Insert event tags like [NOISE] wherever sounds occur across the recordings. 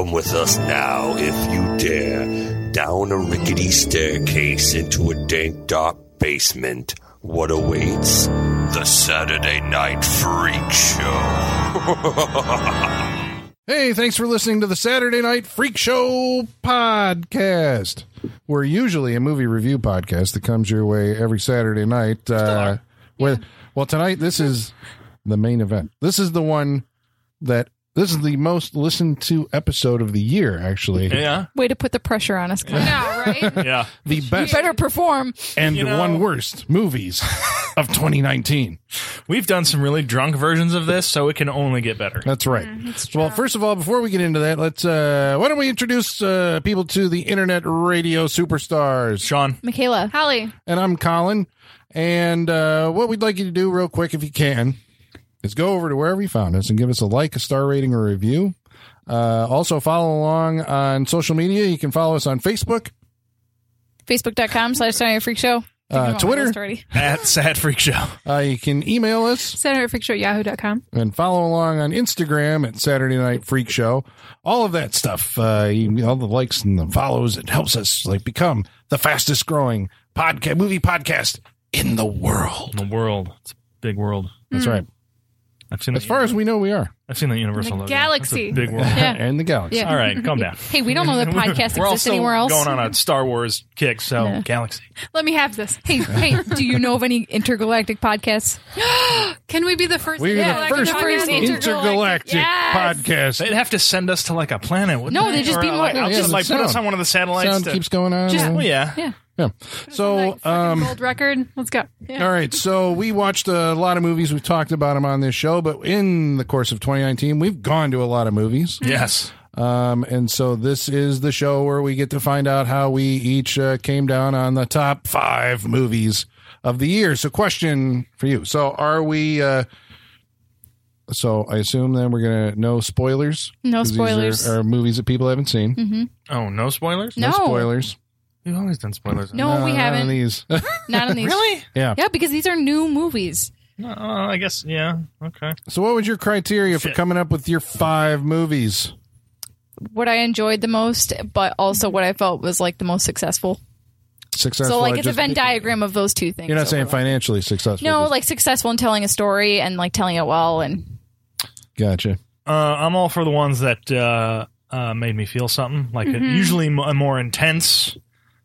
Come with us now, if you dare, down a rickety staircase into a dank, dark basement. What awaits? The Saturday Night Freak Show. [LAUGHS] Hey, thanks for listening to the Saturday Night Freak Show podcast. We're usually a movie review podcast that comes your way every Saturday night. Uh, with, well, tonight this is the main event. This is the one that this is the most listened to episode of the year. Actually, Yeah. Way to put the pressure on us. Kyle. Yeah, right? [LAUGHS] Yeah. the You better perform. and You the know- one worst movies of 2019. We've done some really drunk versions of this, so it can only get better. That's right. well, first of all, before we get into that, let's uh why don't we introduce uh people to the internet radio superstars? Sean. Michaela. Holly. And I'm Colin. And uh what we'd like you to do real quick if you can is go over to wherever you found us and give us a like, a star rating, or a review. Uh also follow along on social media. You can follow us on Facebook, Facebook.com slash Saturday Freak Show. Uh, Thinking about my Twitter. list. [LAUGHS] At Sad Freak Show. uh you can email us Saturday Freak Show at yahoo.com. and follow along on Instagram at Saturday Night Freak Show. All of that stuff, uh, you, all the likes and the follows, it helps us like become the fastest growing podcast, movie podcast in the world. In The world. It's a big world. That's right. I've seen As the, far as we know, we are. I've seen the Universal The logo. galaxy. That's a big world. Yeah. and the galaxy. Yeah. All right, calm down. [LAUGHS] Hey, we don't know the podcast [LAUGHS] We're exists also anywhere else. going on a Star Wars kick, so Yeah. Galaxy. Let me have this. Hey, hey, do you know of any intergalactic podcasts? [GASPS] Can we be the first? We're Yeah, the first the first intergalactic, Yes. podcast. They'd have to send us to like a planet. wouldn't No, they just Or, beam uh, like, I'll Yeah, just like put us on one of the satellites. Sound to, keeps going on. Just- well, oh, yeah. Yeah. Yeah. So, Like, um, gold record. Let's go. Yeah. [LAUGHS] all right. So we watched a lot of movies. We've talked about them on this show, but in the course of 2019, we've gone to a lot of movies. Yes. Um, and so this is the show where we get to find out how we each uh, came down on the top five movies of the year. So, question for you: So, are we? Uh, so, I assume then we're gonna no spoilers. No 'Cause these spoilers. Are, are movies that people haven't seen. Oh, no spoilers? No. spoilers. We've always done spoilers. No, we Uh, none of haven't. these. [LAUGHS] Not on [LAUGHS] these. Really? yeah. Yeah, because these are new movies. No, uh, I guess, yeah. Okay. So, what was your criteria for Shit. coming up with your five movies? What I enjoyed the most, but also what I felt was like the most successful. Successful. so, like, at it's a just- Venn diagram of those two things. You're not saying overlap. financially successful. No, just- like successful in telling a story and like telling it well. And gotcha. Uh, I'm all for the ones that uh, uh, made me feel something, like a, usually m- a more intense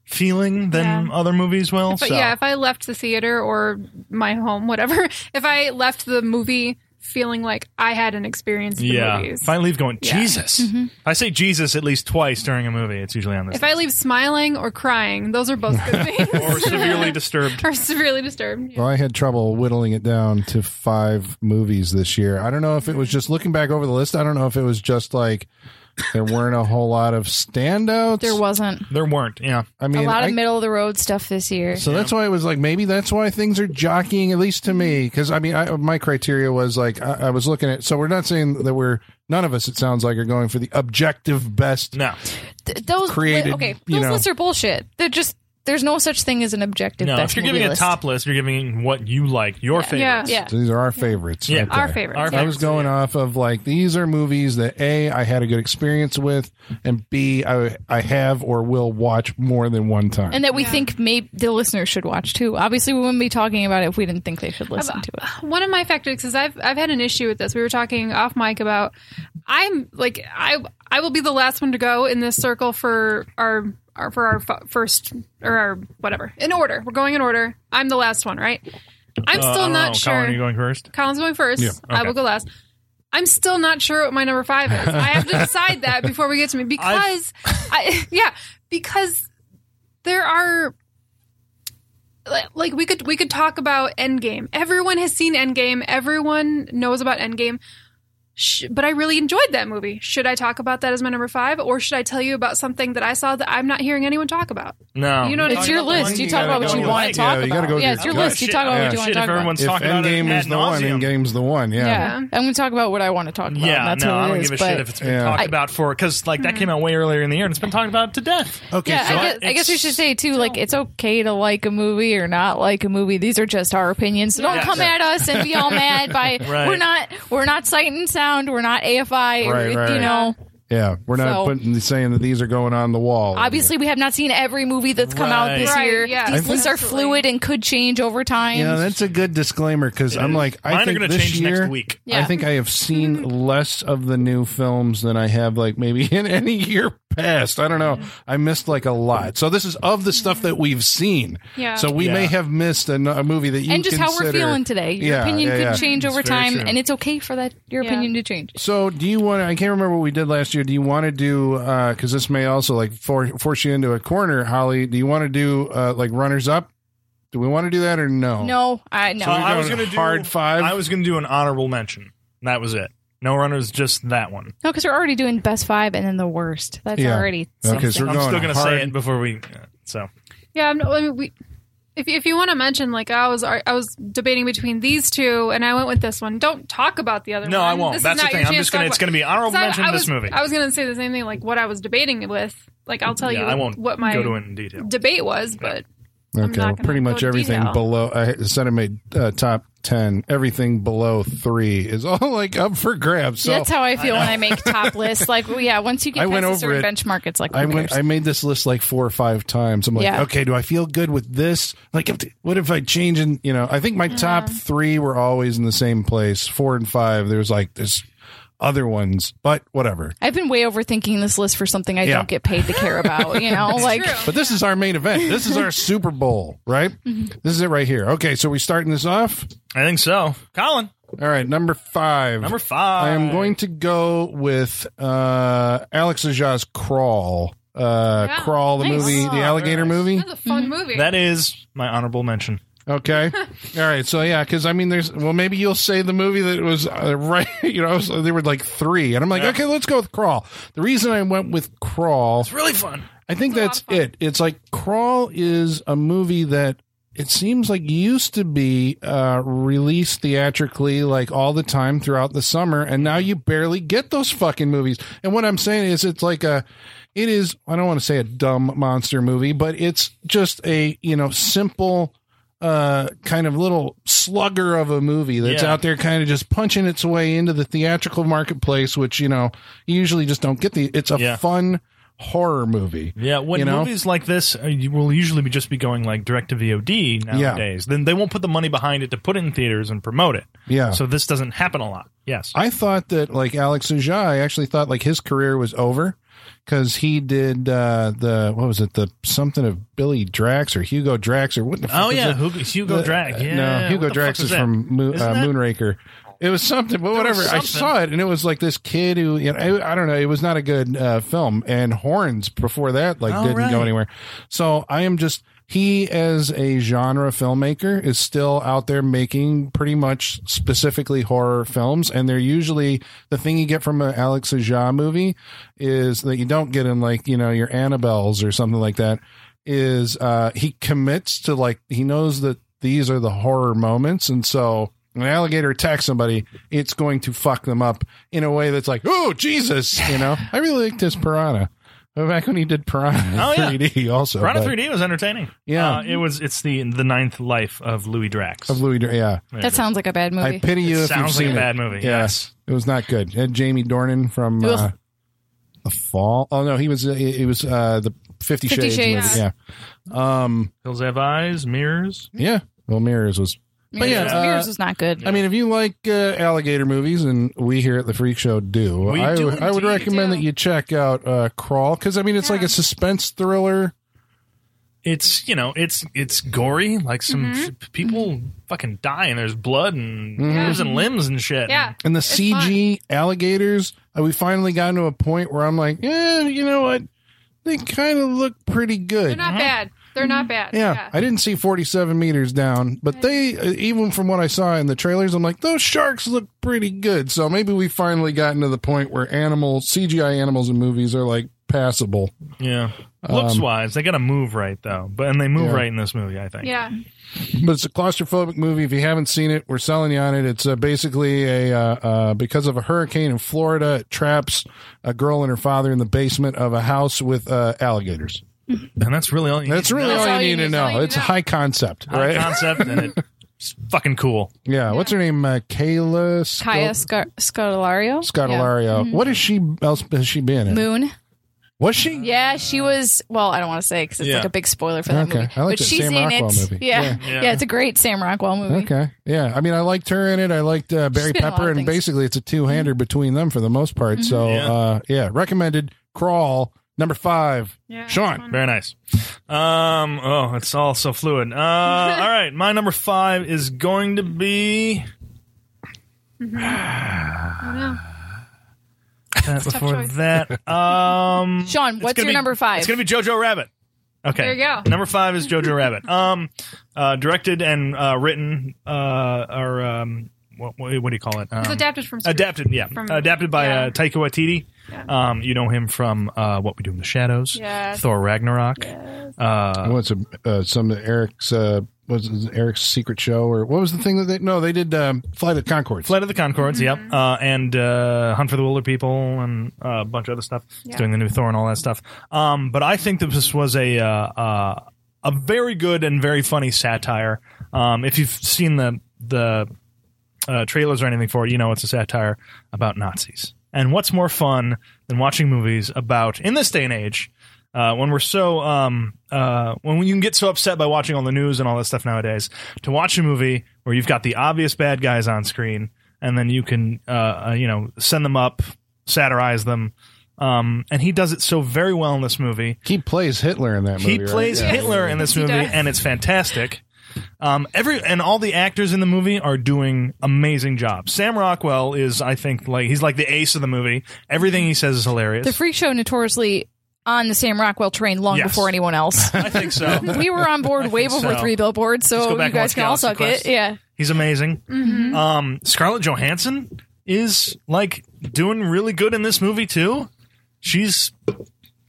feeling than Yeah. other movies will. But so. yeah, if I left the theater or my home, whatever, [LAUGHS] if I left the movie feeling like I had an experience in the yeah. movies. If I leave going, Yeah. Jesus. Mm-hmm. If I say Jesus at least twice during a movie, it's usually on this. If I leave smiling or crying, those are both good [LAUGHS] things. or severely [LAUGHS] disturbed. or severely disturbed. Yeah. Well, I had trouble whittling it down to five movies this year. I don't know if it was just looking back over the list. I don't know if it was just like there weren't a whole lot of standouts. there wasn't There weren't, yeah. I mean, a lot I- of middle of the road stuff this year. so that's why it was like maybe that's why things are jockeying at least to me mm. because I mean I, my criteria was like I, I was looking at so we're not saying that we're none of us it sounds like are going for the objective best No. Th- those created, okay, you those know. lists are bullshit. They're just there's no such thing as an objective. No, best if you're movie giving a top list, you're giving what you like, your favorites. Yeah. so these are our favorites Yeah. Okay. Our favorites. Our I was going yeah. off of like these are movies that a I had a good experience with, and b I I have or will watch more than one time. and that we Yeah. think maybe the listeners should watch too. Obviously, we wouldn't be talking about it if we didn't think they should listen to it. Uh, one of my factors is I've I've had an issue with this. We were talking off mic about I'm like I I will be the last one to go in this circle for our, our for our first or our whatever in order. We're going in order. I'm the last one, right? I'm Uh, still don't know. sure. Colin, are you going first? Colin's going first. Yeah, I will go last. I'm still not sure what my number five is. I have to [LAUGHS] decide that before we get to me because I yeah because there are like- like we could we could talk about Endgame. Everyone has seen Endgame. Everyone knows about Endgame. Sh- but I really enjoyed that movie. Should I talk about that as my number five, or should I tell you about something that I saw that I'm not hearing anyone talk about? No. You know It's your list. the You talk about what you want Yeah, to talk you gotta about. go Yeah, it's your gut. list. You talk about yeah, what you want to talk about. everyone's if talking Endgame ad is the one, nauseum. Endgame's the one. Yeah. Yeah. I'm going to talk about what I want to talk about. Yeah, and that's no, what I it don't is, give a shit if it's been Yeah. talked about for because like that mm-hmm. came out way earlier in the year and it's been talked about to death. Okay. Yeah, I guess, I guess we should say too, like it's okay to like a movie or not like a movie. These are just our opinions. So don't come at us and be all mad by [LAUGHS] we're not we're not sight and sound. We're not AFI. Right, right, you know, Yeah, we're not So- putting saying that these are going on the wall. Obviously, we have not seen every movie that's come out Right. this Right, year. yeah. These I lists are Absolutely. fluid and could change over time. Yeah, that's a good disclaimer because I'm like, I Mine are think going to this change year, next week. I think I have seen [LAUGHS] less of the new films than I have like maybe [LAUGHS] in any year past. I don't know. I missed like a lot. So this is of the stuff that we've seen. Yeah. So we may have missed a, a movie that you and just how we're feeling today. Your Yeah, opinion yeah, could change over time, true. and it's okay for that your Yeah. opinion to change. So do you want to, I can't remember what we did last year. Do you want to do, uh, cause this may also like for, force you into a corner, Holly. Do you want to do, uh, like runners up? Do we want to do that or no? No, I no. So I was going going to do hard five? I was going to do an honorable mention. That was it. No runners, just that one. No, because we're already doing best five and then the worst. That's Yeah. already Okay, so we're I'm going still going to hard. say it before we. uh, So Yeah, I'm, I mean, we. If if you want to mention, like I was I was debating between these two, and I went with this one. Don't talk about the other no, one. I won't. This is That's the not your thing. I'm chance just going to. talk It's going to be honorable about- mention I of was, this movie. I was going to say the same thing, like what I was debating with. Like I'll tell yeah, you I won't what my go to it in detail. debate was, but I'm Okay, well, pretty much everything detail. below. I said I made uh, top ten. Everything below three is [LAUGHS] all like up for grabs. So That's how I feel when I make [LAUGHS] top lists. Like, well, yeah, once you get I past went over certain it. benchmark, it's like, I went. I made this list like four or five times. I'm like, Yeah. okay, do I feel good with this? Like, what if I change? And you know, I think my top three were always in the same place. Four and five, there was like this other ones, but whatever. I've been way overthinking this list for something I Yeah. don't get paid to care about. You know, like true. But this is our main event. This is our [LAUGHS] Super Bowl, right? Mm-hmm. This is it right here. Okay, so we starting this off. I think so. Colin, All right, number five. number five. I am going to go with uh, Alex Aja's Crawl. Uh, Yeah. Crawl, the Nice. movie, the alligator very nice. movie. that's a fun movie. That is my honorable mention. Okay. [LAUGHS] All right. So yeah, because I mean, there's well, maybe you'll say the movie that was uh, [LAUGHS] right. You know, so there were like three, and I'm like, Yeah. okay, let's go with Crawl. The reason I went with Crawl, It's really fun. I think It's that's it. It's like Crawl is a movie that it seems like used to be uh, released theatrically like all the time throughout the summer, and now you barely get those fucking movies. And what I'm saying is, it's like a, it is. I don't want to say a dumb monster movie, but it's just a you know simple. Uh, kind of little slugger of a movie that's Yeah. out there, kind of just punching its way into the theatrical marketplace, which you know you usually just don't get. The it's a Yeah. fun horror movie. Yeah, when You know? movies like this uh, will usually be just be going like direct to VOD nowadays, then they won't put the money behind it to put it in theaters and promote it. Yeah. So this doesn't happen a lot. Yes. I thought that like Alex Aja, I actually thought like his career was over because he did uh the what was it the something of Billy Drax or Hugo Drax or what the fuck oh is yeah? Hugo, Hugo The- uh, Yeah. no Hugo Drax is that? from Isn't uh, that- Moonraker. It was something, but whatever. was I saw it, and it was like this kid who, you know, I, I don't know. It was not a good uh, film, and Horns before that, like, Oh, didn't right. go anywhere. So I am just he as a genre filmmaker is still out there making pretty much specifically horror films, and they're usually the thing you get from an Alex Aja movie is that you don't get in like you know your Annabelles or something like that. Is uh he commits to like he knows that these are the horror moments, and so an alligator attacks somebody, it's going to fuck them up in a way that's like, oh Jesus, you know. [LAUGHS] I really like this Piranha. Back when he did Piranha Oh, yeah. 3D, also Piranha but- 3D was entertaining. Yeah. Uh, it was. It's the the ninth life of Louis Drax. of Louis. Dra- Yeah, There it sounds like a bad movie. I pity you It if you've sounds like seen a it. bad movie. Yeah. Yes. It was not good. It had Jamie Dornan from uh, The Fall. Oh no, he was. It was uh, the Fifty Shades, Shades. movie. Yeah, um, Hills have eyes, mirrors. yeah. Well, Mirrors was. But yeah, Mirrors, uh, Mirrors is not good. I mean, if you like uh, alligator movies, and we here at the Freak Show do, We I, do would- I would indeed. recommend do. that you check out uh, Crawl because I mean, it's like a suspense thriller. It's you know it's it's gory. Like some Mm-hmm. f- people fucking die and there's blood and Mhm. losing limbs and shit. yeah. And the It's CG alligators, uh, we finally gotten to a point where I'm like, yeah, you know what? They kind of look pretty good. They're not bad. They're not bad. Mm-hmm. Yeah, I didn't see 47 meters down, but they, uh, even from what I saw in the trailers, I'm like, those sharks look pretty good. So maybe we finally gotten to the point where animals, CGI animals in movies are like passable. Yeah. Looks wise, they got to move right though, but and they move Um, Yeah. right in this movie. I think. Yeah. But it's a claustrophobic movie. If you haven't seen it, we're selling you on it. It's uh, basically a uh, uh, because of a hurricane in Florida, it traps a girl and her father in the basement of a house with uh, alligators. And that's really all. You That's need to really know. all all you you need to need- know. all you It's a know. high concept, High right? concept, and It's [LAUGHS] fucking cool. Yeah, what's her name? Uh, Kayla Sco- Kaya Scar- Scodelario. Scodelario. What is she else has she been in? Moon. Was she? Yeah, she was. Well, I don't want to say because it's Yeah. like a big spoiler for that Okay. movie. I like but that she's Sam in Rockwell it. movie. Yeah. Yeah. Yeah. Yeah. it's a great Sam Rockwell movie. Okay. Yeah. I mean, I liked her in it. I liked uh, Barry been in a lot Pepper, of and things. basically it's a two hander between them for the most part. So, Yeah. uh, yeah, recommended. Crawl number five. Yeah. Sean. Very nice. Um, oh, it's all so fluid. Uh, [LAUGHS] all right, my number five is going to be. [SIGHS] know. Uh, before choice. that, um, [LAUGHS] Sean, what's your be- number five? It's gonna be Jojo Rabbit. Okay, There you go. Number five is Jojo Rabbit. Um, uh, directed and uh, written, uh, or um, what, what do you call it? Um, It's adapted from Adapted, yeah, From- adapted by yeah. uh, Taika Waititi. Um, you know him from uh, What We Do in the Shadows, Yes. Thor Ragnarok. Uh, What's a, uh, some of Eric's, uh, was it Eric's secret show or what was the thing that they, no, they did, um, Flight of the Conchords. Flight of the Conchords, yep, uh, and uh, Hunt for the Wilderpeople, and uh, a bunch of other stuff. He's doing the new Thor and all that stuff. Um, but I think that this was a uh, uh, a very good and very funny satire. Um, if you've seen the the uh, trailers or anything for it, you know it's a satire about Nazis. And what's more fun than watching movies about in this day and age? Uh, when we're so um, uh, when you can get so upset by watching all the news and all that stuff nowadays, to watch a movie where you've got the obvious bad guys on screen, and then you can uh, uh, you know send them up, satirize them, um, and he does it so very well in this movie. He plays Hitler in that movie. He right? plays Yeah. Hitler in this movie, and it's fantastic. Um, every and all the actors in the movie are doing amazing jobs. Sam Rockwell is, I think, like he's like the ace of the movie. Everything he says is hilarious. The Freak Show notoriously on the Sam Rockwell train long Yes. before anyone else. [LAUGHS] I think so. [LAUGHS] we were on board way think before so. Three Billboards, Let's so back you and guys watch can all Galaxy suck Quest. it. Yeah. He's amazing. Um, Scarlett Johansson is like doing really good in this movie too. She's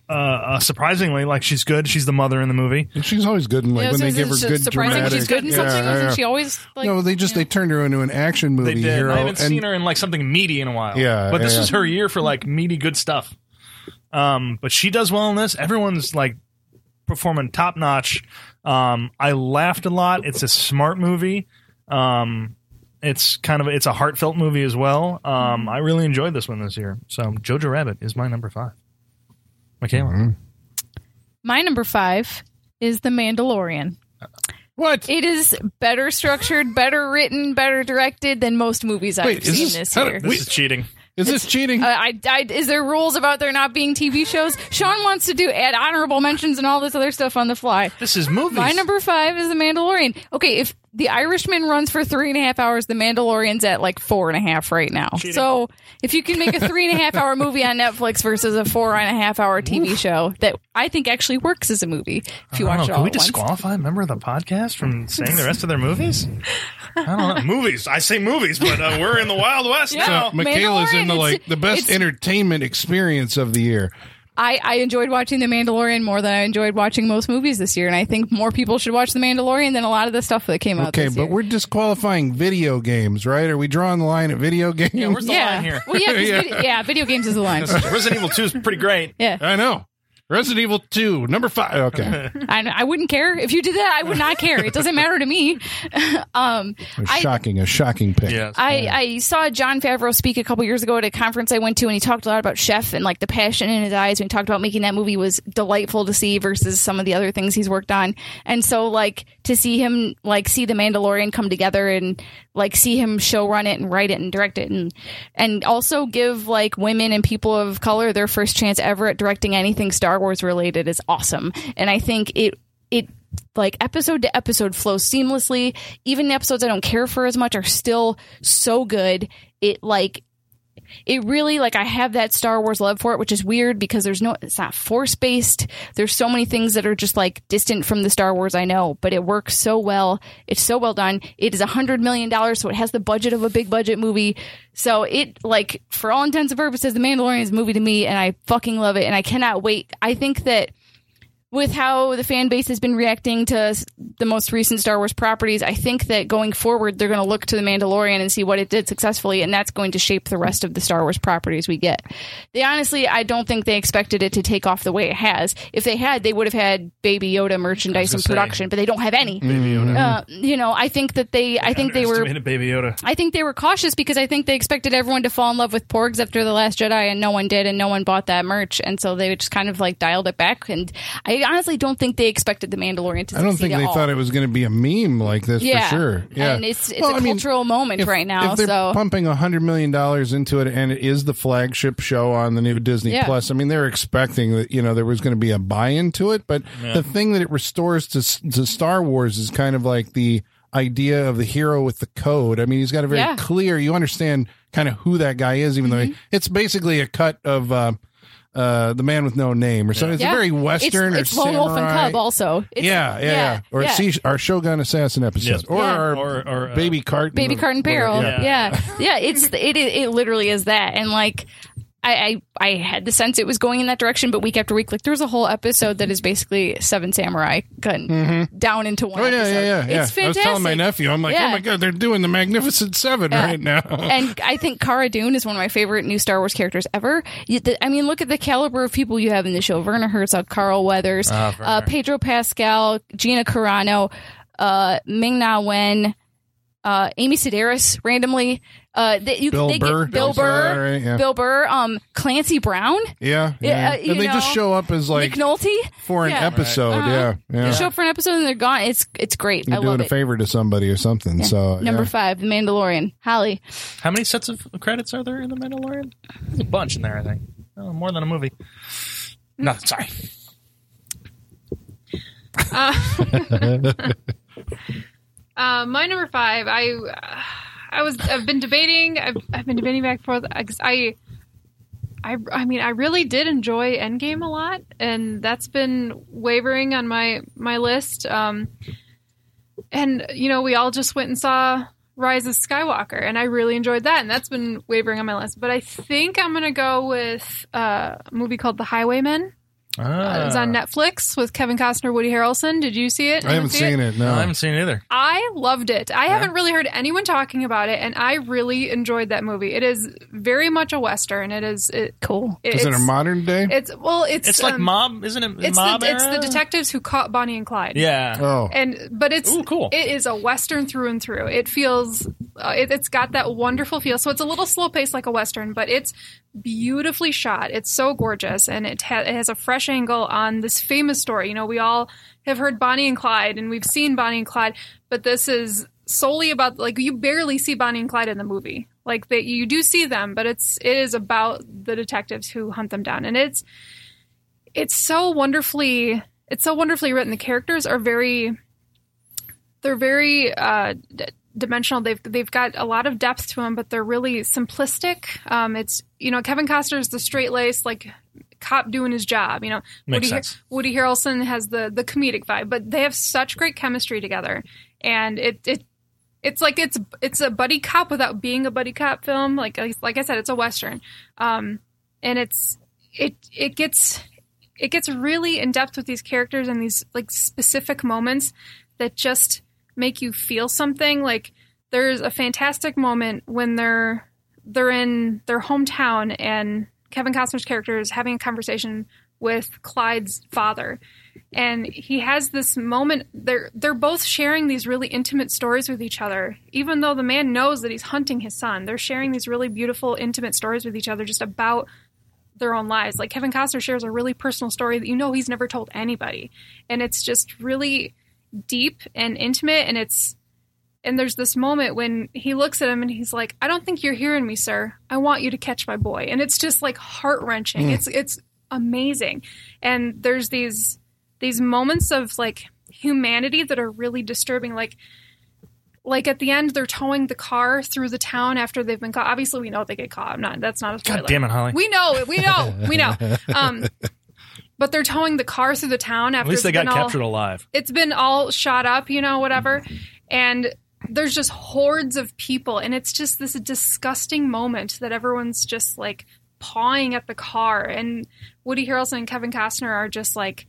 uh, uh, surprisingly like she's good. She's the mother in the movie. And she's always good in like Yeah, when so they give her just good surprising dramatic. she's good in something. yeah, Isn't yeah. she always like? no, they just they turned her into an action movie They did. hero. I haven't and seen her in like something meaty in a while. Yeah, but this yeah. is her year for like meaty good stuff. Um, but she does well in this. Everyone's like performing top notch. Um, I laughed a lot. It's a smart movie. Um, it's kind of it's a heartfelt movie as well. Um, I really enjoyed this one this year. So Jojo Rabbit is my number five. Michaela, Mm-hmm. My number five is The Mandalorian. what? It is better structured, better written, better directed than most movies I've Wait, seen this- this, year. did- this is cheating. Is this cheating? Uh, I, I, is there rules about there not being TV shows? Sean wants to do add honorable mentions and all this other stuff on the fly. This is movies. My number five is The Mandalorian. Okay, if The Irishman runs for three and a half hours, The Mandalorian's at like four and a half right now. So if you can make a three and a half hour movie on Netflix versus a four and a half hour TV show that I think actually works as a movie, if you watch know. it Can we at once. disqualify a member of the podcast from [LAUGHS] saying the rest of their movies? I don't know. movies. I say movies, but uh, we're in the Wild West Yeah. now. Michaela's in the like the best entertainment experience of the year. I, I enjoyed watching The Mandalorian more than I enjoyed watching most movies this year, and I think more people should watch The Mandalorian than a lot of the stuff that came out Okay, but year. we're disqualifying video games, right? Are we drawing the line at video games? Yeah, where's the yeah. line here? Well, yeah, 'cause [LAUGHS] Yeah. Video, yeah, video games is the line. Resident Evil 2 is pretty great. Yeah, I know. Resident Evil 2, number 5. Okay. [LAUGHS] I, I wouldn't care if you did that. I would not care. It doesn't [LAUGHS] matter to me. [LAUGHS] um, A I- shocking, a shocking pick. Yes. I, I saw Jon Favreau speak a couple years ago at a conference I went to, and he talked a lot about Chef and like the passion in his eyes. When he talked about making that movie was delightful to see versus some of the other things he's worked on. And so, like to see him like see the Mandalorian come together and like see him show run it and write it and direct it and and also give like women and people of color their first chance ever at directing anything Star Wars related is awesome. And I think it it like episode to episode flows seamlessly. Even the episodes I don't care for as much are still so good. It like it really like I have that Star Wars love for it, which is weird because there's no it's not force based. There's so many things that are just like distant from the Star Wars I know, but it works so well. It's so well done. It is a hundred million dollars, so it has the budget of a big budget movie. So it like for all intents and purposes, The Mandalorian is a movie to me, and I fucking love it, and I cannot wait. I think that with how the fan base has been reacting to the most recent Star Wars properties, I think that going forward, they're going to look to the Mandalorian and see what it did successfully, and that's going to shape the rest of the Star Wars properties we get. They honestly, I don't think they expected it to take off the way it has. If they had, they would have had Baby Yoda merchandise in production, but they don't have any. Baby Uh, you know, I think that they, I think they were Baby Yoda. I think they were cautious because I think they expected everyone to fall in love with Porgs after The Last Jedi, and no one did, and no one bought that merch, and so they just kind of like dialed it back. And I honestly don't think they expected The Mandalorian to. I don't think at they all. thought it was going to be a meme like this Yeah, for sure. Yeah, and it's it's Well, a I mean, cultural moment if- right now. If they're So pumping a hundred million dollars into it, and it is the flagship show on the new Disney Yeah. Plus, I mean, they're expecting that you know there was going to be a buy-in to it. But the thing that it restores to to Star Wars is kind of like the idea of the hero with the code. I mean, he's got a very Yeah. clear. You understand kind of who that guy is, even though Mm-hmm. he, it's basically a cut of. Uh, uh, the man with no name, or something. It's yeah. a very western It's, it's or Lone Wolf and samurai. Cub also. It's, Yeah, yeah, yeah. Or yeah. See, our Shogun Assassin episode, Yes. or Yeah. our Or- or, uh, Baby Carton, Baby Carton Barrel. Yeah. Yeah. yeah, It's it, it it literally is that, and like. I, I, I had the sense it was going in that direction, but week after week, like there was a whole episode that is basically Seven Samurai cut down into one. Oh yeah, episode. yeah, yeah, yeah. It's fantastic. I was telling my nephew, I'm like, Yeah. oh my god, they're doing the Magnificent Seven Yeah. right now. [LAUGHS] and I think Cara Dune is one of my favorite new Star Wars characters ever. I mean, look at the caliber of people you have in the show: Werner Herzog, Carl Weathers, Ah, uh, Pedro Pascal, Gina Carano, uh, Ming Na Wen, uh, Amy Sedaris, randomly. Uh, they, you, Bill they Burr. get Bill Bill's all Burr, right, yeah. Bill Burr, um, Clancy Brown, yeah, Yeah, yeah. uh, and they just show up as like McNulty. for an Yeah. episode. Uh-huh. Yeah, yeah. They show up for an episode and they're gone. It's it's great. You're I doing love a it. favor to somebody or something. So Number yeah. five, The Mandalorian. Holly. How many sets of credits are there in The Mandalorian? There's a bunch in there, I think. Oh, more than a movie. No, sorry. [LAUGHS] [LAUGHS] Uh, my number five, I, I was, I've been debating, I've, I've been debating back and forth. I, I, I mean, I really did enjoy Endgame a lot, and that's been wavering on my my list. Um, and you know, we all just went and saw Rise of Skywalker, and I really enjoyed that, and that's been wavering on my list. But I think I'm gonna go with uh, a movie called The Highwaymen. Uh, it's on Netflix with Kevin Costner, Woody Harrelson. Did you see it? I haven't seen it. No, No, I haven't seen it either. I loved it. I haven't really heard anyone talking about it, and I really enjoyed that movie. It is very much a western. It is it, Cool. is it a modern day? It's well, it's It's like um, mob, isn't it? It's mob the, it's the detectives who caught Bonnie and Clyde. Yeah. oh, And but it's Ooh, cool. It is a western through and through. It feels uh, it, it's got that wonderful feel. So it's a little slow paced like a western, but it's beautifully shot. It's so gorgeous, and it, ha- it has a fresh angle on this famous story. You know, we all have heard Bonnie and Clyde, and we've seen Bonnie and Clyde, but this is solely about like you barely see Bonnie and Clyde in the movie. Like that, you do see them, but it's it is about the detectives who hunt them down, and it's it's so wonderfully it's so wonderfully written. The characters are very they're very uh, d- dimensional. They've they've got a lot of depth to them, but they're really simplistic. Um, it's you know Kevin Costner is the straight laced like cop doing his job. You know Makes Woody, sense. Woody Harrelson has the the comedic vibe, but they have such great chemistry together, and it it. It's like it's it's a buddy cop without being a buddy cop film. Like like I said, it's a western, um, and it's it it gets it gets really in depth with these characters and these like specific moments that just make you feel something like there's a fantastic moment when they're they're in their hometown and Kevin Costner's character is having a conversation with Clyde's father and he has this moment they're they're both sharing these really intimate stories with each other even though the man knows that he's hunting his son they're sharing these really beautiful intimate stories with each other just about their own lives. Like Kevin Costner shares a really personal story that you know he's never told anybody. And it's just really deep and intimate and it's and there's this moment when he looks at him and he's like, "I don't think you're hearing me, sir. I want you to catch my boy." And it's just like heart-wrenching. It's it's amazing. And there's these these moments of like humanity that are really disturbing like like at the end they're towing the car through the town after they've been caught obviously we know they get caught i'm not that's not a spoiler God damn it, Holly. we know. We know. We know. [LAUGHS] Um, but they're towing the car through the town after At least they got all, captured alive. It's been all shot up, you know, whatever. And there's just hordes of people, and it's just this disgusting moment that everyone's just like pawing at the car, and Woody Harrelson and Kevin Costner are just like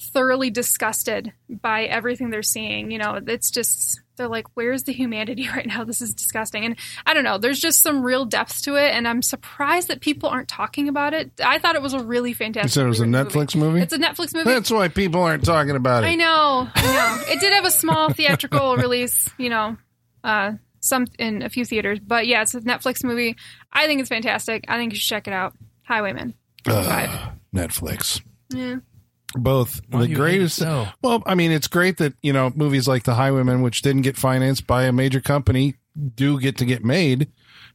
thoroughly disgusted by everything they're seeing. You know, it's just they're like, "Where's the humanity [LAUGHS] right now? This is disgusting." And I don't know. There's just some real depth to it, and I'm surprised that people aren't talking about it. I thought it was a really fantastic. You said it was a Netflix movie? It's a Netflix movie. That's why people aren't talking about it. I know, I know. it did have a small theatrical [LAUGHS] release, you know, uh, some in a few theaters, but yeah, it's a Netflix movie. I think it's fantastic. I think you should check it out. Highwayman. Five. Netflix. Yeah. Both Why the do you hate it greatest. so? Well, I mean, it's great that you know movies like The Highwaymen, which didn't get financed by a major company, do get to get made.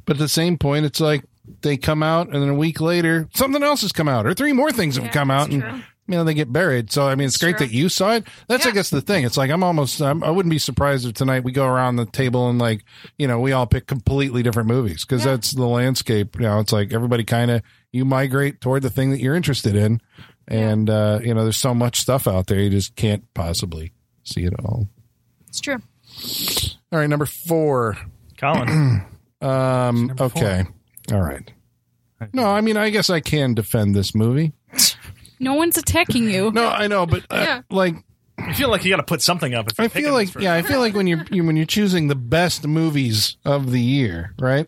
But at the same point, it's like they come out, and then a week later, something else has come out, or three more things have Yeah, come out, and true. you know they get buried. So I mean, it's great true. that you saw it. That's I guess the thing. It's like I'm almost. I'm, I wouldn't be surprised if tonight we go around the table and like you know we all pick completely different movies because Yeah. that's the landscape. You know, it's like everybody kind of you migrate toward the thing that you're interested in, and uh, you know there's so much stuff out there you just can't possibly see it all. It's true. All right, number four. Colin. [CLEARS THROAT] Um, number four. okay, all right. No, I mean I guess I can defend this movie. No one's attacking you. No, I know, but uh, Yeah. like I feel like you got to put something up. If I feel like yeah, I feel like when you're you, when you're choosing the best movies of the year, right?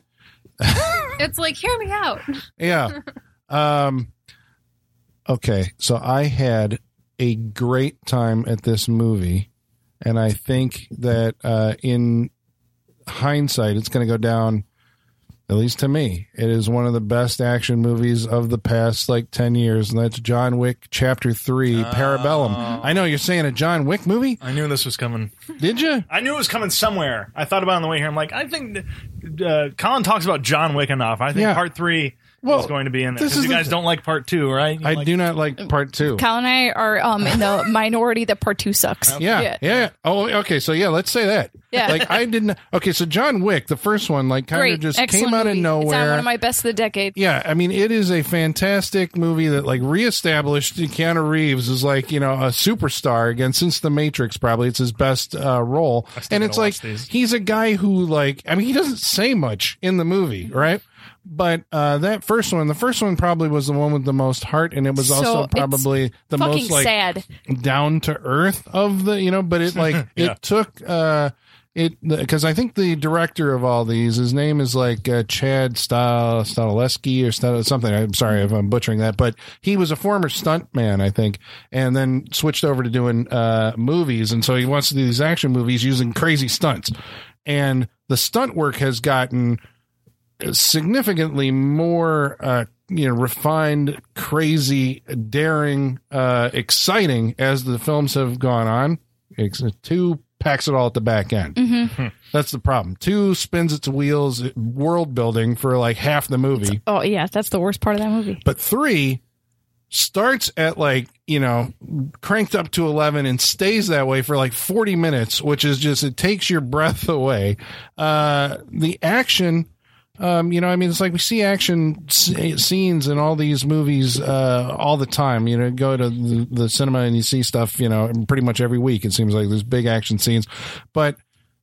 It's like, hear me out. [LAUGHS] Yeah. um okay, so I had a great time at this movie and I think that uh in hindsight it's going to go down at least to me. It is one of the best action movies of the past like 10 years and that's John Wick Chapter 3 Parabellum. I know you're saying a John Wick movie? I knew this was coming. Did you? I knew it was coming somewhere. I thought about it on the way here. I'm like, I think uh, Colin talks about John Wick enough. I think Yeah. part three Well, is going to be in there. this Because is you guys th- don't like part two, right? You I like- do not like part 2. Kyle and I are um, in the [LAUGHS] minority that part two sucks. Yeah, yeah, Yeah. Oh, okay. So yeah, let's say that. Yeah. Like I didn't. Okay, so John Wick, the first one, like kind of just Excellent came out movie. of nowhere. It's one of my best of the decade. yeah, I mean, it is a fantastic movie that like reestablished Keanu Reeves as like you know a superstar again since The Matrix. Probably it's his best uh, role, and it's like these. he's a guy who like I mean he doesn't say much in the movie, right? But uh, that first one, the first one probably was the one with the most heart, and it was So also it's probably the most like sad. down to earth of the you know but it [LAUGHS] like Yeah. it took uh it because I think the director of all these, his name is like uh, Chad Stal Staleski or Stal- something. I'm sorry if I'm butchering that, but he was a former stuntman, I think, and then switched over to doing uh, movies, and so he wants to do these action movies using crazy stunts, and the stunt work has gotten significantly more uh you know refined crazy daring uh exciting as the films have gone on. It's two packs it all at the back end. That's the problem. Two spins its wheels world building for like half the movie. Oh yeah, that's the worst part of that movie. but three starts at like you know cranked up to 11 and stays that way for like 40 minutes which is just it takes your breath away. Uh the action um you know i mean it's like we see action scenes in all these movies uh all the time. You know go to the, the cinema and you see stuff you know pretty much every week it seems like there's big action scenes. But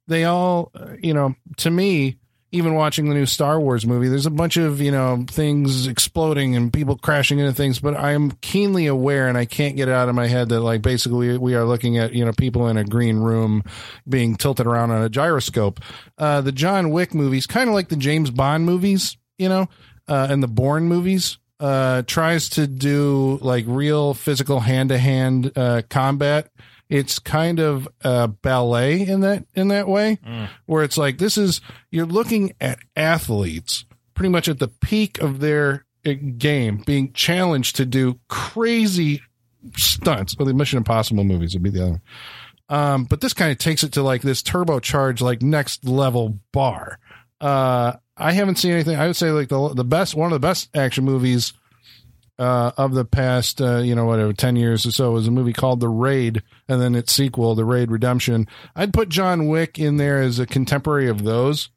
they all, uh, you know, to me, even watching the new Star Wars movie, there's a bunch of, you know, things exploding and people crashing into things, but I am keenly aware and I can't get it out of my head that, like, basically we are looking at, you know, people in a green room being tilted around on a gyroscope. Uh, the John Wick movies, kind of like the James Bond movies, you know, uh, and the Bourne movies. Uh, tries to do like real physical hand to hand combat it's kind of a ballet in that in that way where it's like this is you're looking at athletes pretty much at the peak of their uh, game being challenged to do crazy stunts. Well the mission impossible movies would be the other one. um but this kind of takes it to like this turbocharged like next level bar. Uh i haven't seen anything. I would say like the the best one of the best action movies uh, of the past, uh, you know, whatever, 10 years or so was a movie called The Raid and then its sequel, The Raid Redemption. I'd put John Wick in there as a contemporary of those.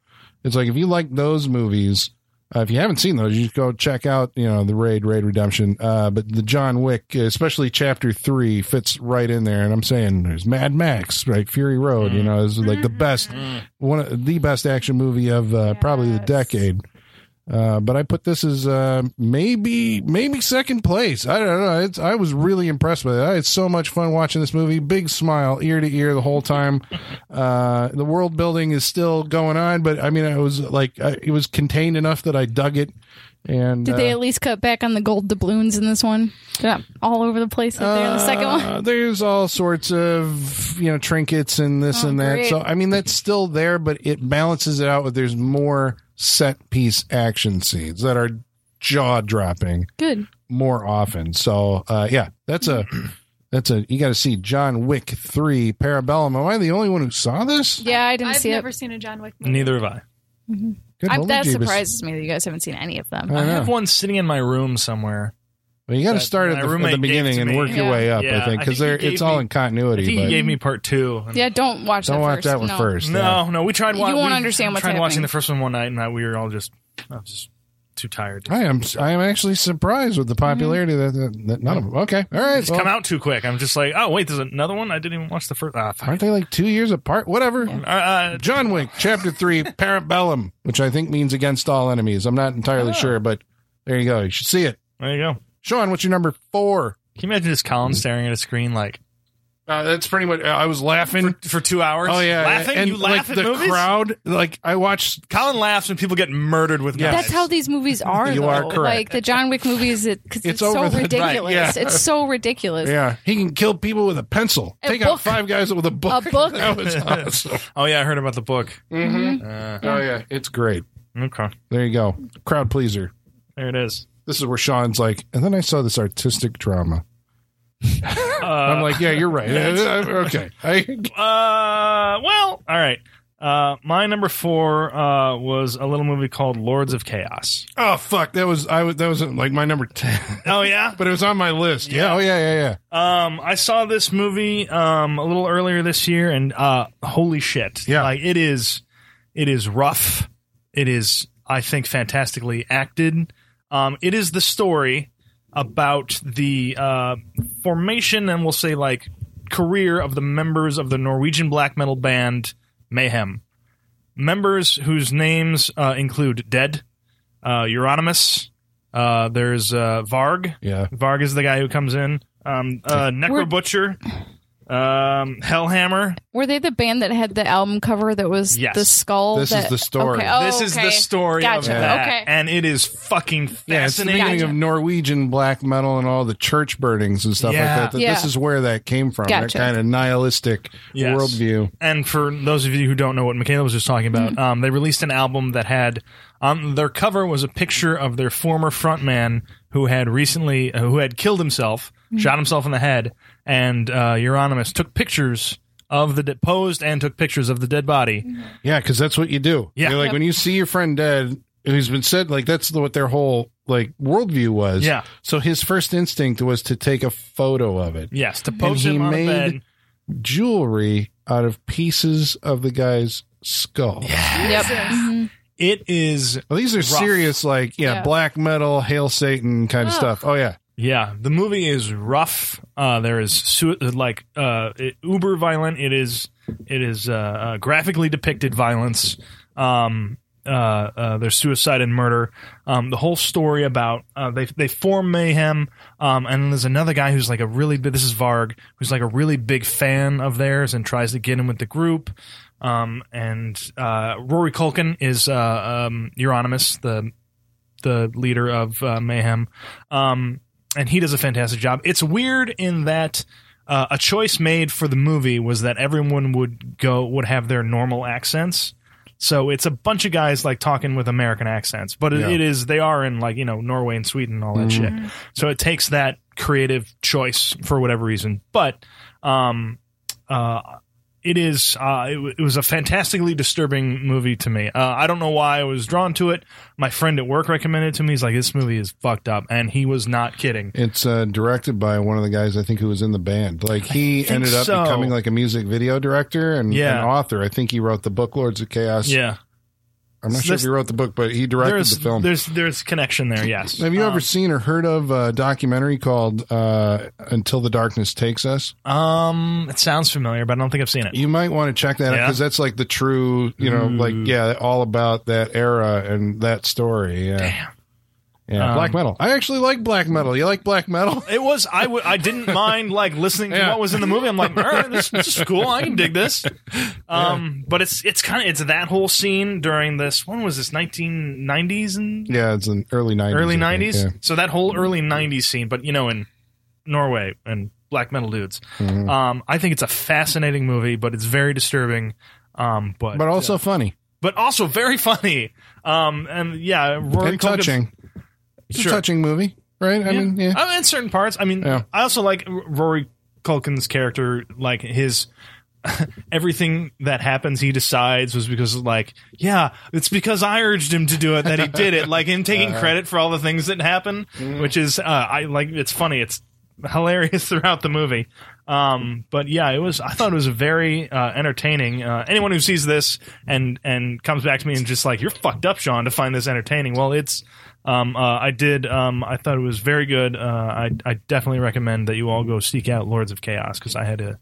It's like, if you like those movies, uh, if you haven't seen those, you should go check out, you know, The Raid, Raid Redemption. Uh, but the John Wick, especially chapter three, fits right in there. And I'm saying there's Mad Max, right? Fury Road, you know, is like the best, one of the best action movie of uh, probably the decade. Uh, but I put this as uh, maybe maybe second place. I don't know. It's, I was really impressed with it. I had so much fun watching this movie. Big smile ear to ear the whole time. Uh, the world building is still going on, but I mean, I was like, I, it was contained enough that I dug it. And Did they uh, at least cut back on the gold doubloons in this one? Yeah, all over the place up there in the second one. Uh, there's all sorts of you know trinkets and this Oh, and that. great. So I mean that's still there, but it balances it out with there's more set piece action scenes that are jaw dropping Good. more often. So uh, yeah, that's a [CLEARS THROAT] that's a you got to see John Wick three Parabellum. Am I the only one who saw this? Yeah, I didn't I've see never seen a John Wick movie. Neither have I. Good I, holy that Jeebus. surprises me that you guys haven't seen any of them. I I have one sitting in my room somewhere. Well, you got to start at the, at the beginning and me. work your way up. Yeah, I think because it's gave all me- in I continuity. think he but gave me part two. Yeah, don't watch don't that watch first. that one no. first. No, yeah. no, we tried. You won't we understand what's tried watching the first one one night, and I, we were all just, I was just too tired. to I am. I am actually surprised with the popularity that, that, that none of them. Okay, all right. It's well, come out too quick. I'm just like, oh wait, there's another one. I didn't even watch the first. Ah, fuck. aren't they like two years apart? Whatever. Uh, uh, John Wick, Chapter Three, [LAUGHS] Parabellum, which I think means against all enemies. I'm not entirely Oh. sure, but there you go. You should see it. there you go. Sean, what's your number four? Can you imagine just Colin staring at a screen like Uh, that's pretty much. I was laughing. for, for two hours? oh yeah, laughing. and you laugh like at the movies. crowd. Like I watched. Colin laughs when people get murdered with Yeah. knives. That's how these movies are. [LAUGHS] You though. are correct. Like the John Wick movies, it, cause It's it's, so the- right, ridiculous. yeah. It's so ridiculous. Yeah, he can kill people with a pencil. A Take out five guys with a book. A book. [LAUGHS] that was [LAUGHS] awesome. Oh yeah, I heard about the book. Mm-hmm. Uh, Oh yeah, it's great. okay, There you go. Crowd pleaser. there it is. This is where Sean's like, and then I saw this artistic drama. I'm like, yeah, you're right. [LAUGHS] okay. I, Uh, well, all right. Uh, my number four uh, was a little movie called Lords of Chaos. oh fuck, that was I was that was like my number ten, Oh yeah. [LAUGHS] but it was on my list. Yeah. Oh yeah, yeah, yeah. Um, I saw this movie um a little earlier this year, and uh, holy shit! Yeah. like it is, it is rough. It is, I think, fantastically acted. Um, it is the story about the uh, formation and we'll say like career of the members of the Norwegian black metal band Mayhem. Members whose names uh, include Dead, uh, Euronymous. Uh, there's uh, Varg. Yeah. Varg is the guy who comes in. Um, uh, Necro Butcher. Um, Hellhammer. Were they the band that had the album cover that was Yes. the skull? This is that- the story. Okay. Oh, this is the story Gotcha. of that, Okay. and it is fucking Yeah, it's the fascinating. beginning Gotcha. of Norwegian black metal and all the church burnings and stuff Yeah. like that. that Yeah. This is where that came from. Gotcha. That kind of nihilistic Yes. worldview. And for those of you who don't know what Michaela was just talking Mm-hmm. about, um, they released an album that had on their cover was a picture of their former frontman who had recently uh, who had killed himself, Mm-hmm. shot himself in the head, and uh, Euronymous took pictures of the de- posed and took pictures of the dead body. Mm-hmm. Yeah, because that's what you do. Yeah. You're like Yep. when you see your friend dead, who's been said like that's what their whole like worldview was. Yeah. So his first instinct was to take a photo of it. Yes, to post he him on a made- bed. Jewelry out of pieces of the guy's skull. Yep. Mhm. It is Well, these are serious, like yeah, Yeah. black metal, hail Satan kind of Ugh. stuff. Oh yeah, Yeah, the movie is rough. Uh, there is su- like uh, it, uber violent. It is it is uh, uh, graphically depicted violence. Um, uh, uh, there's suicide and murder. Um, the whole story about they they form mayhem. Um, and then there's another guy who's like a really big. This is Varg, who's like a really big fan of theirs and tries to get in with the group. Um, and Rory Culkin is um, Euronymous, the the leader of Mayhem. And he does a fantastic job. It's weird in that uh, a choice made for the movie was that everyone would go would have their normal accents. So it's a bunch of guys like talking with American accents, but it, Yeah. it is they are in like you know Norway and Sweden and all that shit. So it takes that creative choice for whatever reason. But um, uh, it is uh, it, w- it was a fantastically disturbing movie to me. Uh, I don't know why I was drawn to it. My friend at work recommended it to me. He's like, "This movie is fucked up," and he was not kidding. it's uh, directed by one of the guys I think who was in the band. Like he ended up so. becoming like a music video director and Yeah. an author. I think he wrote the book Lords of Chaos. Yeah, I'm not sure if he wrote the book, but he directed the film. there's there's connection there. Yes. Have you Um, ever seen or heard of a documentary called uh, "Until the Darkness Takes Us"? Um, it sounds familiar, but I don't think I've seen it. You might want to check that out because that's like the true, you know, like yeah, all about that era and that story. Yeah, Damn. Yeah. Um, black metal. I actually like black metal. You like black metal? [LAUGHS] It was I I didn't [LAUGHS] mind like listening to Yeah. what was in the movie. I'm like, all right, this, this is cool. I can dig this. [LAUGHS] Um, but it's it's kind of it's that whole scene during this. When was this? 1990s and Yeah, it's in early '90s. early I think, 90s. yeah. So that whole early 90s scene, but you know, in Norway and black metal dudes. Mm-hmm. Um, I think it's a fascinating movie, but it's very disturbing. Um, but But also funny but also very funny. Um, and yeah, Rory and touching. It's Sure. a touching movie, right? I mean, yeah. Uh, in certain parts. I mean, Yeah. I also like Rory Culkin's character, like his [LAUGHS] everything that happens he decides was because like yeah it's because i urged him to do it that he did it like him taking [LAUGHS] Uh-huh. credit for all the things that happen Mm-hmm. which is uh i like it's funny it's hilarious [LAUGHS] throughout the movie um but yeah it was i thought it was very uh entertaining uh anyone who sees this and and comes back to me and just like you're fucked up sean to find this entertaining well it's um, uh, I did. Um, I thought it was very good. Uh, I, I definitely recommend that you all go seek out Lords of Chaos because I had a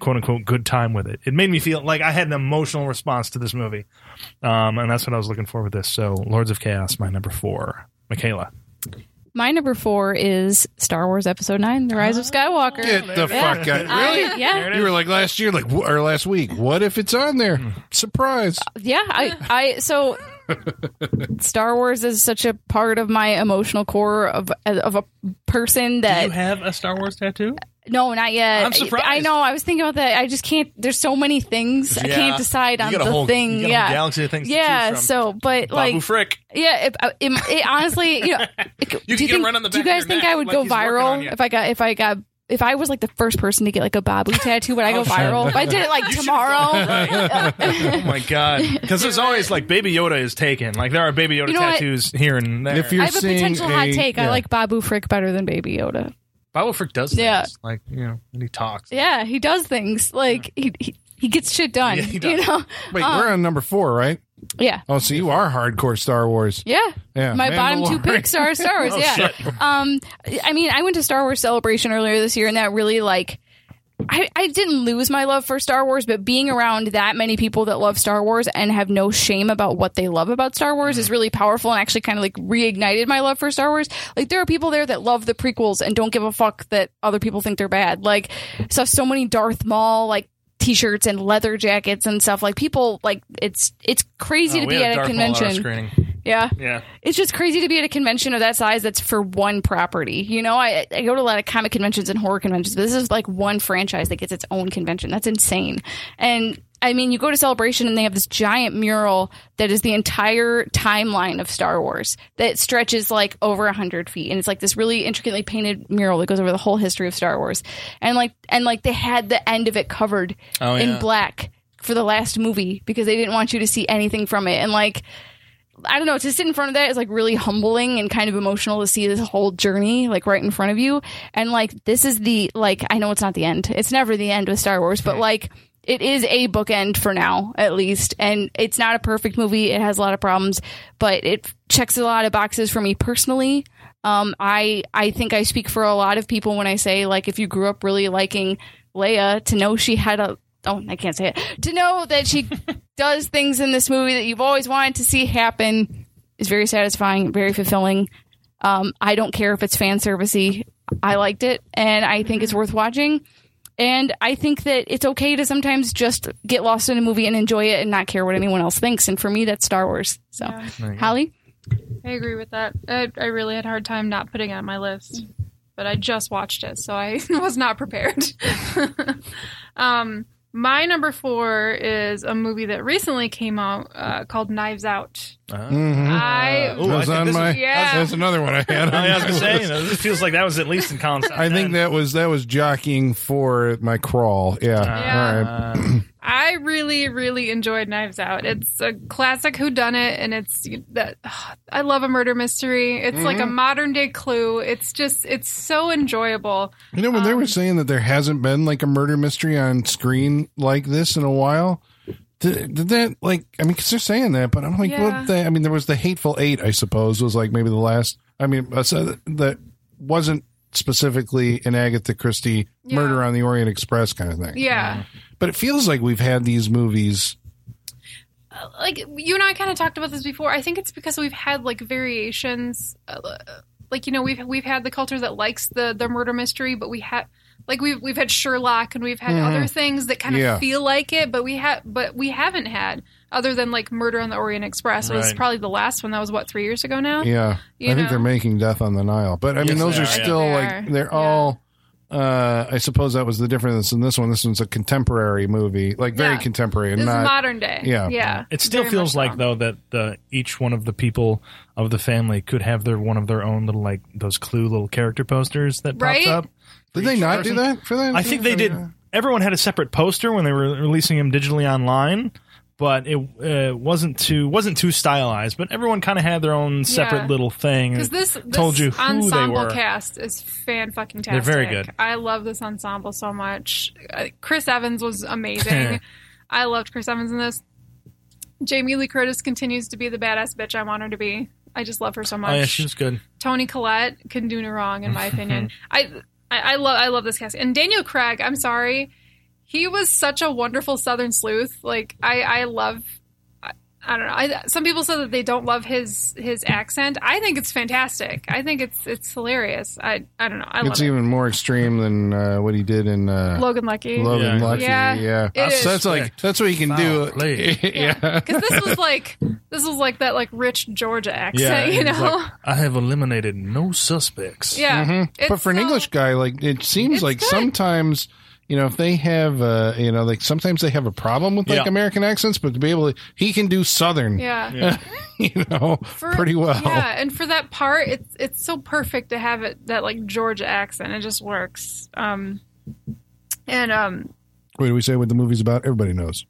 quote unquote good time with it. It made me feel like I had an emotional response to this movie, um, and that's what I was looking for with this. So, Lords of Chaos, my number four. Michaela, My number four is Star Wars Episode Nine: The Rise of Skywalker. Get the Yeah. fuck out! I- Really? yeah, You were like last year, like or last week. What if it's on there? Hmm. Surprise! yeah. I, I so [LAUGHS] Star Wars is such a part of my emotional core of of a person do that you have a Star Wars tattoo? no, not yet. I'm surprised. I know. I was thinking about that. I just can't. There's so many things. I can't decide You on got a the whole- thing. you got a whole yeah, galaxy of things Yeah. choose from. So, but Babu like, Frik. Yeah, it, uh, it, it honestly, you know, [LAUGHS] it- do can you get think, right on the do you back of guys your think neck I would like go he's working on viral if I got if I got if I was like the first person to get like a Babu [LAUGHS] tattoo? Would I go oh, viral? If I did it like [LAUGHS] tomorrow, Oh my god! Because there's always like Baby Yoda is taken. Like there are Baby Yoda You know what? tattoos here and there. If you're I have a seeing potential hot a- take. I like Babu Frik better than Baby Yoda. Babu Frik does things. Yeah. Like you know, and he talks. Yeah, he does things like he he, he gets shit done. Yeah, he does. You know? Wait, we're um, on number four, right? Yeah. Oh, so you are hardcore Star Wars. Yeah. Yeah, My bottom two picks are Star Wars. [LAUGHS] Oh, yeah. shit. Um, I mean, I went to Star Wars Celebration earlier this year, and that really like. I, I didn't lose my love for Star Wars, but being around that many people that love Star Wars and have no shame about what they love about Star Wars is really powerful and actually kind of like reignited my love for Star Wars. Like there are people there that love the prequels and don't give a fuck that other people think they're bad. Like so so many Darth Maul like t-shirts and leather jackets and stuff. Like people like it's it's crazy Oh, to be at a Darth Maul at our convention. Yeah. Yeah. It's just crazy to be at a convention of that size that's for one property. You know, I, I go to a lot of comic conventions and horror conventions, but this is like one franchise that gets its own convention. That's insane. And I mean, you go to Celebration and they have this giant mural that is the entire timeline of Star Wars that stretches like over a hundred feet. And it's like this really intricately painted mural that goes over the whole history of Star Wars. And like, and like they had the end of it covered Oh, in yeah. black for the last movie because they didn't want you to see anything from it. And like, I don't know, to sit in front of that is like really humbling and kind of emotional to see this whole journey like right in front of you. And like this is the like I know it's not the end. It's never the end with Star Wars, but like it is a bookend for now at least. And it's not a perfect movie. It has a lot of problems, but it checks a lot of boxes for me personally. Um I I think I speak for a lot of people when I say like if you grew up really liking Leia to know she had a oh I can't say it to know that she [LAUGHS] does things in this movie that you've always wanted to see happen is very satisfying, very fulfilling. Um, I don't care if it's fan servicey. I liked it, and I think it's worth watching. And I think that it's okay to sometimes just get lost in a movie and enjoy it and not care what anyone else thinks. And for me, that's Star Wars. So, Holly, I agree with that. I, I really had a hard time not putting it on my list, but I just watched it, so I [LAUGHS] was not prepared. [LAUGHS] um, my number four is a movie that recently came out uh, called Knives Out. Mm-hmm. I Ooh, was think on my. is- Yeah. That's another one I had. On [LAUGHS] I was gonna say, you know, this feels like that was at least in column. I think that was that was jockeying for my crawl. Yeah. Yeah. All right. [CLEARS THROAT] I really, really enjoyed Knives Out. It's a classic whodunit, and it's that I love a murder mystery. It's like a modern day Clue. It's just, it's so enjoyable. You know, when they Um, were saying that there hasn't been like a murder mystery on screen like this in a while, Did, did that like? I mean, because they're saying that, but I'm like, Yeah. what? The, I mean, there was the Hateful Eight. I suppose was like maybe the last. I mean, uh, so that wasn't specifically an Agatha Christie Yeah. Murder on the Orient Express kind of thing. Yeah. But it feels like we've had these movies. like you and I kind of talked about this before. I think it's because we've had like variations, uh, like you know we've we've had the culture that likes the the murder mystery, but we had like we've we've had Sherlock and we've had other things that kind of Yeah. feel like it, but we have but we haven't had other than like Murder on the Orient Express was probably the last one. That was what three years ago now. Yeah, You I think they're making Death on the Nile, but I mean, Yes, those they are are, yeah. still They like are. they're Yeah. all. Uh, I suppose that was the difference in this one. This one's a contemporary movie, like very Yeah. contemporary, and This not is modern day. yeah. yeah. It still Very feels like so. though that the, each one of the people of the family could have their one of their own little like those clue little character posters that Right? pops up. Did they not person. do that for that? I think they did. Everyone had a separate poster when they were releasing them digitally online, but it uh, wasn't too wasn't too stylized. But everyone kind of had their own separate Yeah. little thing. Because this, this told you who they ensemble were. cast is fan fucking tastic. They're very good. I love this ensemble so much. Uh, Chris Evans was amazing. [LAUGHS] I loved Chris Evans in this. Jamie Lee Curtis continues to be the badass bitch I want her to be. I just love her so much. Oh yeah, she was good. Toni Collette can do no wrong, in my [LAUGHS] opinion. I, I I love I love this cast. And Daniel Craig, I'm sorry, he was such a wonderful Southern sleuth. Like I I love. I, I don't know. I, some people say that they don't love his his accent. I think it's fantastic. I think it's it's hilarious. I I don't know. I love It's it. even more extreme than uh, what he did in uh, Logan Lucky. Logan Yeah. Lucky. Yeah, Yeah, it is. So that's like that's what he can do. Foul play. [LAUGHS] yeah. Because this was like this was like that like rich Georgia accent, Yeah, you know. like, I have eliminated no suspects. yeah, It's but for an English guy, like it seems like good. sometimes you know if they have uh you know like sometimes they have a problem with like Yeah. American accents, but to be able to he can do Southern, yeah. [LAUGHS] you know, for- pretty well. Yeah, and for that part, it's it's so perfect to have it that like Georgia accent. It just works. Um, and um, What do we say what the movie's about? Everybody knows.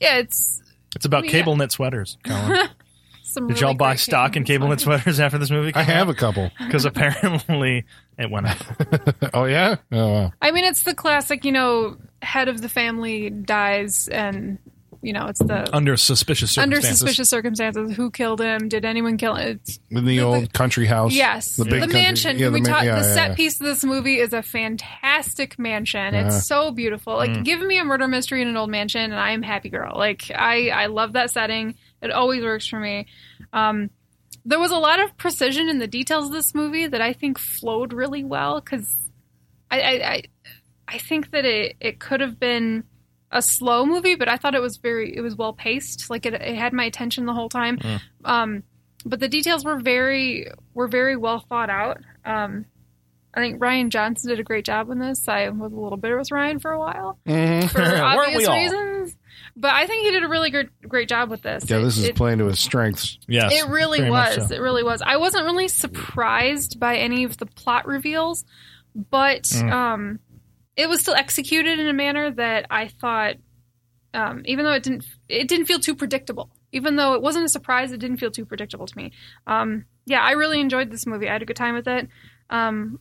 yeah, it's It's about Yeah. cable knit sweaters. Colin. [LAUGHS] some. Did really y'all buy stock in cable knit sweaters after this movie? I have a couple. [LAUGHS] because apparently it went up. [LAUGHS] oh yeah. Oh wow. I mean, it's the classic. You know, head of the family dies, and you know, it's the under suspicious under circumstances. suspicious circumstances. Who killed him? Did anyone kill him? It's, In the The- old the- country house. Yes, The the, big country- mansion. yeah, Can we the ma- talk? yeah, the yeah, set yeah. piece of this movie is a fantastic mansion. Yeah. It's so beautiful. Like, give me a murder mystery in an old mansion, and I am happy girl. Like, I I love that setting. It always works for me. Um, there was a lot of precision in the details of this movie that I think flowed really well because I, I I I think that it it could have been a slow movie, but I thought it was very it was well paced. Like it, it had my attention the whole time. Um, but the details were very were very well thought out. Um, I think Rian Johnson did a great job in this. I was a little bitter with Rian for a while Mhm. for [LAUGHS] obvious reasons, but I think he did a really great great job with this. Yeah, this is it, playing to his strengths. Yes, it really was. so. It really was. I wasn't really surprised by any of the plot reveals, but Mm. um, it was still executed in a manner that I thought, um, even though it didn't, it didn't feel too predictable. Even though it wasn't a surprise, it didn't feel too predictable to me. Um, yeah, I really enjoyed this movie. I had a good time with it. Um,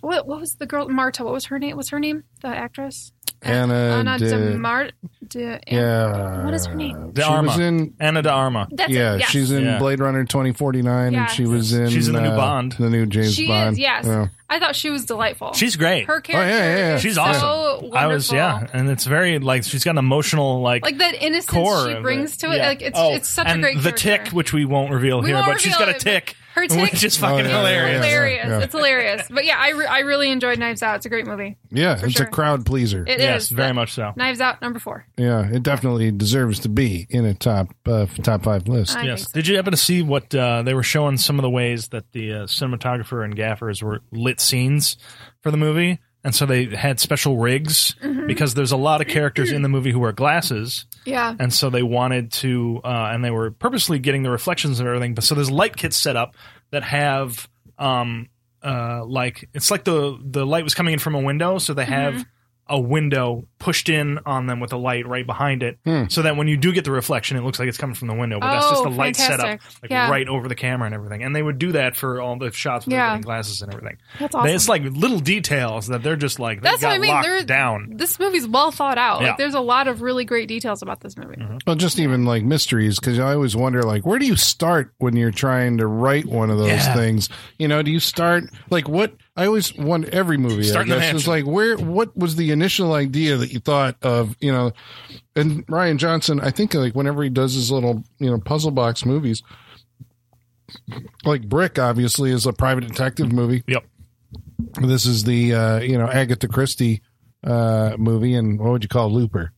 what what was the girl Marta? What was her name? What's her name? The actress Anna Anna de- de Mar. De, Yeah. What is her name? De she Arma. was in Anna de Arma. That's yeah, it. Yes. she's in Yeah. Blade Runner 2049 and she was in She's in the new uh, Bond. The new James She Bond. is. Yes, Yeah. I thought she was delightful. She's great. her character. Oh, yeah, yeah. is She's so awesome. I was yeah, and it's very like she's got an emotional like like that innocence core she brings it. to it. Yeah. Like it's Oh, it's such and a great character. the character. tick, which we won't reveal We here, won't but she's got a it, but tick, her tick- which is fucking Oh, yeah, hilarious. yeah, hilarious. yeah. It's hilarious. But yeah, I, re- I really enjoyed Knives Out. It's a great movie. Yeah, it's sure. a crowd pleaser. It is Yes, very much so. Knives Out number four. yeah, it definitely deserves to be in a top uh, top five list. I Yes. think so. Did you happen to see what uh, they were showing? Some of the ways that the uh, cinematographer and gaffers were lit scenes for the movie, and so they had special rigs Mm-hmm. because there's a lot of characters in the movie who wear glasses, Yeah. and so they wanted to, uh, and they were purposely getting the reflections of everything. But so there's light kits set up that have, um, uh, like it's like the the light was coming in from a window, so they have. Mm-hmm. A window pushed in on them with a light right behind it, Hmm. so that when you do get the reflection, it looks like it's coming from the window. But that's just Oh, the light setup, fantastic. like Yeah. right over the camera and everything. And they would do that for all the shots with Yeah. everything, glasses and everything. That's They- awesome. It's like little details that they're just like they That's got what I mean. locked They're- down. This movie's well thought out. Yeah. Like, there's a lot of really great details about this movie. Well, just even like mysteries, because I always wonder, like, where do you start when you're trying to write one of those Yeah. things? You know, do you start like what? I always want every movie. Start I guess is mansion. like where? What was the initial idea that you thought of? You know, and Rian Johnson, I think like whenever he does his little you know puzzle box movies, like Brick, obviously is a private detective movie. Yep. This is the uh, you know Agatha Christie uh, movie, and what would you call Looper?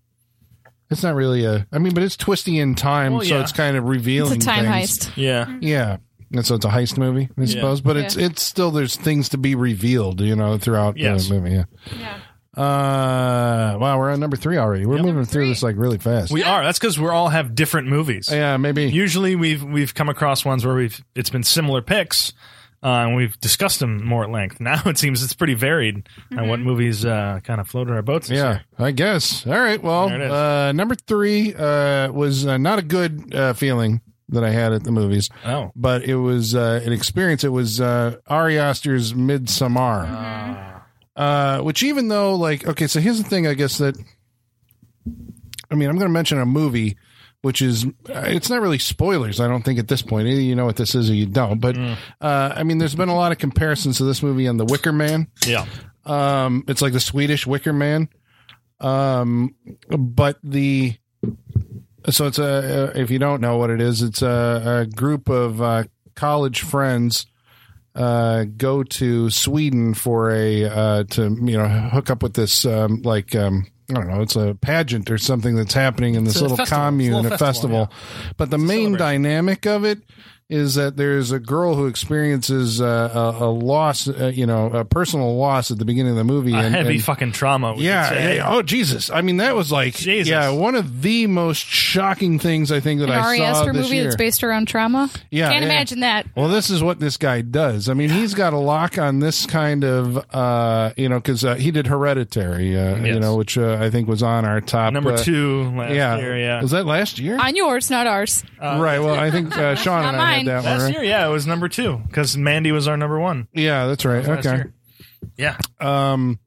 It's not really a. I mean, but it's twisty in time, Well, so it's kind of revealing. It's a time things. heist. Yeah. Yeah, and so it's a heist movie, I suppose. But it's it's still there's things to be revealed, you know, throughout Yes. the movie. Yeah. Yeah. Uh, wow, we're on number three already. We're moving through this like really fast. We are. That's because we all have different movies. yeah, maybe. Usually, we've we've come across ones where we've it's been similar picks, uh, and we've discussed them more at length. [LAUGHS] Now it seems it's pretty varied on what movies uh, kind of floated our boats. this Yeah, year. I guess. All right. Well, There it is. uh, number three uh, was uh, not a good uh, feeling that I had at the movies, Oh. but it was uh, an experience. It was uh, Ari Aster's Midsommar. Ah. Uh, which even though like okay, so here's the thing. I guess that I mean I'm going to mention a movie. Which is, uh, it's not really spoilers. I don't think at this point. Either you know what this is or you don't. But Mm. uh, I mean, there's been a lot of comparisons to this movie and The Wicker Man. Yeah. Um, it's like the Swedish Wicker Man. Um, but the so it's a if you don't know what it is, it's a, a group of uh, college friends uh, go to Sweden for a uh, to you know hook up with this um, like um, I don't know, it's a pageant or something that's happening in this little festival. commune, a festival. festival, But the main dynamic of it is that there's a girl who experiences uh, a, a loss, uh, you know, a personal loss at the beginning of the movie. A and, heavy and- fucking trauma. we yeah, could say. yeah, Oh Jesus! I mean, that was like Jesus. yeah, one of the most shocking things I think that An I Ari saw Aster this movie year. that's based around trauma. Yeah, Can't yeah. imagine that. Well, this is what this guy does. I mean, he's got a lock on this kind of, uh, you know, because uh, he did Hereditary, uh, you know, which uh, I think was on our top Number uh, two last Yeah, year. Yeah. was that last year? On yours, not ours. right. Well, [LAUGHS] I think uh, Sean and I had mine. that one. last Right? year, yeah, it was number two because Mandy was our number one. Yeah, that's right. last Okay. Yeah. Um,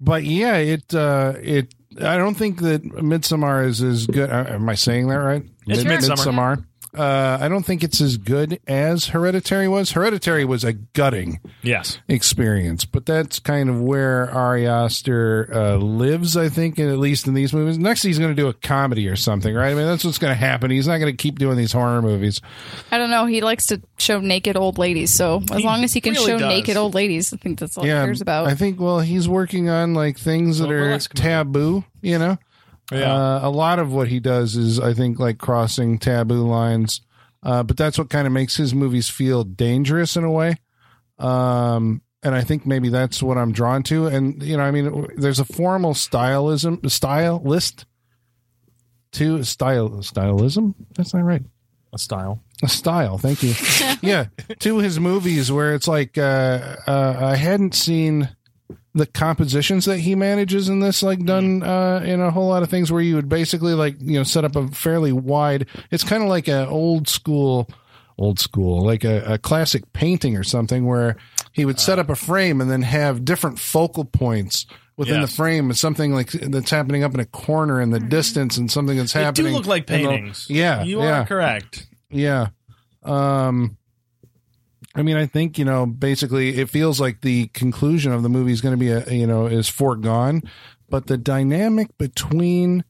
but yeah, it uh, it. I don't think that Midsummer is as good. Uh, am I saying that right? It's Mid- Midsommar. Midsommar. Uh, I don't think it's as good as Hereditary was. Hereditary was a gutting Yes. experience, but that's kind of where Ari Aster uh, lives. I think, at least in these movies. Next, he's going to do a comedy or something, right? I mean, that's what's going to happen. He's not going to keep doing these horror movies. I don't know. He likes to show naked old ladies. So as He long as he can really show does. naked old ladies, I think that's all he cares about. I think. Well, he's working on like things that Well, are burlesque movie. taboo. You know. Yeah. Uh, a lot of what he does is, I think, like crossing taboo lines. Uh, but that's what kind of makes his movies feel dangerous in a way. Um, and I think maybe that's what I'm drawn to. And you know, I mean, there's a formal stylism, style list to style stylism. That's not right. A style. A style. Thank you. [LAUGHS] yeah, to his movies where it's like uh, uh, I hadn't seen the compositions that he manages in this like done uh, in a whole lot of things where you would basically like you know set up a fairly wide. It's kind of like a old school. Old school, like a, a classic painting or something, where he would set up a frame and then have different focal points within Yes. the frame. It's something like that's happening up in a corner in the distance, and something that's They happening. do look like in the- paintings. yeah, You yeah. are correct. Yeah. Um I mean, I think, you know, basically it feels like the conclusion of the movie is going to be a, you know, is foregone, but the dynamic between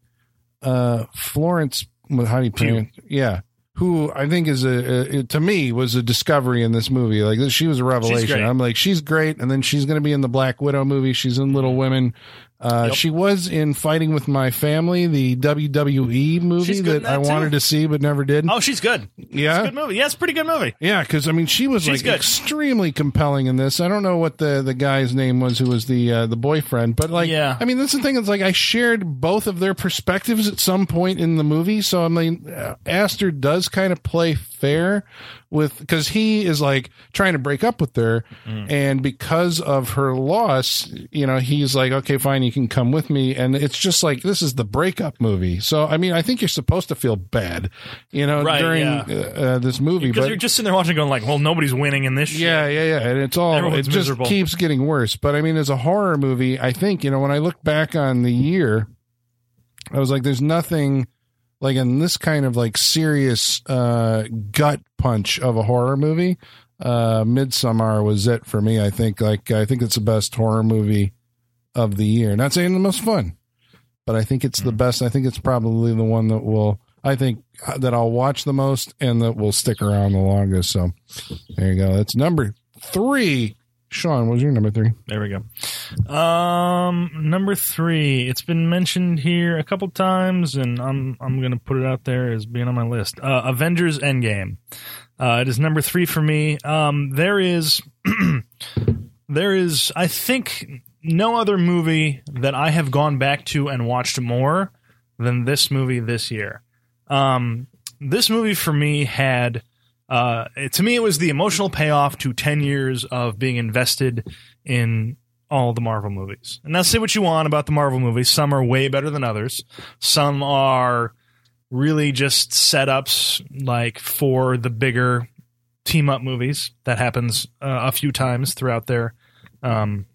uh Florence how do you pronounce Yeah. Who I think is a, a to me was a discovery in this movie. Like she was a revelation. I'm like she's great and then she's going to be in the Black Widow movie. She's in Little Women. Uh, Yep. She was in Fighting with My Family, the WWE movie in that I too. wanted to see but never did. Oh, she's good. yeah, Good movie. Yeah, it's a pretty good movie. yeah, because I mean, she was She's like good. extremely compelling in this. I don't know what the the guy's name was who was the uh, the boyfriend, but like, Yeah. I mean, that's the thing. It's like I shared both of their perspectives at some point in the movie. So I mean, uh, Aster does kind of play fair with because he is like trying to break up with her, Mm. and because of her loss, you know, he's like, okay, fine, you can come with me, and it's just like this is the breakup movie. So I mean, I think you're supposed to feel bad, you know, Right, during yeah. uh, uh, this movie, Because you're just sitting there watching, going like, "Well, nobody's winning in this." shit. yeah, yeah, yeah. And it's all, Everyone's it just miserable. keeps getting worse. But I mean, as a horror movie, I think, you know, when I look back on the year, I was like, there's nothing like in this kind of like serious uh, gut punch of a horror movie. Uh, Midsommar was it for me. I think, like, I think it's the best horror movie of the year. Not saying the most fun, but I think it's the best. I think it's probably the one that will, I think, uh, that I'll watch the most and that will stick around the longest. So there you go. That's number three. Sean, what was your number three? There we go. Um, number three. It's been mentioned here a couple times, and I'm I'm gonna put it out there as being on my list. Uh, Avengers Endgame. Uh, it is number three for me. Um, there is, [CLEARS THROAT] there is, I think, no other movie that I have gone back to and watched more than this movie this year. Um, this movie for me had uh, to me, it was the emotional payoff to 10 years of being invested in all the Marvel movies. And now say what you want about the Marvel movies. Some are way better than others. Some are really just setups like for the bigger team up movies that happens uh, a few times throughout their um,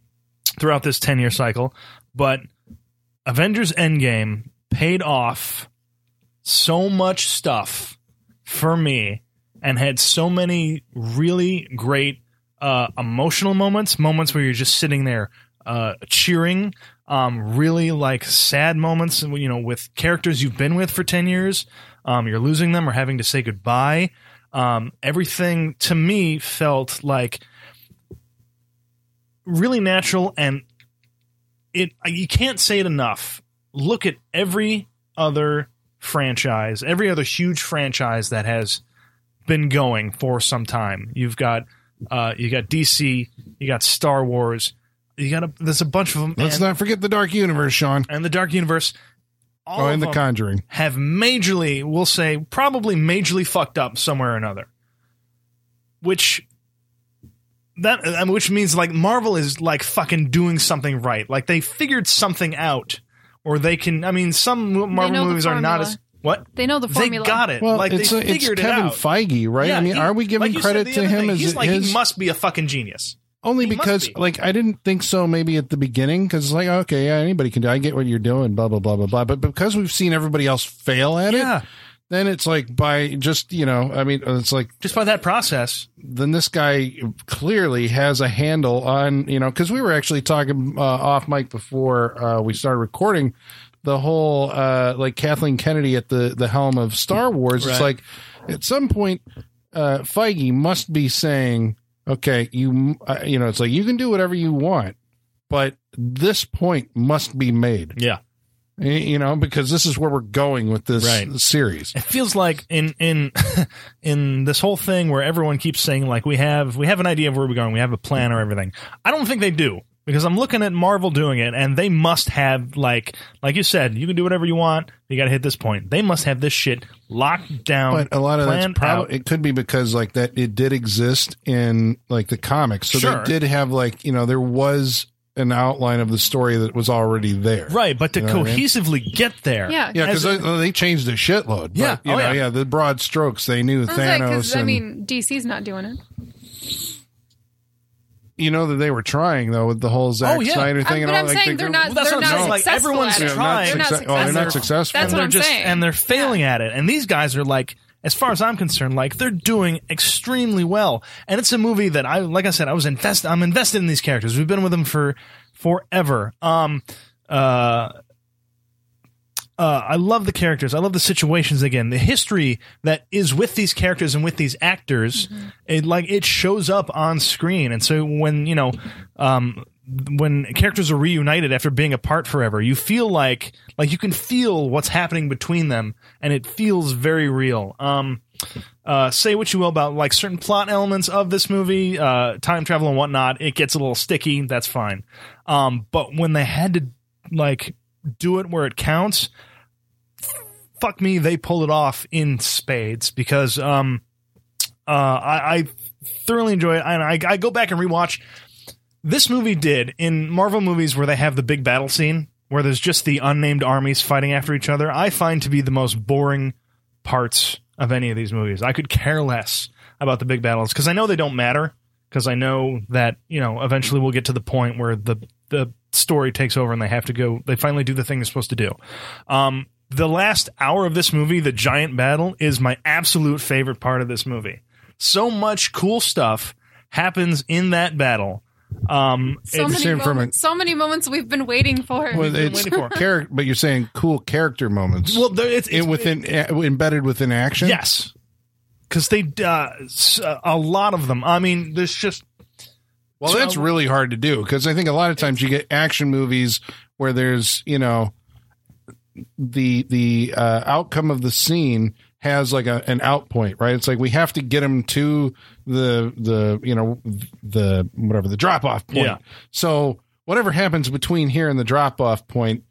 throughout this 10 year cycle. But Avengers Endgame paid off so much stuff for me and had so many really great uh, emotional moments, moments where you're just sitting there uh, cheering, um, really like sad moments, you know, with characters you've been with for 10 years. Um, you're losing them or having to say goodbye. Um, everything to me felt like really natural and it you can't say it enough. Look at every other franchise, every other huge franchise that has been going for some time. You've got uh, you got DC, you got Star Wars, you got a, there's a bunch of them. Let's and, not forget the Dark Universe, Sean. and the Dark Universe. All Oh, and The Conjuring. have majorly, we'll say, probably majorly fucked up somewhere or another. Which that I mean, which means like Marvel is like fucking doing something right. Like they figured something out, or they can. I mean, some Marvel movies are not as what They know the formula. they got it. Well, like it's, they uh, it's figured Kevin it out. Feige, right? Yeah, I mean, he- are we giving like credit to him day, as he's like his he must be a fucking genius. only he because be. like I didn't think so maybe at the beginning because it's like okay yeah anybody can do I get what you're doing blah blah blah blah blah but because we've seen everybody else fail at Yeah, it then it's like by just you know I mean it's like just by that process. then this guy clearly has a handle on you know because we were actually talking uh, off mic before uh, we started recording the whole uh, like Kathleen Kennedy at the the helm of Star Wars. It's like at some point uh, Feige must be saying, okay, you uh, you know, it's like you can do whatever you want, but this point must be made. Yeah. You know, because this is where we're going with this Right. series. it feels like in in [LAUGHS] in this whole thing where everyone keeps saying like we have we have an idea of where we're going we have a plan or everything i don't think they do because i'm looking at marvel doing it and they must have like like you said you can do whatever you want you got to hit this point they must have this shit locked down But a lot of that's probably it could be because like that it did exist in like the comics, so Sure. they did have like you know there was an outline of the story that was already there, right but to You know what I mean? cohesively get there Yeah. Yeah, because they, they changed a shitload. But, Yeah. you Oh, know, yeah. yeah, the broad strokes they knew Thanos. Because I mean, DC's not doing it. You know that they were trying though with the whole Zack Oh, yeah. Snyder thing. Uh, and but all. I'm like, saying they- they're not. Well, they're not. Like, successful everyone's at not trying. They're not success- oh, they're not successful. successful. That's and what they're I'm just saying. and they're failing at it and these guys are like as far as i'm concerned like they're doing extremely well and it's a movie that i like i said i was invest i'm invested in these characters we've been with them for forever um uh uh, I love the characters. I love the situations again. The history that is with these characters and with these actors, it like it shows up on screen. And so when you know, um, when characters are reunited after being apart forever, you feel like like you can feel what's happening between them, and it feels very real. Um, uh, say what you will about like certain plot elements of this movie, uh, time travel and whatnot. It gets a little sticky. That's fine. Um, but when they had to like do it where it counts, fuck me, they pull it off in spades because um Uh, I, I thoroughly enjoy it, and I, I go back and rewatch. This movie did in Marvel movies where they have the big battle scene where there's just the unnamed armies fighting after each other. I find to be the most boring parts of any of these movies. I could care less about the big battles because I know they don't matter. Because I know that you know eventually we'll get to the point where the the story takes over and they have to go. They finally do the thing they're supposed to do. Um, the last hour of this movie, the giant battle, is my absolute favorite part of this movie. So much cool stuff happens in that battle. Um, So many, same from moments, so many moments we've been waiting for. Well, it's waiting for. [LAUGHS] char- but you're saying cool character moments. well, there- it's, it's in, within uh, embedded within action. Yes, because they uh, s- a lot of them. I mean, there's just Well, So- that's really hard to do because I think a lot of times you get action movies where there's you know the the uh, outcome of the scene has like a, an out point, right? It's like we have to get them to the the you know the whatever the drop off point. Yeah. So whatever happens between here and the drop off point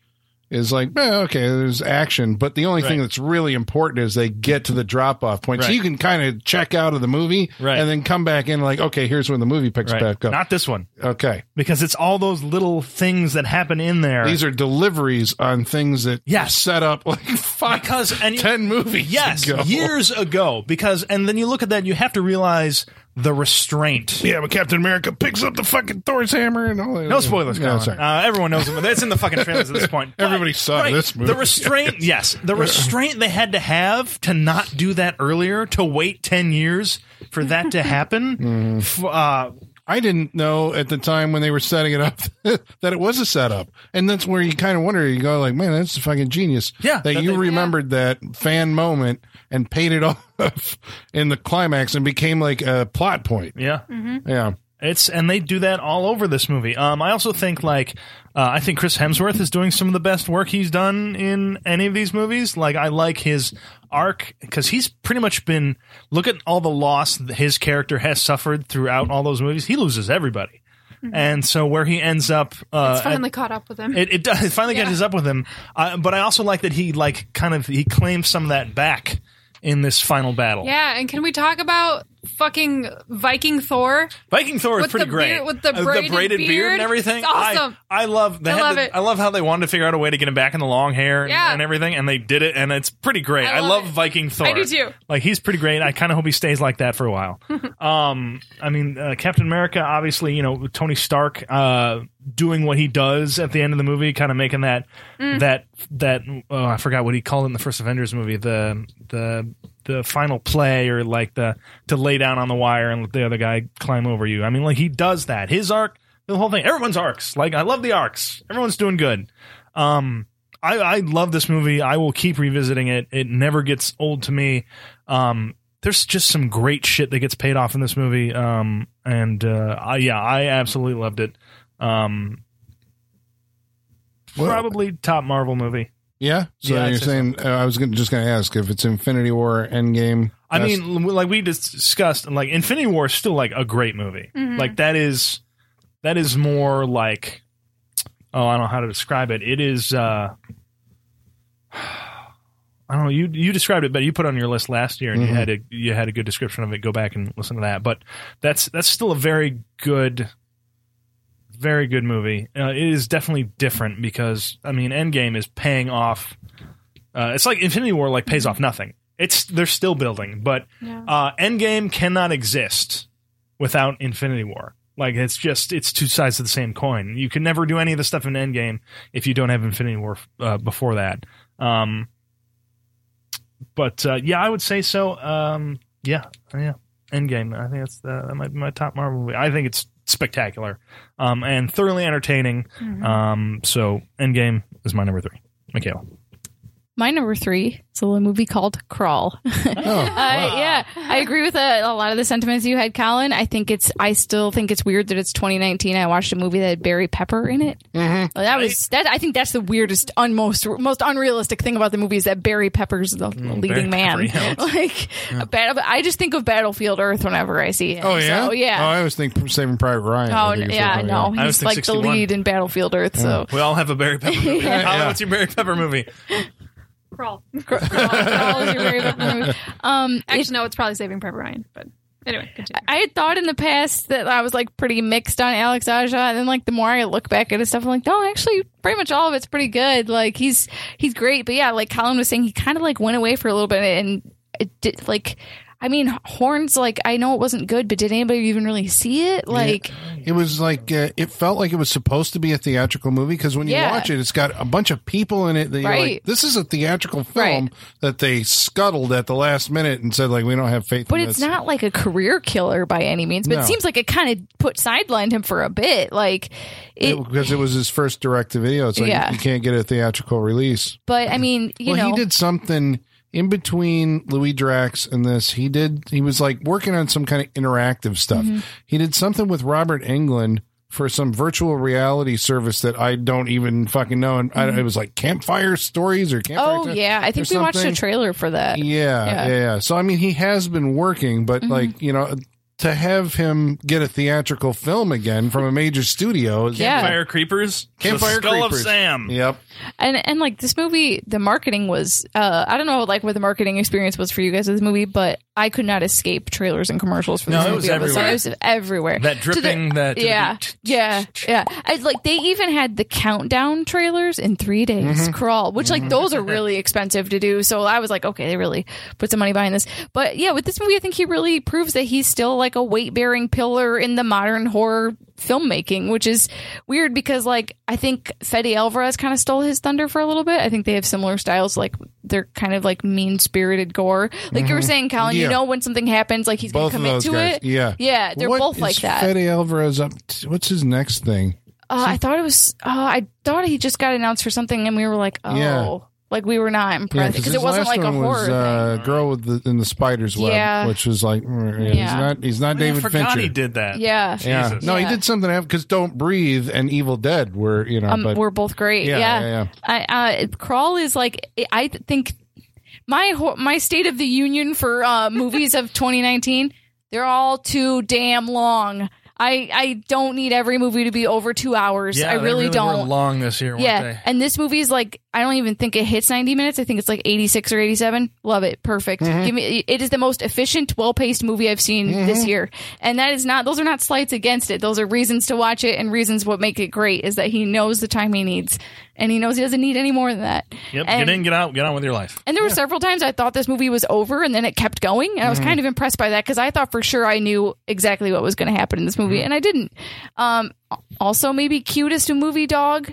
is like eh, okay, there's action, but the only thing that's really important is they get to the drop off point. So you can kind of check out of the movie Right. and then come back in like okay, here's when the movie picks right. back up. not this one Okay. because it's all those little things that happen in there. These are deliveries on things that Yes. set up like [LAUGHS] five, because and you- 10 movies yes, ago. years ago. Because and then you look at that, and you have to realize the restraint. Yeah, but Captain America picks up the fucking Thor's hammer and all that. No spoilers, Yeah, Colin. sorry. Uh, everyone knows it. That's in the fucking trailers at this point. But- [LAUGHS] Everybody saw this movie. The restraint, [LAUGHS] yes, the restraint they had to have to not do that earlier, to wait ten years for that to happen. F- uh, I didn't know at the time when they were setting it up [LAUGHS] that it was a setup. And that's where you kind of wonder, you go like, man, that's a fucking genius. Yeah, That that you they- remembered that fan moment and paid it [LAUGHS] off in the climax and became like a plot point. yeah, mm-hmm. Yeah. It's and they do that all over this movie. Um, I also think like uh, I think Chris Hemsworth is doing some of the best work he's done in any of these movies. Like I like his arc because he's pretty much been look at all the loss that his character has suffered throughout all those movies. He loses everybody, and so where he ends up, uh, it's finally caught up with him. it, it does. It finally Yeah. catches up with him. Uh, but I also like that he like kind of he claims some of that back in this final battle. yeah, and can we talk about fucking Viking Thor? Viking Thor is With pretty the great beard- with the Uh, braided beard. beard. and everything. It's awesome. I, I love. They I love the- it. I love how they wanted to figure out a way to get him back in the long hair and, Yeah. and everything, and they did it, and it's pretty great. I, I love, love. Viking Thor. I do too. Like he's pretty great. I kind of hope he stays like that for a while. [LAUGHS] um, I mean, uh, Captain America, obviously, you know, Tony Stark, uh, doing what he does at the end of the movie, kind of making that Mm. that that oh, I forgot what he called it in the first Avengers movie, the the the final play or like the to lay down on the wire and let the other guy climb over you. I mean, like he does that. His arc, the whole thing. Everyone's arcs. Like I love the arcs. Everyone's doing good. Um, I, I love this movie. I will keep revisiting it. It never gets old to me. Um, there's just some great shit that gets paid off in this movie. Um, and uh, I, yeah, I absolutely loved it. Um, Well- probably top Marvel movie. Yeah. So Yeah, you're say saying, uh, I was gonna, just going to ask if it's Infinity War Endgame. I best- mean, like we discussed, like Infinity War is still like a great movie. Like that is that is more like oh, I don't know how to describe it. It is uh [SIGHS] I don't know. You you described it, but you put it on your list last year, and you had a you had a good description of it. Go back and listen to that. But that's that's still a very good, very good movie. Uh, it is definitely different because I mean, Endgame is paying off. Uh, it's like Infinity War, like pays off nothing. It's they're still building, but Yeah. uh, Endgame cannot exist without Infinity War. Like it's just it's two sides of the same coin. You can never do any of the stuff in Endgame if you don't have Infinity War uh, before that. Um, but uh, yeah, I would say so. Um, yeah, yeah, Endgame. I think that's uh, that might be my top Marvel movie. I think it's spectacular um, and thoroughly entertaining. Um, so Endgame is my number three. Michaela. My number three is a little movie called Crawl. [LAUGHS] Oh, Uh, yeah, I agree with uh, a lot of the sentiments you had, Colin. I think it's. I still think it's weird that it's 2019. I watched a movie that had Barry Pepper in it. Mm-hmm. That was that. I think that's the weirdest, un, most most unrealistic thing about the movie is that Barry Pepper's the leading Barry man. Pepper, yeah. [LAUGHS] like, a bat- I just think of Battlefield Earth whenever I see it. oh yeah. So, yeah. Oh, I always think Saving Private Ryan. Oh think is yeah, what- no, I was he's like thinking the lead in Battlefield Earth. So We all have a Barry Pepper movie. Colin, [LAUGHS] Yeah. what's your Barry Pepper movie? [LAUGHS] Crawl. Crawl is your Barry Pepper movie. Um, it- no, it's probably Saving Private Ryan, but Anyway, continue. I had thought in the past that I was like pretty mixed on Alex Aja, and then like the more I look back at his stuff, I'm like, no, actually, pretty much all of it's pretty good. Like he's he's great, but yeah, like Colin was saying, he kind of like went away for a little bit, and it did like. I mean, Horns, like, I know it wasn't good, but did anybody even really see it? Like, It was like uh, it felt like it was supposed to be a theatrical movie because when you Yeah. watch it, it's got a bunch of people in it that you're like, Right. this is a theatrical film Right. that they scuttled at the last minute and said like we don't have faith. but it's this. not like a career killer by any means, but No. it seems like it kind of put sidelined him for a bit. Like, it, It- because it was his first direct to video. It's like Yeah. you can't get a theatrical release. but I mean, you well, know, he did something in between Louis Drax and this. He did. He was like working on some kind of interactive stuff. Mm-hmm. He did something with Robert Englund for some virtual reality service that I don't even fucking know. And I, it was like Campfire Stories or Campfire. Mm-hmm. oh, yeah, I think we watched a trailer for that. Yeah, Yeah. Mm-hmm. yeah, yeah. So I mean, he has been working, but like you know, to have him get a theatrical film again from a major studio is Yeah. Fire Creepers. Campfire the Skull Creepers. of Sam. Yep. and and like this movie the marketing was uh i don't know like what the marketing experience was for you guys with this movie but i could not escape trailers and commercials for this it movie was All of a sudden. everywhere. it was everywhere That To the- dripping, that- yeah yeah yeah I, like they even had the countdown trailers in three days crawl which like those are really expensive to do so i was like okay they really put some money behind this but yeah with this movie i think he really proves that he's still like a weight-bearing pillar in the modern horror filmmaking, which is weird because like I think Fede Alvarez kind of stole his thunder for a little bit. I think they have similar styles, like they're kind of like mean spirited gore. Like you were saying, Colin, you Mm-hmm. Know when something happens, like he's Both gonna commit to guys. it. Yeah. yeah, they're What both like that. Fede Alvarez up. To, what's his next thing? Uh, I thought it was. Uh, I thought he just got announced for something, and we were like, oh. Yeah. Like we were not impressed because his it wasn't last like a horror was, uh, thing. Girl with the in the spider's web, Yeah. which was like mm, yeah, he's not he's not I David forgot Fincher. he did that. Yeah, Yeah, Jesus. no, he did something because Don't Breathe and Evil Dead were you know, um, but we're both great. Yeah, Yeah, yeah, I, uh, Crawl is like I think my ho- my state of the union for uh, movies of [LAUGHS] 2019. They're all too damn long. I I don't need every movie to be over two hours. Yeah, I they really, don't. long this year, Yeah, they? and this movie is like I don't even think it hits 90 minutes. I think it's like 86 or 87. Love it. Perfect. Mm-hmm. Give me it is the most efficient, well-paced movie I've seen Mm-hmm. this year. And that is not those are not slights against it. Those are reasons to watch it and reasons what make it great is that he knows the time he needs and he knows he doesn't need any more than that. Yep, And- get in, get out, get on with your life. and there were several times I thought this movie was over and then it kept going. And I was kind of impressed by that because I thought for sure I knew exactly what was going to happen in this movie and I didn't. Um, also, maybe cutest movie dog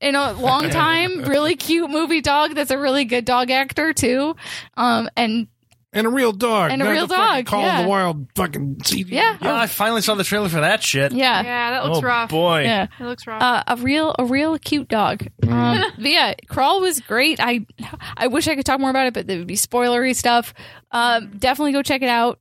in a long [LAUGHS] time. really cute movie dog that's a really good dog actor too. Um, and and a real dog And a not real the dog, Call of yeah. the Wild fucking CG. yeah, Yeah, I finally saw the trailer for that shit. yeah. Yeah, that looks oh rough. boy. Yeah. It looks rough. Uh, a real, a real cute dog. Um, but yeah, Crawl was great. I, I wish I could talk more about it, but there would be spoilery stuff. Um, definitely go check it out.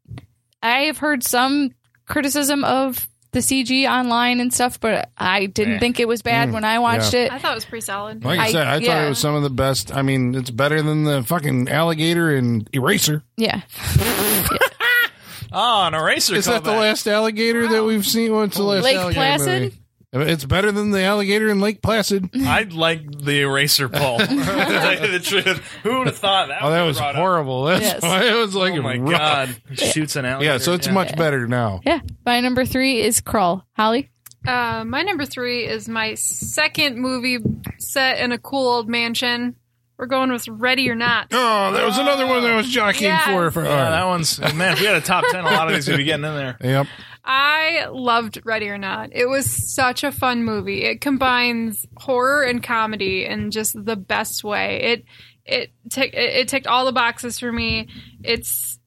I have heard some criticism of the CG online and stuff, but I didn't think it was bad mm. when I watched yeah. it. I thought it was pretty solid. Like I, I- said, I thought yeah. it was some of the best. I mean, it's better than the fucking alligator and Eraser. Yeah, Oh, [LAUGHS] an eraser. Is that the callback. last alligator that we've seen? What's the last Lake alligator Placid? movie? It's better than the alligator in Lake Placid. [LAUGHS] I'd like the eraser Paul. [LAUGHS] to tell you the truth. Who would have thought that? Oh, that was brought up? horrible. [LAUGHS] That's Yes. why it was like Oh my rough. god! He shoots an alligator. Yeah, so it's much better now. yeah. My number three is Crawl. Holly. Uh, my number three is my second movie set in a cool old mansion. We're going with Ready or Not. Oh, that was another one that I was jockeying Yes. for. for Yeah, that one's man. If we had a top ten, a lot of these would be getting in there. Yep. I loved Ready or Not. It was such a fun movie. It combines horror and comedy in just the best way. It it it, it ticked all the boxes for me. It's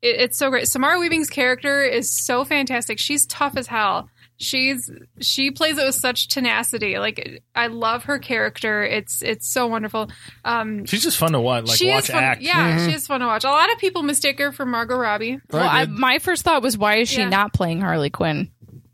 it, it's so great. Samara Weaving's character is so fantastic. She's tough as hell. She's she plays it with such tenacity. Like I love her character. It's it's so wonderful. Um, She's just fun to watch. Like she watch is fun. act. Yeah, she is fun to watch. A lot of people mistake her for Margot Robbie. Well, I, my first thought was, why is she Yeah. not playing Harley Quinn?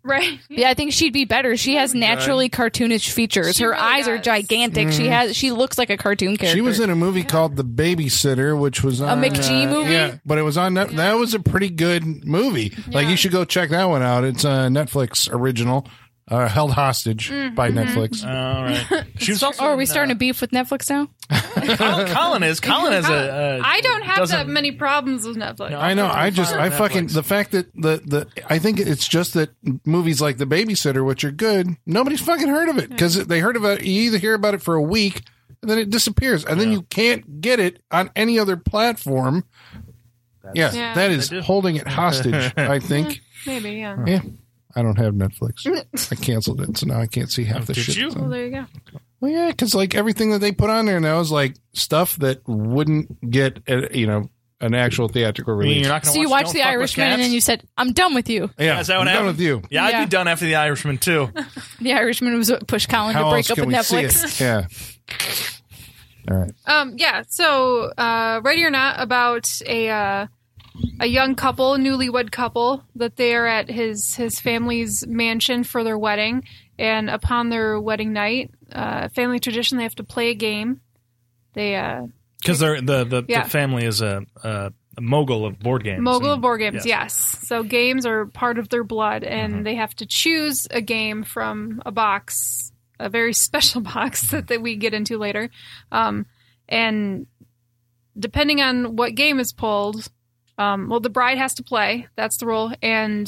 Right. [LAUGHS] Yeah, I think she'd be better. She has naturally cartoonish features. She Her really eyes are does. gigantic. She has. She looks like a cartoon character. She was in a movie called The Babysitter, which was on, McG uh, movie? Yeah, but it was on. Net- That was a pretty good movie. Like you should go check that one out. It's a Netflix original. Uh, held hostage Mm-hmm. by Netflix. All right. [LAUGHS] She was also. Oh, are we in, starting uh, a beef with Netflix now? Colin, Colin is. Colin has a. a I don't have that doesn't- many problems with Netflix. No. I know. I just, I Netflix. fucking, the fact that the, the, I think it's just that movies like The Babysitter, which are good, nobody's fucking heard of it because they heard about it. You either hear about it for a week and then it disappears and then you can't get it on any other platform. Yeah, Yeah. that is holding it hostage, [LAUGHS] I think. Maybe, yeah. Yeah. I don't have Netflix. [LAUGHS] I canceled it, so now I can't see half the Did shit. you? that's Well, there you go. Well, yeah, because like everything that they put on there now is like stuff that wouldn't get, a, you know, an actual theatrical I mean, release. you're not gonna So you watched The Irishman and then you said, "I'm done with you." yeah, Is that what I'm done happened? with you. Yeah, I'd Yeah. be done after The Irishman too. [LAUGHS] The Irishman was what pushed Colin How to break else up with Netflix. it? Yeah. [LAUGHS] All right. Um, yeah. So, uh, ready or not, about a uh, a young couple, newlywed couple, that they are at his his family's mansion for their wedding, and upon their wedding night, uh, family tradition, they have to play a game. They uh, Because the the, Yeah. the family is a, a, a mogul of board games. mogul of board games, yes. yes. So games are part of their blood, and Mm-hmm. they have to choose a game from a box, a very [LAUGHS] special box that, that we get into later. Um, and depending on what game is pulled, um, well, the bride has to play. That's the rule, and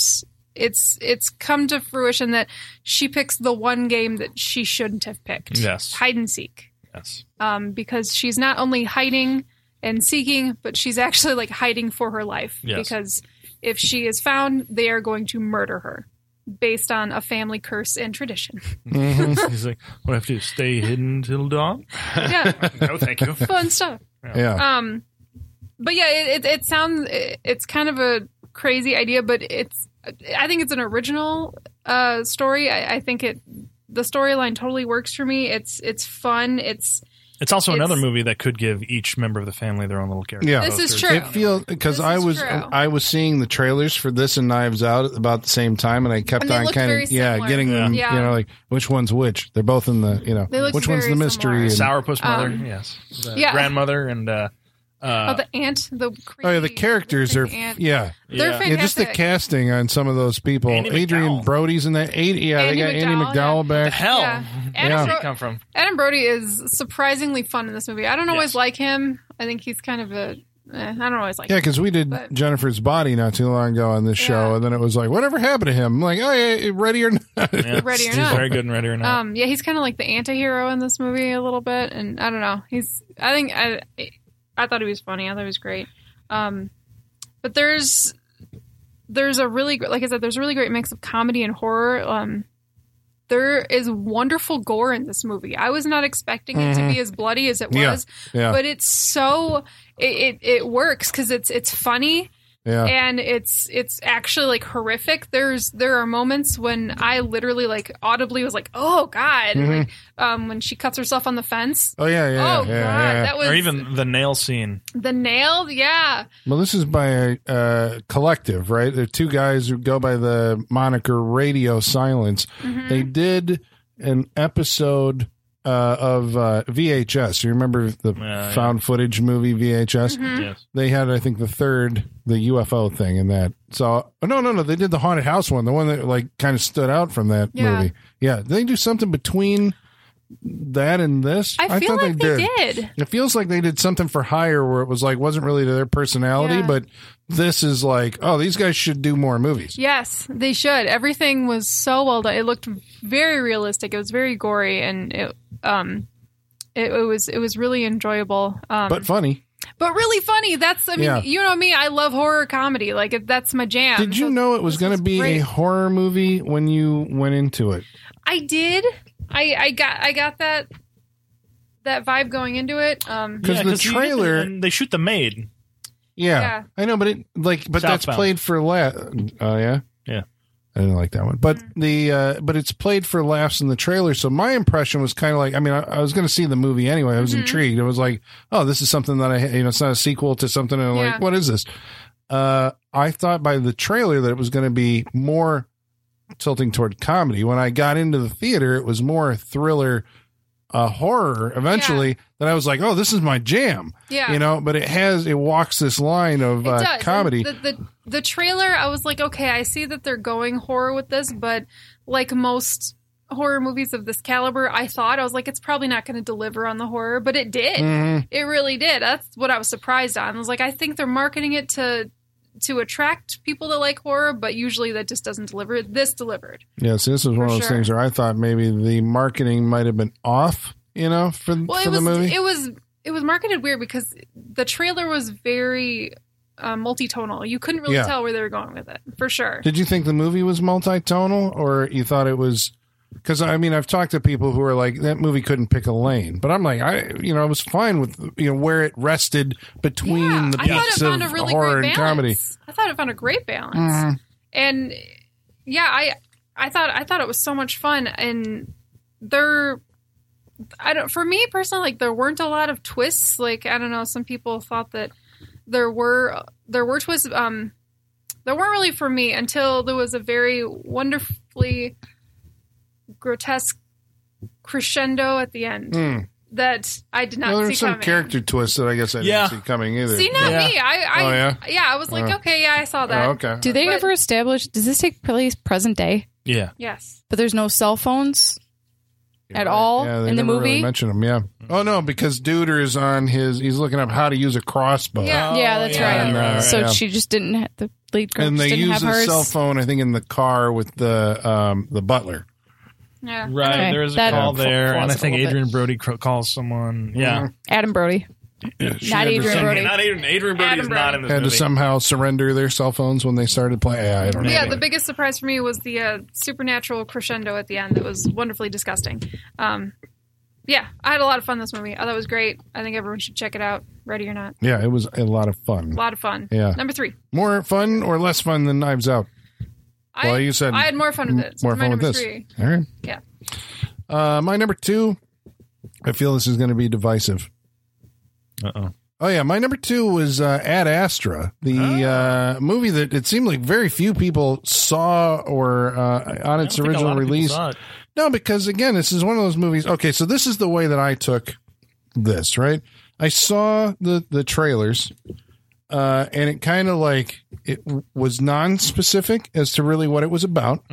it's it's come to fruition that she picks the one game that she shouldn't have picked. Yes. hide and seek Yes. um, because she's not only hiding and seeking, but she's actually like hiding for her life. Yes. Because if she is found, they are going to murder her based on a family curse and tradition. [LAUGHS] He's like, what do I have to? Stay hidden till dawn? yeah, [LAUGHS] no, thank you. fun stuff. Yeah. Um, but yeah, it, it, it sounds it, it's kind of a crazy idea, but it's I think it's an original uh, story. I, I think it the storyline totally works for me. It's it's fun. It's It's also It's- another movie that could give each member of the family their own little character. Yeah. This is true. It feels because I was true. I was seeing the trailers for this and Knives Out at about the same time, and I kept And on kind of yeah similar. getting them Yeah. you know like which one's which. They're both in the you know which one's the mystery. similar. and- Sourpuss Mother, Um, yes. The yeah. grandmother and uh, uh, oh the aunt the oh yeah, the creepy- characters are creepy aunt. yeah. They're Yeah. Yeah, just the casting on some of those people. Andy Adrian McDowell. Brody's in that. Eight, yeah, Andy they got Andie MacDowell, McDowell back. hell. Yeah. Where Adam, does Bro- he come from? Adam Brody is surprisingly fun in this movie. I don't always Yes. like him. I think he's kind of a. Eh, don't always like. Yeah, because we did But- Jennifer's Body not too long ago on this show, and then it was like, whatever happened to him? I'm like, oh yeah, ready or not? Yeah. [LAUGHS] Ready or He's not. very good in Ready or Not. Um, yeah, he's kind of like the anti-hero in this movie a little bit, and I don't know. He's. I think I. I thought he was funny. I thought he was great. Um, but there's there's a really like I said, there's a really great mix of comedy and horror. Um, there is wonderful gore in this movie. I was not expecting it to be as bloody as it Mm-hmm. Yeah. was, Yeah. but it's so it it, it works because it's it's funny yeah, and it's it's actually like horrific there's there are moments when i literally like audibly was like oh god Mm-hmm. like um when she cuts herself on the fence oh yeah, yeah, oh yeah, god yeah. that was or even the nail scene. the nail yeah Well, this is by a uh, collective, right? There are two guys who go by the moniker Radio Silence. Mm-hmm. They did an episode uh, of uh, VHS. You remember the yeah. found footage movie VHS? Mm-hmm. Yes. They had, I think, the third, the UFO thing in that. So, oh, no, no, no. They did the haunted house one, the one that like kind of stood out from that Yeah. movie. Yeah, did they do something between that and this. i, feel thought like they did, It feels like they did something for hire where it was like wasn't really to their personality, Yeah. but this is like, oh, these guys should do more movies. yes they should everything was so well done it looked very realistic it was very gory and it um it, it was it was really enjoyable um But funny. but really funny that's i mean Yeah. you know me i love horror comedy like if that's my jam Did you So know it was going to be great. a horror movie when you went into it? I did. I I got I got that that vibe going into it. Um, 'Cause the you get trailer- and they shoot the maid. Yeah, Yeah. I know, but it like, but that's played for la Oh yeah, Yeah. I didn't like that one, but the uh, but it's played for laughs in the trailer. So my impression was kind of like, I mean, I, I was going to see the movie anyway. I was intrigued. I was like, oh, this is something that I, you know, it's not a sequel to something. And I'm Yeah. like, what is this? Uh, I thought by the trailer that it was going to be more tilting toward comedy. When I got into the theater, it was more thriller, uh, horror. Eventually, that I was like, oh, this is my jam. Yeah. you know. But it has it walks this line of uh, comedy. The, the the trailer, I was like, okay, I see that they're going horror with this, but like most horror movies of this caliber, I thought I was like, it's probably not going to deliver on the horror, but it did. Mhm. It really did. That's what I was surprised on. I was like, I think they're marketing it to to attract people that like horror, but usually that just doesn't deliver. This delivered. Yeah, so this is one of those sure. things where I thought maybe the marketing might have been off, you know, for, Well, for it was the movie. it was it was marketed weird because the trailer was very uh, multi-tonal. You couldn't really Yeah. tell where they were going with it, for sure. Did you think the movie was multi-tonal, or you thought it was? Because I mean, I've talked to people who are like that movie couldn't pick a lane, but I'm like, I you know, I was fine with you know where it rested between yeah, the I beats of found a really horror great and balance. comedy. I thought it found a great balance, Mhm. and yeah, I I thought I thought it was so much fun, and there. I don't. For me personally, like there weren't a lot of twists. Like I don't know. Some people thought that there were there were twists. Um, there weren't really for me until there was a very wonderfully grotesque crescendo at the end Hmm. that I did not Well, see there's some coming. character twists that I guess I Yeah. didn't see coming either. See, not Yeah. me. I, I Oh, yeah? yeah? I was like, Oh. okay, yeah, I saw that. Oh, okay. Do they But- ever establish? Does this take place present day? Yeah. Yes. But there's no cell phones at all Yeah, they in the never really movie. mention them. Yeah. Oh no, because Duder is on his. He's looking up how to use a crossbow. Yeah. yeah, that's yeah, right. And, uh, so yeah. she just didn't. have The lead girl and they use a hers. cell phone. I think in the car with the um the butler. Yeah. Right. Okay. There's a That call there, it and I think little bit. Adrian Brody cr- calls someone. Yeah. Adam Brody. She Not had to Adrian some- Brody. Not Adrian. Adrian Brody Adam is not in this Had to movie. somehow surrender their cell phones when they started playing. Yeah, I don't know. Yeah, the biggest surprise for me was the uh, supernatural crescendo at the end that was wonderfully disgusting. Um, yeah, I had a lot of fun this movie. I thought it was great. I think everyone should check it out, ready or not. yeah, it was a lot of fun. A lot of fun. Yeah. Number three. More fun or less fun than Knives Out? I, Well, you said I had more fun with it. More my fun with number this. three. All right. Yeah. Uh, my number two. I feel this is going to be divisive. Uh-oh. Oh yeah, my number two was uh, Ad Astra, the uh, movie that it seemed like very few people saw or uh, on its I don't think a original lot of people release. it. No, because again, this is one of those movies. Okay, so this is the way that I took this. Right, I saw the the trailers, uh, and it kind of like it w- was non-specific as to really what it was about.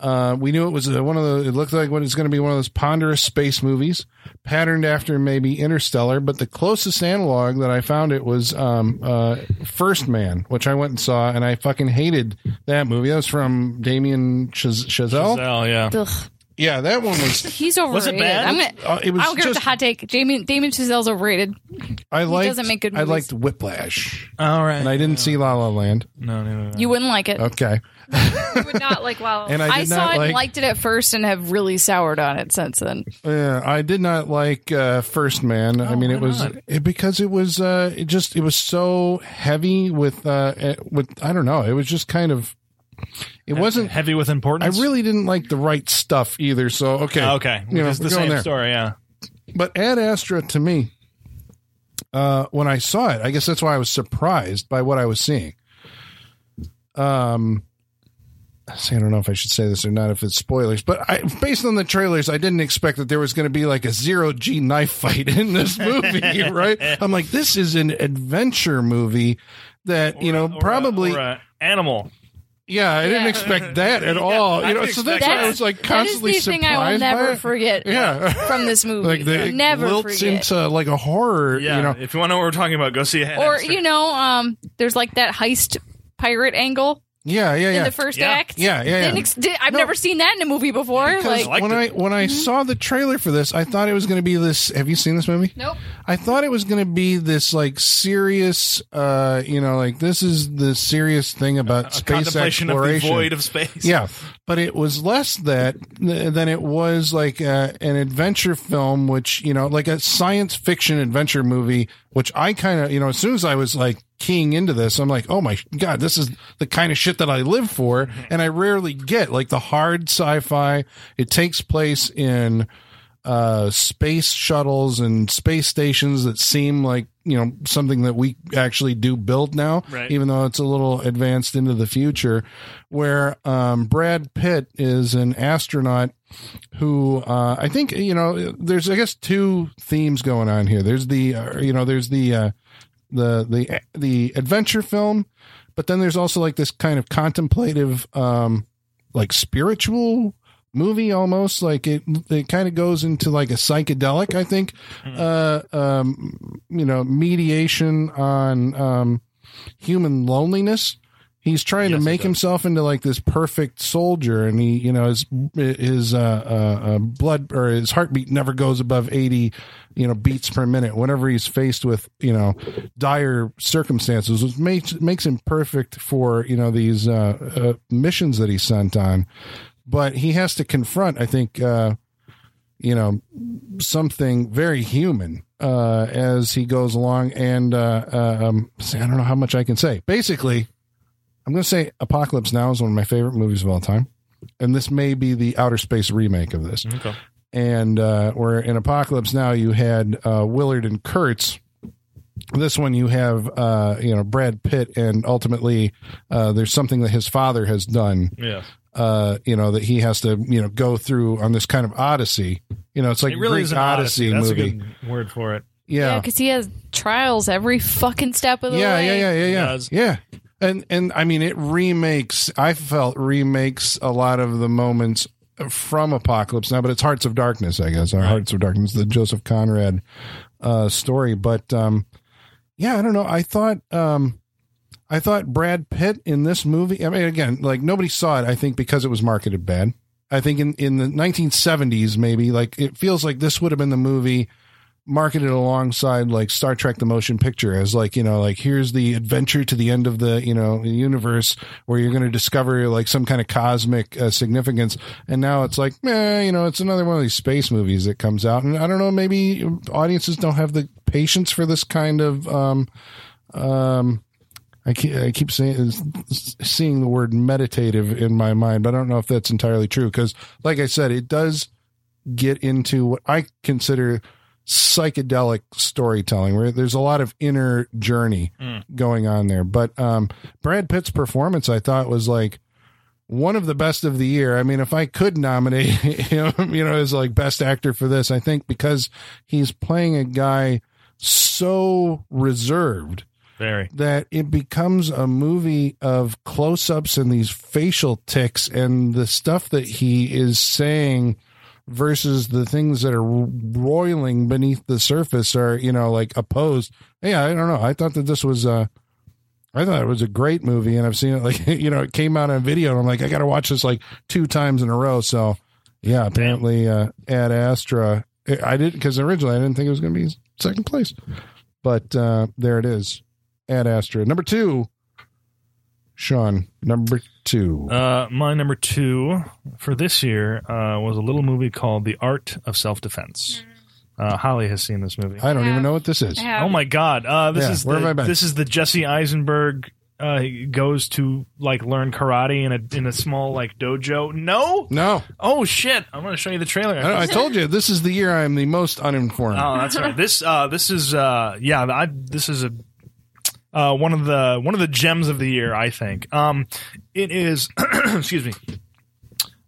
Uh, we knew it was uh one of the. It looked like what it's going to be one of those ponderous space movies, patterned after maybe Interstellar. But the closest analog that I found it was um, uh, First Man, which I went and saw, and I fucking hated that movie. That was from Damien Chaz- Chazelle. Giselle, yeah. Ugh, Yeah, that one was. [LAUGHS] he's overrated. Was it bad? I'm gonna. Uh, it was I don't care just. it's a hot take. Damien Damien Chazelle's overrated. I liked. doesn't make good Movies. I liked Whiplash, All right. and I didn't see La La Land. No, no, no. You wouldn't like it. Okay, You would not like wow. [LAUGHS] and I I, did saw not it like. and liked it at first and have really soured on it since then. Yeah, I did not like uh, First Man. I mean, it was it, because it was uh, it just it was so heavy with uh, eh, with I don't know. It was just kind of it wasn't. heavy with importance. I really didn't like the right stuff either. So okay, Oh, okay. you know, it's the same there. story. Yeah. But Ad Astra to me, uh, when I saw it, I guess that's why I was surprised by what I was seeing. Um, I don't know if I should say this or not if it's spoilers, but I, based on the trailers, I didn't expect that there was going to be like a zero G knife fight in this movie, [LAUGHS] right? I'm like, this is an adventure movie that you know Or a- probably or a animal. Yeah i didn't Yeah. expect [LAUGHS] that at all I you know so that's expect why i that. was like constantly That is constantly the thing I will surprised by never forget yeah [LAUGHS] from this movie. like the, it never wilts forget. into like a horror Yeah. you know if you want to know what we're talking about, go see it. or you know, um, there's like that heist pirate angle yeah yeah in yeah the first Yeah. act. Yeah, yeah, yeah. Didn't ex- did- I've No. never seen that in a movie before. Because Like, liked when it. I when I saw the trailer for this, I thought it was going to be this. Have you seen this movie? Nope. I thought it was going to be this like serious, uh, you know, like this is the serious thing about a space contemplation of the exploration. void of space. [LAUGHS] Yeah, but it was less that than it was like uh, an adventure film, which you know, like a science fiction adventure movie. Which I kind of, you know, as soon as I was like keying into this, I'm like, oh my god, this is the kind of shit that I live for, mm-hmm. and I rarely get like the hard sci-fi. It takes place in uh, space shuttles and space stations that seem like you know something that we actually do build now, Right. even though it's a little advanced into the future. Where um, Brad Pitt is an astronaut who uh, I think you know. There's I guess two themes going on here. There's the uh, you know there's the uh, the the the adventure film, but then there's also like this kind of contemplative um, like spiritual movie almost like it it kind of goes into like a psychedelic i think uh um you know mediation on um human loneliness. He's trying Yes, to make himself into like this perfect soldier and he you know his his uh, uh, uh blood or his heartbeat never goes above 80 you know beats per minute. Whenever he's faced with you know dire circumstances which makes makes him perfect for you know these uh, uh missions that he's sent on but he has to confront i think uh you know something very human uh as he goes along and uh um i don't know how much i can say basically i'm going to say apocalypse now is one of my favorite movies of all time and this may be the outer space remake of this Okay. and uh where in apocalypse now you had uh willard and kurtz this one you have uh you know brad pitt and ultimately uh there's something that his father has done Yeah. Uh, you know, that he has to, you know, go through on this kind of odyssey. You know, it's like It really Greek is an Odyssey, odyssey. That's movie. a good word for it. Yeah, yeah. because he has trials every fucking step of the Yeah, way. yeah, yeah, yeah, yeah, does. yeah. And and I mean, it remakes. I felt remakes a lot of the moments from Apocalypse Now, but it's Hearts of Darkness, I guess, or Hearts of Darkness, the Joseph Conrad uh, story. But um, yeah, I don't know. I thought um, I thought Brad Pitt in this movie. I mean, again, like nobody saw it. I think because it was marketed bad. I think in in the 1970s, maybe like it feels like this would have been the movie marketed alongside like Star Trek the motion picture as like, you know, like here's the adventure to the end of the, you know, universe where you're going to discover like some kind of cosmic uh, significance. And now it's like, eh, you know, it's another one of these space movies that comes out. And I don't know, maybe audiences don't have the patience for this kind of, um, um, I keep, I keep saying seeing the word meditative in my mind, but I don't know if that's entirely true because, like I said, it does get into what I consider psychedelic storytelling, where there's a lot of inner journey going on there. But um, Brad Pitt's performance, I thought, was like one of the best of the year. I mean, if I could nominate [LAUGHS] him, you know, as like best actor for this, I think because he's playing a guy so reserved Very. that it becomes a movie of close ups and these facial ticks and the stuff that he is saying versus the things that are roiling beneath the surface are, you know, like opposed. Yeah, I don't know. I thought that this was uh I thought it was a great movie and I've seen it like [LAUGHS] you know, it came out on video and I'm like, I gotta watch this like two times in a row. So yeah, apparently uh Ad Astra I didn't because originally I didn't think it was gonna be second place. But uh there it is. Ad Astra. Number two, Sean. Number two. Uh, my number two for this year uh, was a little movie called The Art of Self Defense. Uh, Holly has seen this movie. I don't Yeah. even know what this is. Oh my god! Uh, this Yeah, is where the, have I been? this is the Jesse Eisenberg uh, he goes to like learn karate in a in a small like dojo. No. No, Oh shit! I'm going to show you the trailer. I, I told you this is the year I am the most uninformed. Oh, that's right. This uh this is uh yeah, I this is a uh one of the one of the gems of the year, I think. Um it is [CLEARS THROAT] excuse me.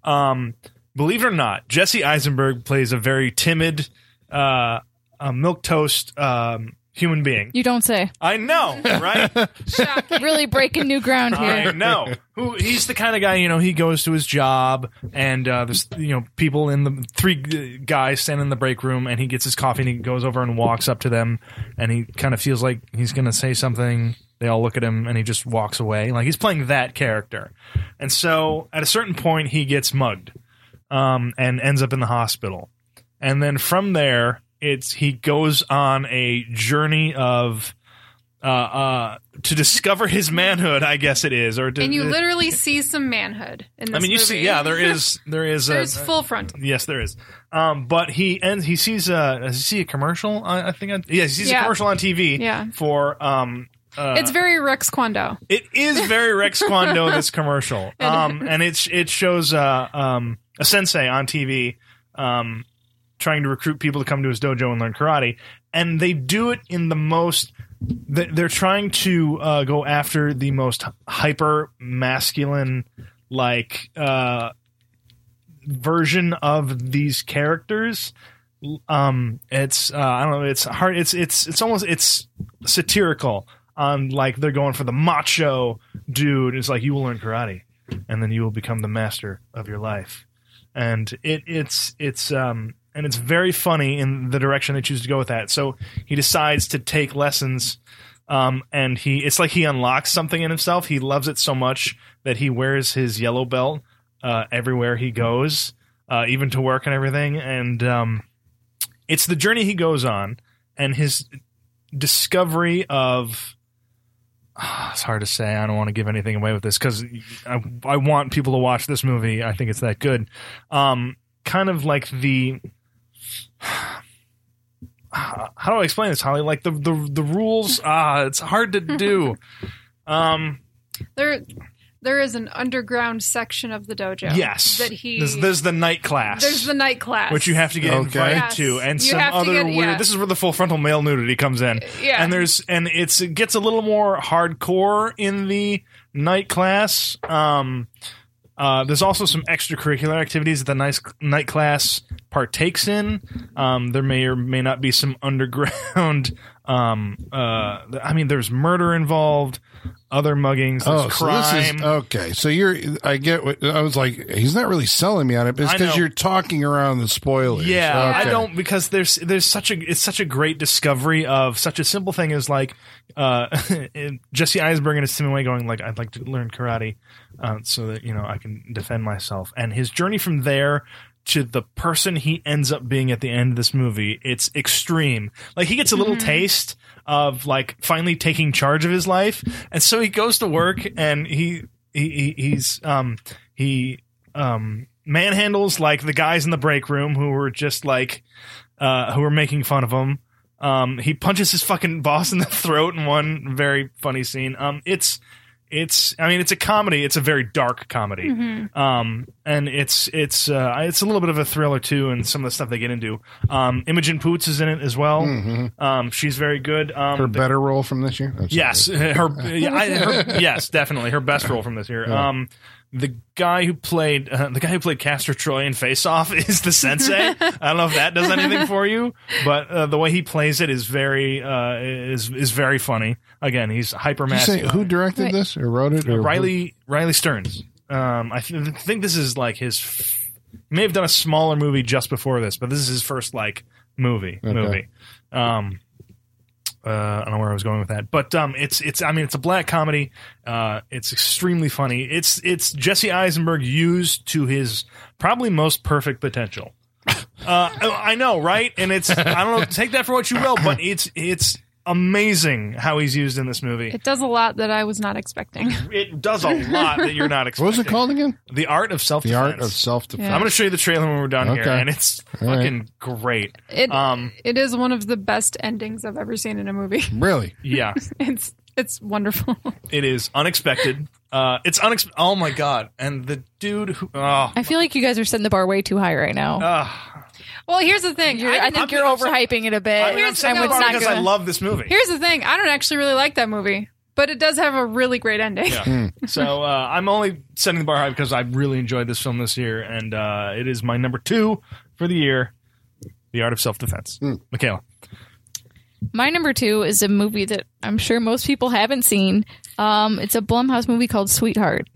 Um believe it or not, Jesse Eisenberg plays a very timid uh milk toast um human being. You don't say. I know, right? [LAUGHS] Shocking. Really breaking new ground I here. know. Who he's the kind of guy, you know, he goes to his job and uh there's you know, people in the three guys stand in the break room and he gets his coffee and he goes over and walks up to them and he kind of feels like he's going to say something. They all look at him and he just walks away. Like he's playing that character. And so at a certain point he gets mugged um and ends up in the hospital. And then from there it's he goes on a journey of uh, uh, to discover his manhood, I guess it is, or to, and you literally see some manhood in this I mean, you movie. see, yeah, there is, [LAUGHS] there is, There's a, full frontal. yes, there is. Um, but he ends, he sees a, does he see a commercial? I, I think, on, yeah, he sees a commercial on TV. Yeah. For um, uh, It's very Rex Kwon Do. it is very Rex [LAUGHS] Kwon Do this commercial. Um, and it's it shows uh um a sensei on TV um trying to recruit people to come to his dojo and learn karate, and they do it in the most. they- They're trying to uh, go after the most hyper masculine, like uh, version of these characters. Um, it's uh, I don't know. It's hard. It's it's it's almost it's satirical on like they're going for the macho dude. It's like you will learn karate, and then you will become the master of your life. and it it's it's um and it's very funny in the direction they choose to go with that. So he decides to take lessons. Um, and he, it's like he unlocks something in himself. He loves it so much that he wears his yellow belt, uh, everywhere he goes, uh, even to work and everything. And, um, it's the journey he goes on and his discovery of it's hard to say. I don't want to give anything away with this because I, I want people to watch this movie. I think it's that good. Um, kind of like the [SIGHS] how do I explain this, Holly? Like the the the rules. [LAUGHS] Ah, it's hard to do. [LAUGHS] Um, There, there is an underground section of the dojo. yes, that he. There's, there's the night class. there's the night class, which you have to get Okay. invited Yes. to, and You some other get- weird. yeah. This is where the full frontal male nudity comes in. Yeah. and there's and it's it gets a little more hardcore in the night class. Um, uh, there's also some extracurricular activities that the nice night class partakes in. Um, there may or may not be some [LAUGHS] underground. Um, uh, I mean, there's murder involved, other muggings, Oh, so crime. this is okay. So you're, I get what I was like. He's not really selling me on it, but it's I because know. you're talking around the spoilers. Yeah, I don't because there's there's such a it's such a great discovery of such a simple thing as like uh, [LAUGHS] Jesse Eisenberg and his Way going like I'd like to learn karate uh, so that you know I can defend myself and his journey from there to the person he ends up being at the end of this movie it's extreme like he gets a little taste of like finally taking charge of his life. And so he goes to work and he he, he he's um he um manhandles like the guys in the break room who were just like uh who were making fun of him. Um he punches his fucking boss in the [LAUGHS] throat in one very funny scene. Um it's it's i mean it's a comedy. It's a very dark comedy. Um and it's it's uh it's a little bit of a thriller too and some of the stuff they get into. Um imogen poots is in it as well. Um she's very good. Um Her the- better role from this year. I'm. Yes, [LAUGHS] her, yeah, I, her [LAUGHS] yes, definitely. Her best role from this year. Um, the guy who played uh, the guy who played Castor Troy in Face Off [LAUGHS] is the sensei. [LAUGHS] I don't know if that does anything for you, but uh, the way he plays it is very uh, is is very funny. Again, he's hyper Did say masculine. who directed Right. this or wrote it? Or Riley Riley Stearns. Um, I th- think this is like his. F- may have done a smaller movie just before this, but this is his first like movie Okay. movie. Um, uh, I don't know where I was going with that, but um, it's it's. I mean, it's a black comedy. Uh, it's extremely funny. It's it's Jesse Eisenberg used to his probably most perfect potential. Uh, I know, right? And it's I don't know. Take that for what you will, but it's it's amazing how he's used in this movie. It does a lot that I was not expecting. It does a lot that you're not expecting. [LAUGHS] What was it called again? The Art of Self The Art of Self Defense. Yeah. I'm going to show you the trailer when we're done here, and it's All right. fucking great. It Um, it is one of the best endings I've ever seen in a movie. [LAUGHS] Really? yeah, [LAUGHS] It's it's wonderful. it is unexpected. Uh, it's unexpected. Oh my god! And the dude who, oh, I feel like you guys are setting the bar way too high right now. uh, well, here's the thing. You're- I, didn't- think I'm- you're overhyping it a bit. I, I'm here's- saying no, it's not because I love this movie. Here's the thing. I don't actually really like that movie, but it does have a really great ending. Yeah. [LAUGHS] so uh, I'm only setting the bar high because I really enjoyed this film this year, and uh, it is my number two for the year, The Art of Self Defense. Michaela. My number two is a movie that I'm sure most people haven't seen. Um, it's a Blumhouse movie called Sweetheart.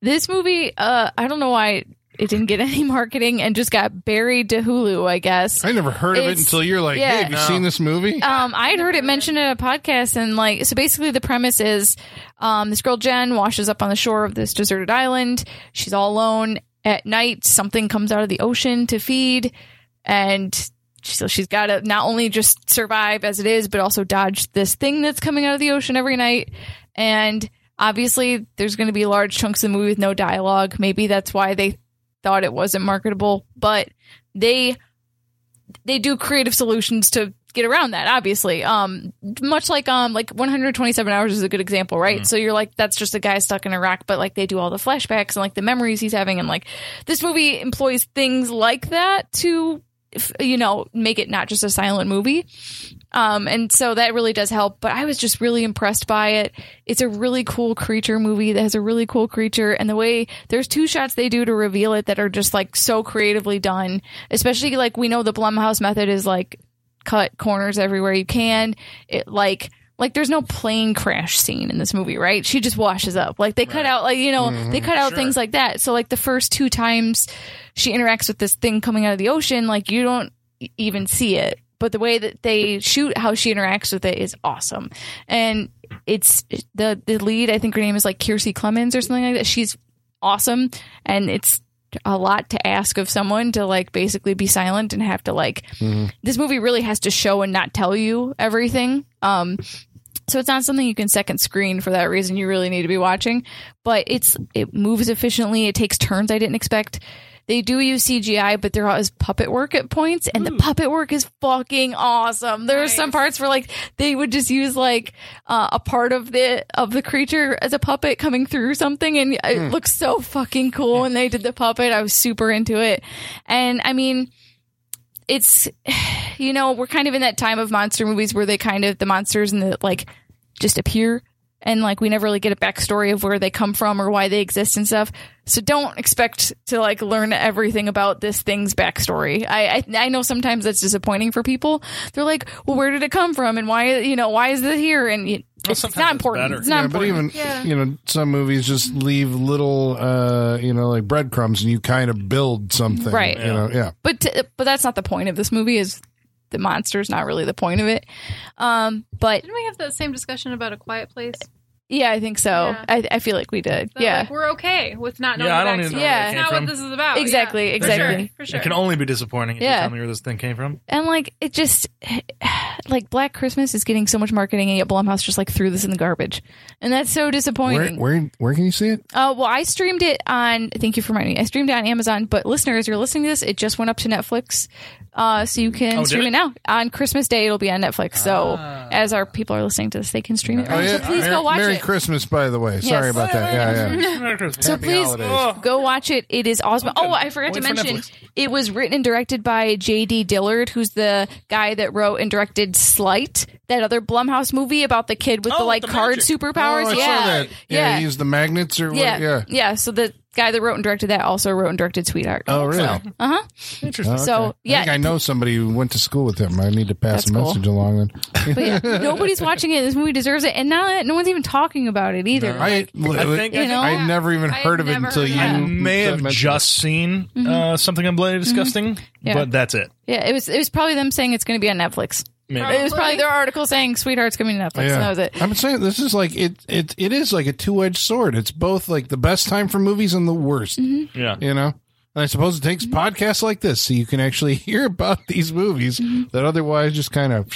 This movie, uh, I don't know why it didn't get [LAUGHS] any marketing and just got buried to Hulu. I guess. I never heard of it until you're like, yeah. hey, have you No. seen this movie? Um, I had heard it mentioned in a podcast, and like, so basically, the premise is, um, this girl Jen washes up on the shore of this deserted island. She's all alone at night. Something comes out of the ocean to feed, and so she's got to not only just survive as it is, but also dodge this thing that's coming out of the ocean every night. And obviously, there's going to be large chunks of the movie with no dialogue. Maybe that's why they thought it wasn't marketable, but they they do creative solutions to get around that obviously. Um much like um like 127 hours is a good example right? So you're like that's just a guy stuck in a rock but like they do all the flashbacks and like the memories he's having and like this movie employs things like that to you know make it not just a silent movie um and so that really does help but i was just really impressed by it it's a really cool creature movie that has a really cool creature and the way there's two shots they do to reveal it that are just like so creatively done especially like we know the blumhouse method is like cut corners everywhere you can it like like there's no plane crash scene in this movie, right? She just washes up. Like they cut out like you know they cut out things like that. So like the first two times she interacts with this thing coming out of the ocean, like you don't even see it. But the way that they shoot how she interacts with it is awesome, and it's the the lead. I think her name is like Kiersey Clemons or something like that. She's awesome, and it's a lot to ask of someone to like basically be silent and have to like this movie really has to show and not tell you everything. Um so it's not something you can second screen for that reason. You really need to be watching. But it's it moves efficiently. It takes turns i didn't expect they do use CGI, but there is puppet work at points, and the puppet work is fucking awesome. There are some parts where like they would just use like uh, a part of the of the creature as a puppet coming through something, and it looks so fucking cool. When they did the puppet, I was super into it, and I mean it's [SIGHS] you know we're kind of in that time of monster movies where they kind of the monsters and the like just appear and like we never really get a backstory of where they come from or why they exist and stuff. So don't expect to like learn everything about this thing's backstory. I i, I know sometimes that's disappointing for people. They're like well where did it come from? And why you know why is it here? And it, it's, not it's important. better. it's not yeah, but even Yeah. you know some movies just leave little uh you know like breadcrumbs and you kind of build something Right. you know yeah. But t- but that's not the point of this movie is the monster's not really the point of it. Um but Didn't we have that same discussion about a quiet place? Yeah, I think so. Yeah. I, I feel like we did. That, yeah. like, we're okay with not knowing. Yeah, I don't even know backstory. where Yeah. it It's came not from. what this is about. Exactly, Yeah, exactly. For sure. For sure. It can only be disappointing if Yeah. you tell me where this thing came from. and like it just [SIGHS] like Black Christmas is getting so much marketing and yet Blumhouse just like threw this in the garbage. And that's so disappointing. where where can you see it Uh, well, I streamed it on. Thank you for reminding me. I streamed it on Amazon, but listeners, you're listening to this. It just went up to Netflix, uh, so you can Oh, stream it? it? now on Christmas Day. It'll be on Netflix. So as our people are listening to this, they can stream it. oh yeah So please Merry, go watch Merry it. Christmas by the way sorry Yes. about that yeah yeah So Happy please holidays. Oh. go watch it. It is awesome. Oh, I forgot Wait to for mention Netflix. it was written and directed by J.D. Dillard, who's the guy that wrote and directed Sleight, that other Blumhouse movie about the kid with the Oh, like the card magic. superpowers. oh, I yeah. saw that. yeah yeah, he used the magnets or what yeah, yeah yeah. So the guy that wrote and directed that also wrote and directed Sweetheart. oh really Uh huh. Interesting. Oh, So, okay. yeah. I think I know somebody who went to school with him. I need to pass That's a cool. message along. Then But yeah, nobody's watching it. This movie deserves it, and now that no one's even talking about it either. I, I think- You know? I never even I heard of it until you. I may have mentioned just seen Mm-hmm. uh, something on Bloody Disgusting, Yeah. but that's it. yeah, it was. It was probably them saying it's going to be on Netflix. Maybe. It was probably their article saying "Sweetheart's coming to Netflix." Yeah. And that was it. I'm saying this is like it. It it is like a two edged sword. It's both like the best time for movies and the worst. Mm-hmm. Yeah. You know. And I suppose it takes podcasts like this so you can actually [LAUGHS] hear about these movies Mm-hmm. that otherwise just kind of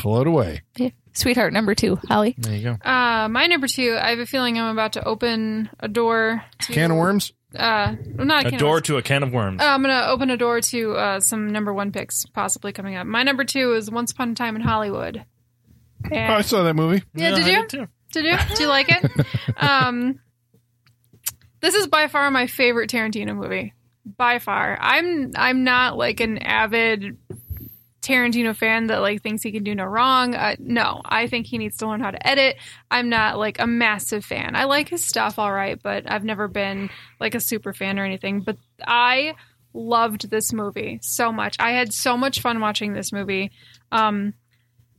float away. Yeah. Sweetheart number two, Holly. There you go. Uh, my number two. I have a feeling I'm about to open a door. To, Can of worms. Uh, not a, A can door Of worms. to a can of worms. Uh, I'm gonna open a door to uh, some number one picks possibly coming up. My number two is Once Upon a Time in Hollywood. And, Oh, I saw that movie. yeah, did I you? too. Did you? Do you like it? [LAUGHS] um, this is by far my favorite Tarantino movie. By far, I'm I'm not like an avid Tarantino fan that like thinks he can do no wrong. Uh, no, I think he needs to learn how to edit. I'm not like a massive fan. I like his stuff, all right, but I've never been like a super fan or anything. But I loved this movie so much. I had so much fun watching this movie. Um,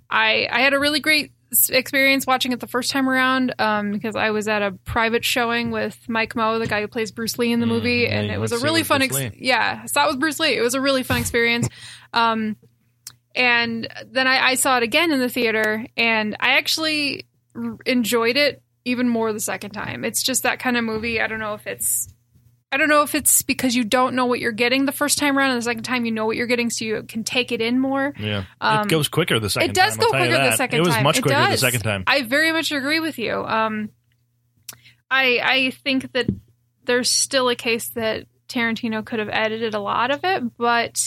I I had a really great experience watching it the first time around um, because I was at a private showing with Mike Moh, the guy who plays Bruce Lee in the movie, yeah, and it was a to see it really fun. Ex- yeah, I saw it with Bruce Lee. It was a really fun experience. Um, and then I, I saw it again in the theater, and I actually r- enjoyed it even more the second time. It's just that kind of movie. I don't know if it's I don't know if it's because you don't know what you're getting the first time around, and the second time you know what you're getting, so you can take it in more. Yeah. Um, it goes quicker the second It does time. Go quicker the second It was time. much quicker the second time. I very much agree with you. Um, I I think that there's still a case that Tarantino could have edited a lot of it, but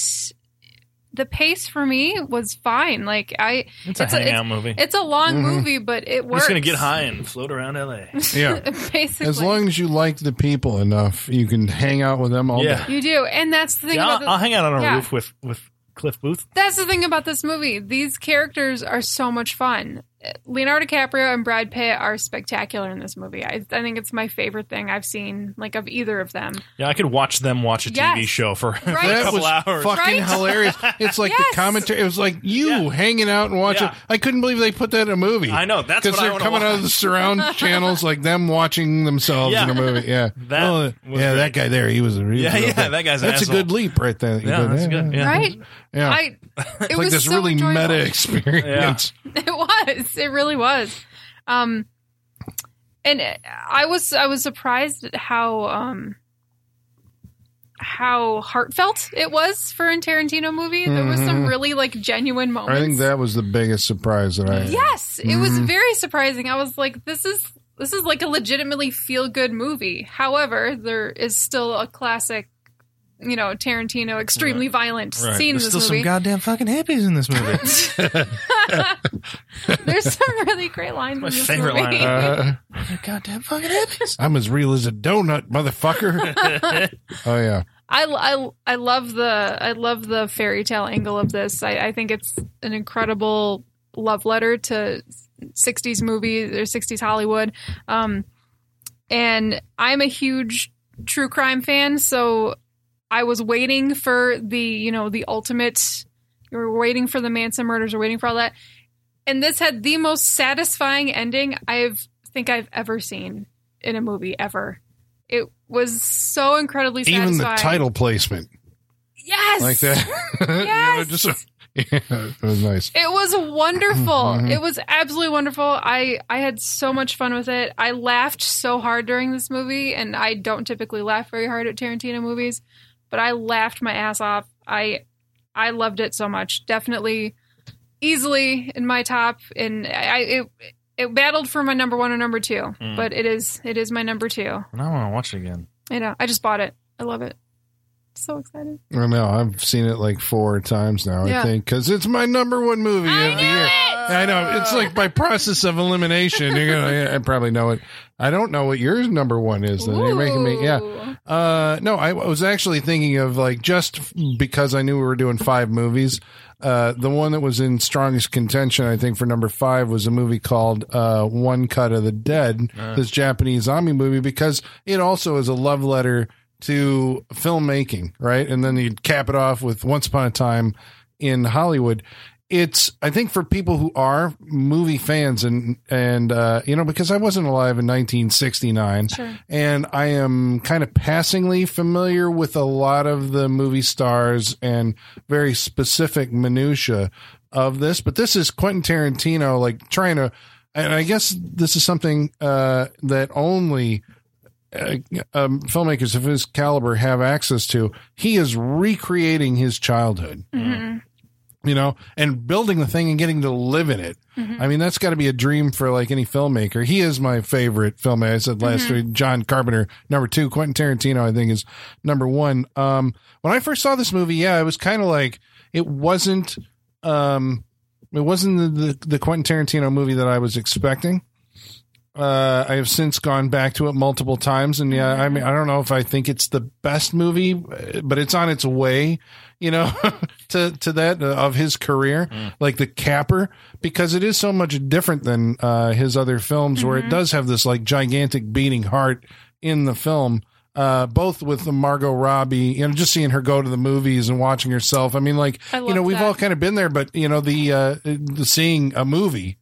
the pace for me was fine. Like I, It's a hangout movie. It's a long mm-hmm. movie, but it We're works. just gonna get high and float around LA. [LAUGHS] Yeah. Basically, As long as you like the people enough, you can hang out with them all Yeah. day. you do, and that's the thing Yeah, about I'll, the, I'll hang out on a yeah. roof with with Cliff Booth. That's the thing about this movie. These characters are so much fun. Leonardo DiCaprio and Brad Pitt are spectacular in this movie. I, I think it's my favorite thing I've seen, like of either of them. Yeah, I could watch them watch a TV Yes. show for, [LAUGHS] for a Right. That couple was hours. fucking Right? hilarious. It's like [LAUGHS] Yes. the commentary. It was like you Yeah. hanging out and watching. Yeah. I couldn't believe they put that in a movie. I know, that's because they're wanna coming out of the surround [LAUGHS] channels, like them watching themselves Yeah. in a movie. Yeah, That Oh, was yeah, that guy there. He was a real Yeah, yeah, thing. that guy's an That's a good leap right there. Yeah, that's good. Yeah. Right? Yeah. I. It It's like was this so really enjoyable. meta experience. It was. It really was. Um, and I was I was surprised at how um how heartfelt it was for a Tarantino movie. There was some really like genuine moments. Mm-hmm. I think that was the biggest surprise that I. Yes, it was Mm-hmm. very surprising. I was like, this is this is like a legitimately feel good movie. However, there is still a classic, you know, Tarantino extremely violent Right. scene in this still some movie. goddamn fucking hippies in this movie. [LAUGHS] [LAUGHS] There's some really great lines My in this favorite movie. line. Uh, [LAUGHS] goddamn fucking hippies. I'm as real as a donut, motherfucker. oh yeah. I, I, I love the I love the fairy tale angle of this. I, I think it's an incredible love letter to 60s movies or 60s Hollywood. Um, and I'm a huge true crime fan, so I was waiting for the you know the ultimate. We were waiting for the Manson murders, or waiting for all that, and this had the most satisfying ending I've think I've ever seen in a movie ever. It was so incredibly satisfying. Even the title placement, Yes. like that. [LAUGHS] You know, Yes. [LAUGHS] yeah, it was nice. It was wonderful. Mhm. It was absolutely wonderful. I I had so much fun with it. I laughed so hard during this movie and I don't typically laugh very hard at Tarantino movies, but I laughed my ass off. I I loved it so much. Definitely easily in my top and I it it battled for my number 1 or number 2, Mm. but it is it is my number 2. Now I want to watch it again. I know. I just bought it. I love it. So excited. I know. I've seen it like four times now. I think because it's my number one movie I of the year. it! I know. It's like by process of elimination. You're gonna. I probably know it. I don't know what your number one is. Then you're making me. Yeah. Uh, no, I was actually thinking of like just because I knew we were doing five movies. Uh, the one that was in strongest contention, I think, for number five was a movie called uh, One Cut of the Dead, this Japanese zombie movie, because it also is a love letter to filmmaking, right? And then you'd cap it off with Once Upon a Time in Hollywood. It's, I think, for people who are movie fans, and and uh, you know, because I wasn't alive in 1969, Sure. and I am kind of passingly familiar with a lot of the movie stars and very specific minutia of this. But this is Quentin Tarantino, like trying to, and I guess this is something uh, that only uh, um, filmmakers of his caliber have access to. He is recreating his childhood Mhm. you know, and building the thing and getting to live in it. I mean, that's got to be a dream for like any filmmaker. He is my favorite filmmaker. I said last week, John Carpenter, number two, Quentin Tarantino, I think is number one. Um, when I first saw this movie, yeah, it was kind of like, it wasn't, um, it wasn't the, the, the Quentin Tarantino movie that I was expecting. Uh, I have since gone back to it multiple times, and yeah, I mean, I don't know if I think it's the best movie, but it's on its way, you know, [LAUGHS] to to that uh, of his career, like the capper, because it is so much different than uh, his other films, where it does have this like gigantic beating heart in the film. Uh, both with the Margot Robbie, you know, just seeing her go to the movies and watching herself. I mean, like, I you know, we've that. all kind of been there, but you know, the, uh, the seeing a movie,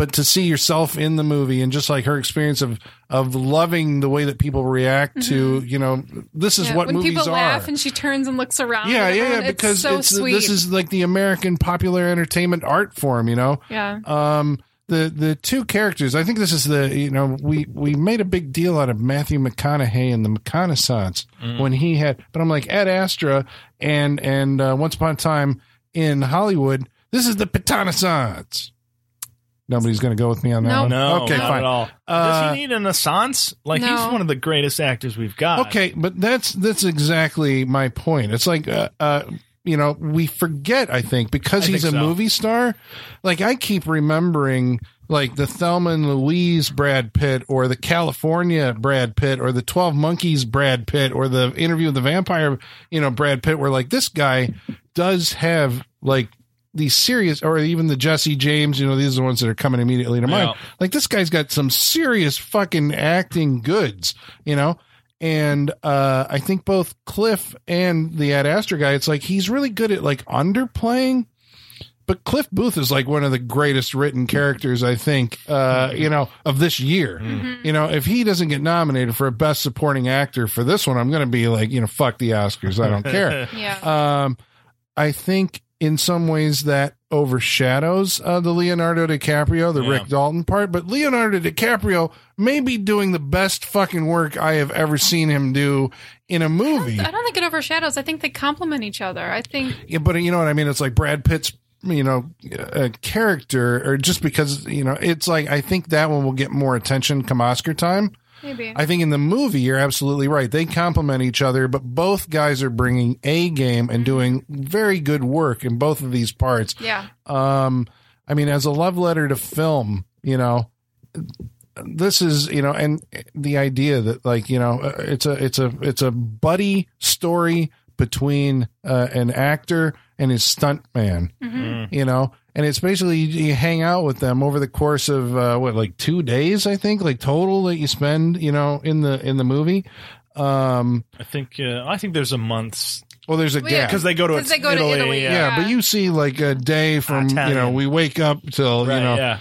but to see yourself in the movie and just like her experience of, of loving the way that people react to, you know, this is Mm-hmm. Yeah, what when movies people are. laugh and she turns and looks around. yeah, yeah, yeah, because it's so it's, sweet. this is like the American popular entertainment art form, you know? yeah. Um, the the two characters, I think this is the you know we we made a big deal out of Matthew McConaughey and the McConaissance when he had, but I'm like Ad Astra and and uh, Once Upon a Time in Hollywood. This is the Petonaissance. Nobody's going to go with me on that No. one. No, okay, not fine. at all. Uh, Does he need an assance? Like he's one of the greatest actors we've got. Okay, but that's that's exactly my point. It's like uh, uh you know, we forget I think because I he's think a so. movie star, like I keep remembering like the Thelma and Louise Brad Pitt or the Kalifornia Brad Pitt or the 12 Monkeys Brad Pitt or the interview with the vampire, you know, Brad Pitt where like this guy does have like these serious, or even the Jesse James. You know, these are the ones that are coming immediately to mind. Yeah. Like this guy's got some serious fucking acting goods. You know. And uh, I think both Cliff and the Ad Astra guy, it's like he's really good at like underplaying but Cliff Booth is like one of the greatest written characters I think uh you know of this year. You know, if he doesn't get nominated for a best supporting actor for this one, I'm going to be like, you know, fuck the Oscars. I don't care. [LAUGHS] Yeah. Um I think in some ways that overshadows uh, the Leonardo DiCaprio, the Yeah. Rick Dalton part, but Leonardo DiCaprio may be doing the best fucking work I have ever seen him do in a movie. I don't think it overshadows. I think they complement each other. I think Yeah, but you know what I mean? It's like Brad Pitt's, you know, uh, character, or just because, you know, it's like, I think that one will get more attention come Oscar time. Maybe. I think in the movie, you're absolutely right. They complement each other, but both guys are bringing A game and doing very good work in both of these parts. yeah. Um, I mean, as a love letter to film, you know, this is, you know, and the idea that like, you know, uh, it's a, it's a, it's a buddy story between uh, an actor and his stunt man, you know, and it's basically you, you hang out with them over the course of uh, what, like two days, I think, like total that you spend, you know, in the in the movie. Um, I think uh, I think there's a month's well, there's a Well, yeah, gap because they go to, 'Cause they go to Italy. Italy, yeah. yeah, Yeah. but you see like a day from you know we wake up till Right, you know yeah.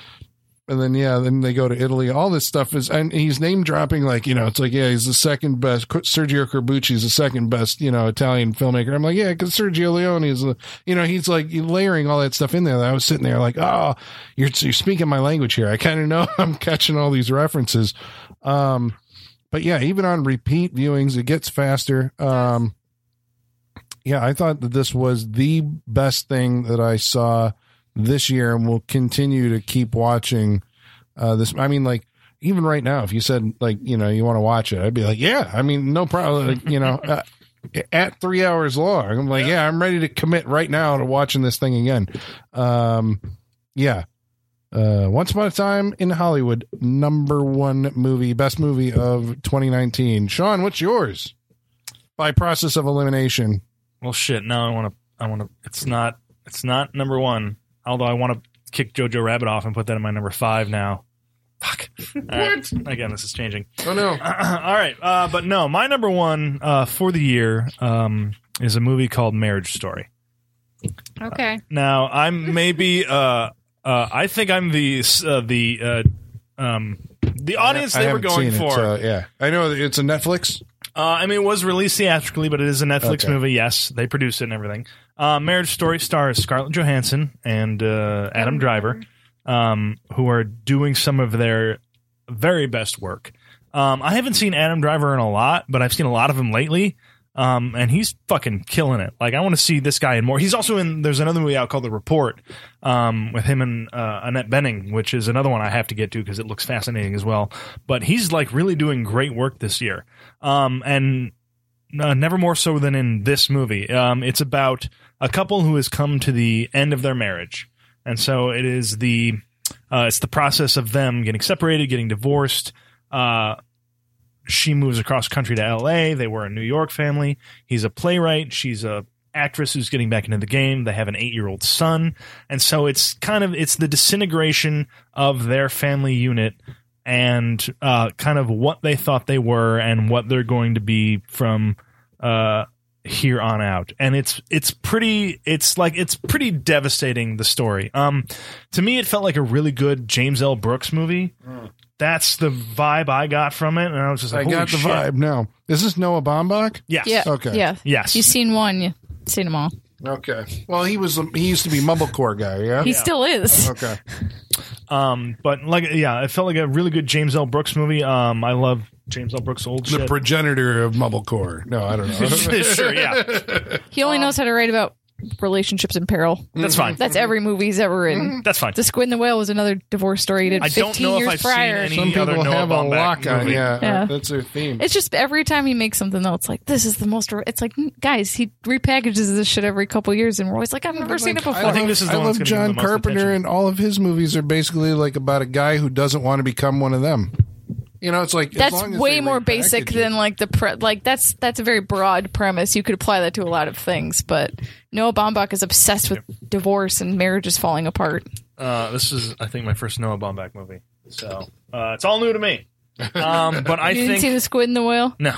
And then yeah, then they go to Italy. All this stuff is, and he's name dropping like you know, it's like yeah, he's the second best. Sergio Corbucci is the second best, you know, Italian filmmaker. I'm like yeah, because Sergio Leone is, you know, he's like layering all that stuff in there. I was sitting there like, oh, you're you're speaking my language here. I kind of know [LAUGHS] I'm catching all these references. Um, but yeah, even on repeat viewings, it gets faster. Um, yeah, I thought that this was the best thing that I saw this year and we'll continue to keep watching uh this i mean like even right now if you said like you know you want to watch it i'd be like yeah i mean no problem like, you know uh, at three hours long i'm like yeah i'm ready to commit right now to watching this thing again um yeah uh once upon a time in hollywood number one movie best movie of 2019 sean what's yours by process of elimination Well, shit. Now I want to. I want to. It's not. It's not number one. Although I want to kick Jojo Rabbit off and put that in my number five now. Fuck. [LAUGHS] All right. Again, this is changing. oh no [CLEARS THROAT] All right. Uh, but no, my number one uh, for the year um, is a movie called Marriage Story. Okay. Now I'm maybe. Uh, uh, I think I'm the uh, the uh, um, the audience I they were going seen it, for. so, yeah i know it's a netflix Uh, I mean, it was released theatrically, but it is a Netflix Okay. movie. Yes, they produced it and everything. Uh, Marriage Story stars Scarlett Johansson and uh, Adam Driver, um, who are doing some of their very best work. Um, I haven't seen Adam Driver in a lot, but I've seen a lot of him lately. Um, and he's fucking killing it. Like, I want to see this guy in more. He's also in, there's another movie out called The Report, um, with him and, uh, Annette Bening, which is another one I have to get to because it looks fascinating as well. But he's like really doing great work this year. Um, and, uh, never more so than in this movie. Um, it's about a couple who has come to the end of their marriage. And so it is the, uh, it's the process of them getting separated, getting divorced, uh, she moves across country to LA. They were a New York family. He's a playwright. She's a actress who's getting back into the game. They have an 8-year-old son. And so it's kind of it's the disintegration of their family unit and uh kind of what they thought they were and what they're going to be from uh here on out and it's it's pretty it's like it's pretty devastating the story um to me it felt like a really good james l brooks movie that's the vibe I got from it, and I was just like, I like, got the shit." vibe now. Is this Noah Baumbach? Yes. Yeah. Okay. Yeah. Yes. You've seen one. You've seen them all. Okay. Well, he was he used to be Mumblecore guy. Yeah. He still is. okay. Um, but like, yeah, it felt like a really good James L. Brooks movie. Um, I love James L. Brooks' old shit. The shit. progenitor of Mumblecore. No, I don't know. [LAUGHS] sure, yeah, He only knows how to write about relationships in peril. that's fine. That's every movie he's ever in. Mm-hmm. That's fine. The Squid and the Whale was another divorce story he did I 15 don't know if years I've seen prior. any- Some other people Noah have a Baumbach lock on. movie. Yeah, Yeah. that's their theme. It's just every time he makes something though, it's like this is the most. It's like guys, he repackages this shit every couple years, and we're always like, I've never seen it before. I think this is the I one love that's gonna John give the most Carpenter, attention. and all of his movies are basically like about a guy who doesn't want to become one of them. You know, it's like as that's long as way more repackage basic it- than like the pre- like that's that's a very broad premise. You could apply that to a lot of things, but Noah Baumbach is obsessed with divorce and marriages falling apart. Uh, this is, I think, my first Noah Baumbach movie, so uh, it's all new to me. Um, but [LAUGHS] I You didn't think see the squid in the whale? no,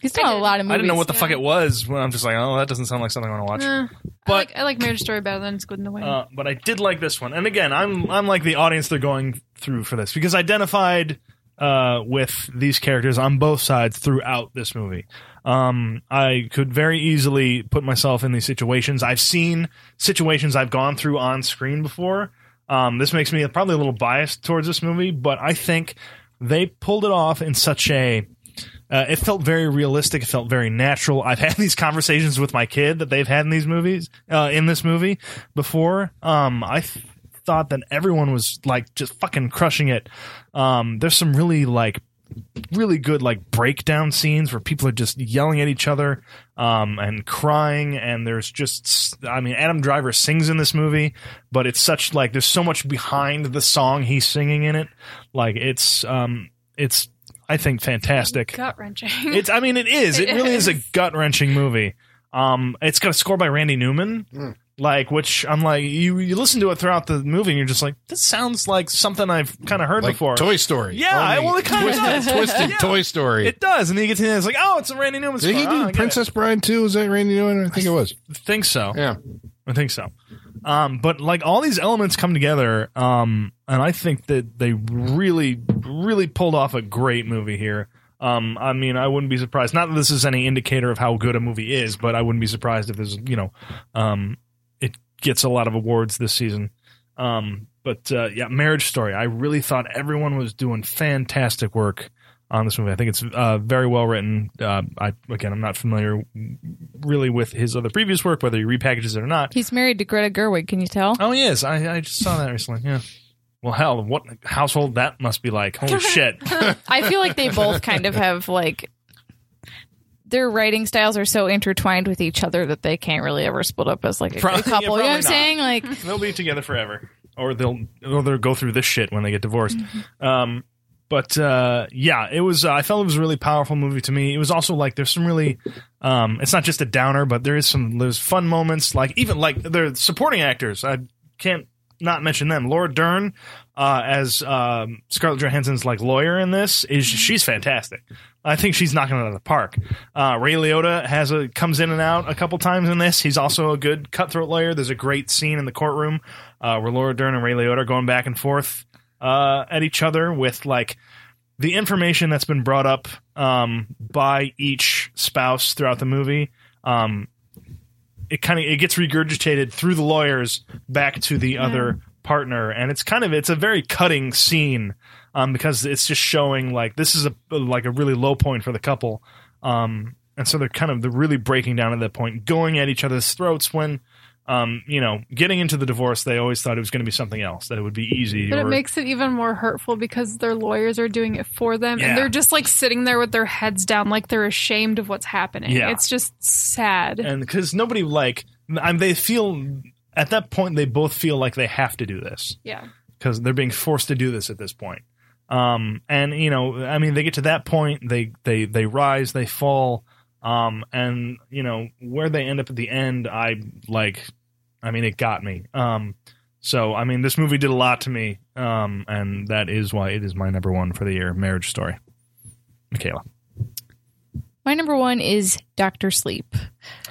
He's done a lot of movies. I didn't know what the yeah. fuck it was. When I'm just like, oh, that doesn't sound like something I want to watch. But- I like, I like Marriage Story better than Squid in the Whale. Uh, but I did like this one, and again, I'm I'm like the audience they're going through for this because I identified uh, with these characters on both sides throughout this movie. Um, I could very easily put myself in these situations. I've seen situations I've gone through on screen before. Um, this makes me probably a little biased towards this movie, but I think they pulled it off in such a uh, it felt very realistic. It felt very natural. I've had [LAUGHS] these conversations with my kid that they've had in these movies, uh, in this movie before. Um, I thought that everyone was like just fucking crushing it. Um, there's some really like really good like breakdown scenes where people are just yelling at each other um, and crying and there's just i mean adam driver sings in this movie but it's such like there's so much behind the song he's singing in it. Like it's um it's i think fantastic. Gut wrenching. it's i mean it is. [LAUGHS] It, It really is a gut-wrenching movie. Um it's got a score by randy newman like which i'm like you you listen to it throughout the movie and you're just like this sounds like something i've kind of heard like before Toy Story. Yeah, Only well, it kinda twisted, does. twisted Yeah. Toy Story. it does, and then you get to the end, it's like, oh, it's a Randy Newman. Did he. Oh, do get Princess Bride too? Was that Randy Newman? I think it was. think so. Yeah. I think so. Um, but like all these elements come together, um, and I think that they really, really pulled off a great movie here. Um, I mean, I wouldn't be surprised. Not that this is any indicator of how good a movie is, but I wouldn't be surprised if there's, you know, um, gets a lot of awards this season. Um, but uh, yeah, Marriage Story. I really thought everyone was doing fantastic work on this movie. I think it's uh, very well written. Uh, I again, I'm not familiar really with his other previous work, whether he repackages it or not. He's married to Greta Gerwig. Can you tell? Oh yes, I, I just saw that recently. Yeah. Well, hell, what household that must be like? Holy [LAUGHS] shit! I feel like they both kind of have like their writing styles are so intertwined with each other that they can't really ever split up as like a, Probably- a couple. yeah, you know what I'm not. saying? Like [LAUGHS] They'll be together forever, or they'll or they'll go through this shit when they get divorced. Um, but uh, yeah, it was. Uh, I felt it was a really powerful movie to me. It was also like there's some really. Um, it's not just a downer, but there is some there's fun moments. Like even like the supporting actors. I can't not mention them. Laura Dern uh, as um, Scarlett Johansson's like lawyer in this is she's fantastic. I think she's knocking it out of the park. Uh, Ray Liotta has a comes in and out a couple times in this. He's also a good cutthroat lawyer. There's a great scene in the courtroom uh, where Laura Dern and Ray Liotta are going back and forth uh, at each other with like the information that's been brought up um, by each spouse throughout the movie. Um, it kind of it gets regurgitated through the lawyers back to the other partner, and it's kind of it's a very cutting scene um, because it's just showing like this is a like a really low point for the couple, um, and so they're kind of they're really breaking down at that point, going at each other's throats when. Um, you know, getting into the divorce, they always thought it was going to be something else, that it would be easy. But or, it makes it even more hurtful because their lawyers are doing it for them Yeah. and they're just like sitting there with their heads down like they're ashamed of what's happening. Yeah. It's just sad. and because nobody like, I mean, they feel at that point they both feel like they have to do this. yeah. because they're being forced to do this at this point. Um, and you know, I mean, they get to that point, they they they rise, they fall, um, and you know where they end up at the end. I like, I mean, it got me. Um, so I mean, this movie did a lot to me, um, and that is why it is my number one for the year. Marriage Story. Michaela. My number one is Doctor Sleep.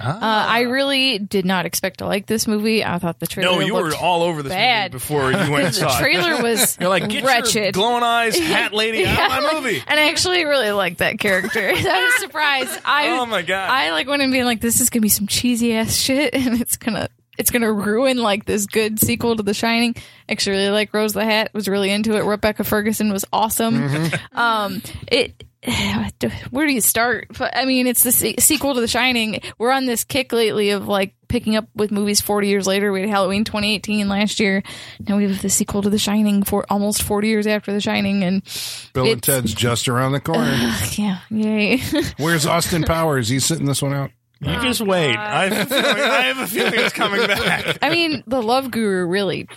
Uh, I really did not expect to like this movie. I thought the trailer. no, you were all over this bad. movie before you went and the [LAUGHS] saw it. trailer was [LAUGHS] You're like, get wretched. glowing eyes, [LAUGHS] hat lady out Yeah, of my movie. And I actually really liked that character. I was surprised. I Oh my god! I like went in being like, this is gonna be some cheesy ass shit, and it's gonna it's gonna ruin like this good sequel to The Shining. Actually, really like Rose the Hat. Was really into it. Rebecca Ferguson was awesome. Mm-hmm. Um, it. [SIGHS] Where do you start? I mean, it's the sequel to The Shining. We're on this kick lately of like picking up with movies 40 years later. We had Halloween 2018 last year. Now we have the sequel to The Shining for almost 40 years after The Shining. And Bill and Ted's just around the corner. yeah, yay. [LAUGHS] Where's Austin Powers? He's sitting this one out. You just wait. I have, a feeling, I have a feeling it's coming back. I mean, the Love Guru really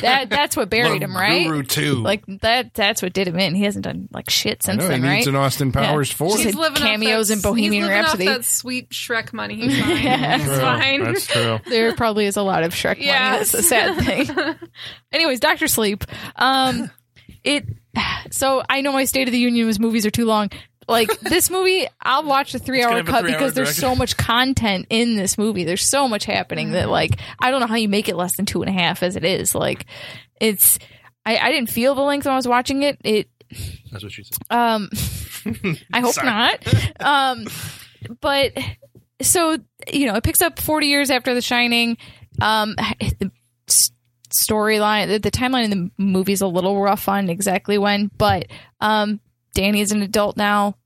That that's what buried him, right? Guru two. Like that that's what did him in. He hasn't done like shit I since know, he then, needs right? an Austin Powers Yeah. four. He's living cameos off in that, Bohemian he's living Rhapsody. Off that sweet Shrek money. [LAUGHS] He's fine. Yeah. It's fine. That's true. [LAUGHS] there probably is a lot of Shrek money. Yes. That's a sad thing. [LAUGHS] Anyways, Doctor Sleep. Um, it. So I know my State of the Union was movies are too long. Like this movie, I'll watch the three hour cut three-hour because there's direction. so much content in this movie. There's so much happening that like I don't know how you make it less than two and a half as it is. Like it's. I, I didn't feel the length when I was watching it. It That's what she said. um, I hope not. Um, but so you know, it picks up 40 years after The Shining. Um, the storyline, the, the timeline in the movie is a little rough on exactly when, but um, Danny is an adult now.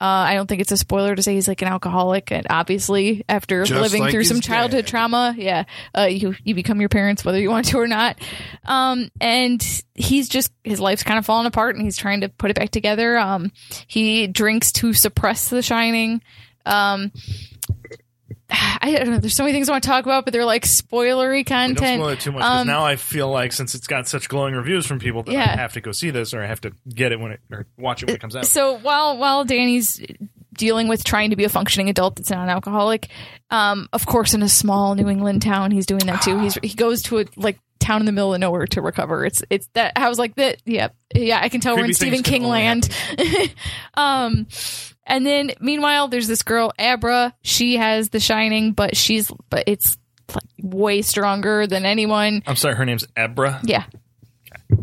Uh, I don't think it's a spoiler to say he's like an alcoholic, and obviously, after Just living like through some childhood dad. trauma, yeah, uh, you you become your parents whether you want to or not. Um, and he's just his life's kind of falling apart, and he's trying to put it back together. Um, he drinks to suppress the shining. Um, [SIGHS] I don't know. There's so many things I want to talk about, but they're like spoilery Don't content. spoil it too much because Um, now I feel like since it's got such glowing reviews from people that I have to go see this or I have to get it when it or watch it when it comes out. So while while Danny's dealing with trying to be a functioning adult that's not an alcoholic, um, of course, in a small New England town, he's doing that too. He's he goes to a like town in the middle of nowhere to recover. It's it's that I was like that. Yeah, yeah. I can tell we're in Stephen King land. [LAUGHS] um, and then meanwhile, there's this girl Abra. She has The Shining, but she's but it's like way stronger than anyone. I'm sorry, her name's Abra. Yeah.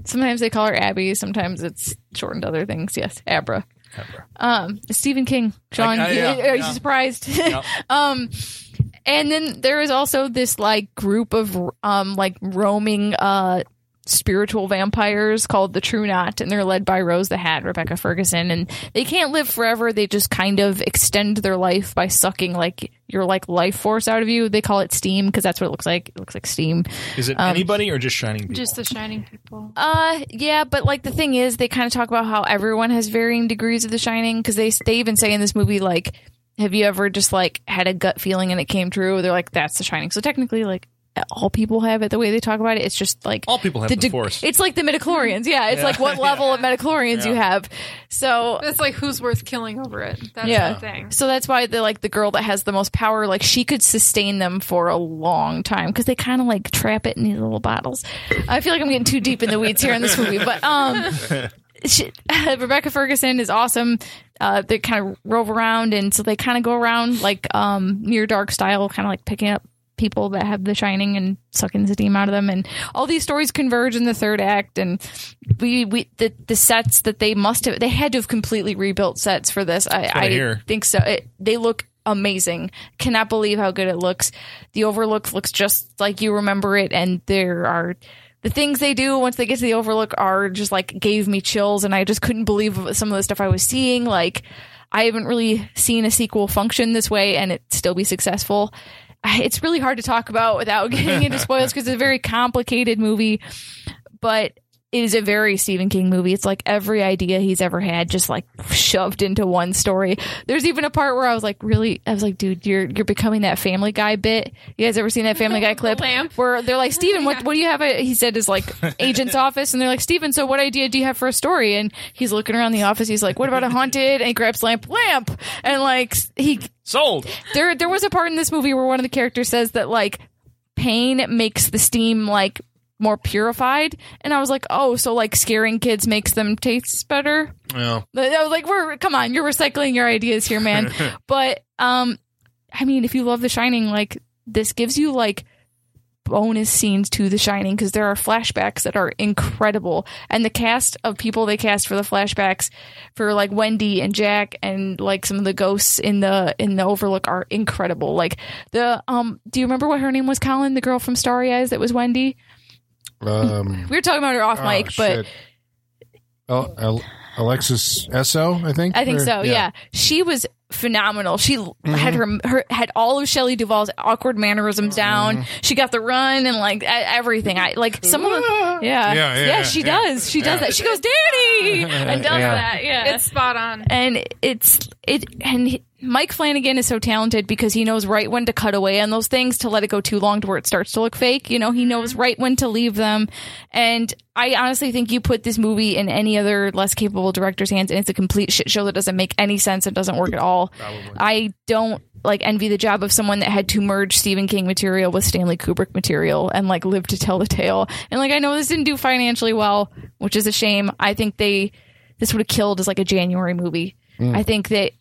Sometimes they call her Abby. Sometimes it's shortened to other things. Yes, Abra. Um, Stephen King. John, I- yeah, are you yeah. surprised? [LAUGHS] Yep. [LAUGHS] um, and then there is also this like group of um like roaming uh spiritual vampires called the True Knot, and they're led by Rose the Hat, Rebecca Ferguson, and they can't live forever. They just kind of extend their life by sucking like your like life force out of you. They call it steam because that's what it looks like. It looks like steam. Is it Um, anybody or just shining people? Just the shining people. Uh, yeah, but like the thing is, they kind of talk about how everyone has varying degrees of The Shining because they they even say in this movie like, have you ever just like had a gut feeling and it came true? They're like, that's The Shining. So technically, like all people have it. The way they talk about it, it's just like All people have the deg- Force. It's like the midichlorians. Yeah, it's like what [LAUGHS] level of midichlorians you have. So It's like who's worth killing over it. That's yeah. the thing. So that's why the like the girl that has the most power, like she could sustain them for a long time because they kind of like trap it in these little bottles. I feel like I'm getting too deep in the weeds here in this movie, but um, [LAUGHS] she, [LAUGHS] Rebecca Ferguson is awesome. Uh, they kind of rove around, and so they kind of go around like um near dark style, kind of like picking up people that have the shining and sucking the steam out of them. And all these stories converge in the third act. And we we the, the sets that they must have they had to have completely rebuilt sets for this. I, I think so. It, they look amazing. Cannot believe how good it looks. The overlook looks just like you remember it. And there are the things they do once they get to the overlook are just like gave me chills. And i just couldn't believe some of the stuff i was seeing. Like i haven't really seen a sequel function this way and it still be successful [SIGHS] it's really hard to talk about without getting into [LAUGHS] spoilers because it's a very complicated movie. But it is a very Stephen King movie. It's like every idea he's ever had just like shoved into one story. There's even a part where I was like, really, I was like, dude, you're you're becoming that Family Guy bit. You guys ever seen that Family Guy [LAUGHS] clip lamp. where they're like, Stephen, what what do you have? At, he said his like [LAUGHS] agent's office, and they're like, Steven, so what idea do you have for a story? And he's looking around the office. He's like, what about a haunted? And he grabs lamp, lamp, and like he Sold. there there was a part in this movie where one of the characters says that like pain makes the steam like more purified. And i was like oh so like scaring kids makes them taste better? But I was like we're come on you're recycling your ideas here man. [LAUGHS] But um i mean if you love the shining like this gives you like bonus scenes to the shining because there are flashbacks that are incredible. And the cast of people they cast for the flashbacks for like wendy and jack and like some of the ghosts in the in the overlook are incredible. Like the um do you remember what her name was colin? The girl from starry eyes that was wendy Um, [LAUGHS] we were talking about her off oh, mic but shit. Al- Al- Alexis Essoe, I think. I think Or- so. Yeah. she was phenomenal. She Mm-hmm. had her, her had all of Shelley Duvall's awkward mannerisms down. Mm-hmm. She got the run and like everything. I like some of the [LAUGHS] yeah Yeah, yeah, yeah, she yeah. does. She does Yeah. that. She goes Danny and does Yeah. that. Yeah, It's spot on. and it's it and he- Mike Flanagan is so talented because he knows right when to cut away on those things to let it go too long to where it starts to look fake. You know, he knows mm-hmm. right when to leave them. And I honestly think you put this movie in any other less capable director's hands and it's a complete shit show that doesn't make any sense and doesn't work at all. I don't like envy the job of someone that had to merge Stephen King material with Stanley Kubrick material and like live to tell the tale. And like I know this didn't do financially well, which is a shame. I think they this would have killed as like a January movie. I think that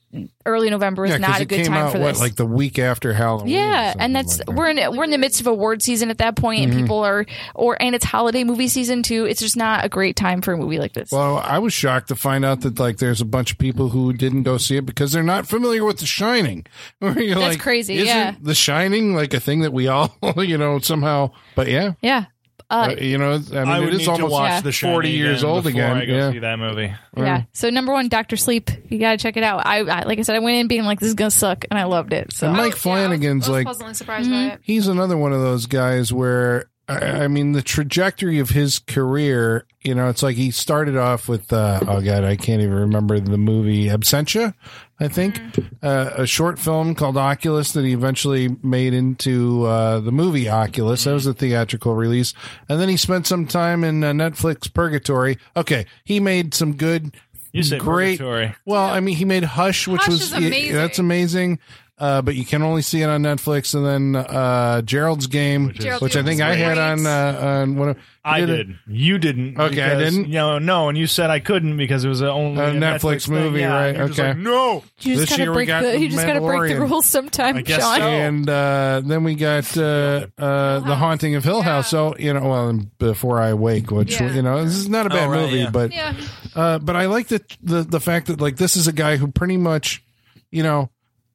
early November is Yeah, not a good time out for what this. like the week after Halloween. yeah, and that's like that. we're in we're in the midst of award season at that point, Mm-hmm. and people are or and it's holiday movie season too. It's just not a great time for a movie like this. Well, I was shocked to find out that like there's a bunch of people who didn't go see it because they're not familiar with The Shining. [LAUGHS] That's like, crazy, Isn't yeah. The Shining like a thing that we all [LAUGHS] you know somehow? But yeah, yeah, uh, you know, I mean, I would it is need almost watch Yeah. the Shining 40 years again old before again, I go yeah. see that movie. yeah. So number one, Doctor Sleep. You gotta check it out. I, I like I said, I went in being like this is gonna suck, and I loved it. So And Mike Oh, yeah, I was- Flanagan's I was like pleasantly surprised by it. he's another one of those guys where I I mean the trajectory of his career, you know, it's like he started off with uh, oh god, I can't even remember the movie Absentia, I think, uh, a short film called Oculus that he eventually made into uh, the movie Oculus. That was a theatrical release, and then he spent some time in uh, Netflix Purgatory. Okay, he made some good. You say great. Purgatory. Well, I mean, he made Hush, which Hush was is amazing. that's amazing. Uh, but you can only see it on Netflix, and then uh, Gerald's Game, which, Gerald's I think I had on uh, on one of I did did. You didn't. Okay, I didn't? You know, no, and you said I couldn't because it was a only A a Netflix thing. movie, Yeah, right, and you're just okay. like, no. you just This gotta year break got the you just gotta break the rules sometime, I guess Sean. so. and uh, then we got uh, uh, the Haunting of Hill House. So you know, well, before I wake, which Yeah. you know, this is not a bad Oh, right, movie, yeah. but Yeah. Uh, but I like the, the the fact that like this is a guy who pretty much, you know,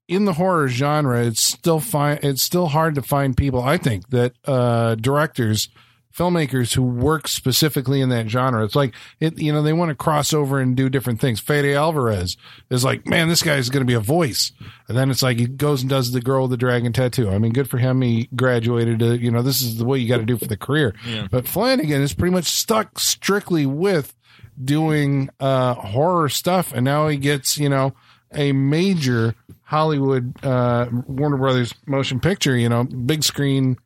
in the horror genre, it's still fine. It's still hard to find people. I think that uh, directors, filmmakers who work specifically in that genre. It's like it. You know, they want to cross over and do different things. Fede Alvarez is like, man, this guy is going to be a voice, and then it's like he goes and does the girl with the dragon tattoo. I mean, good for him. He graduated. To, you know, this is the way you got to do for the career. But Flanagan is pretty much stuck strictly with doing uh horror stuff and now he gets you know a major hollywood uh warner brothers motion picture you know big screen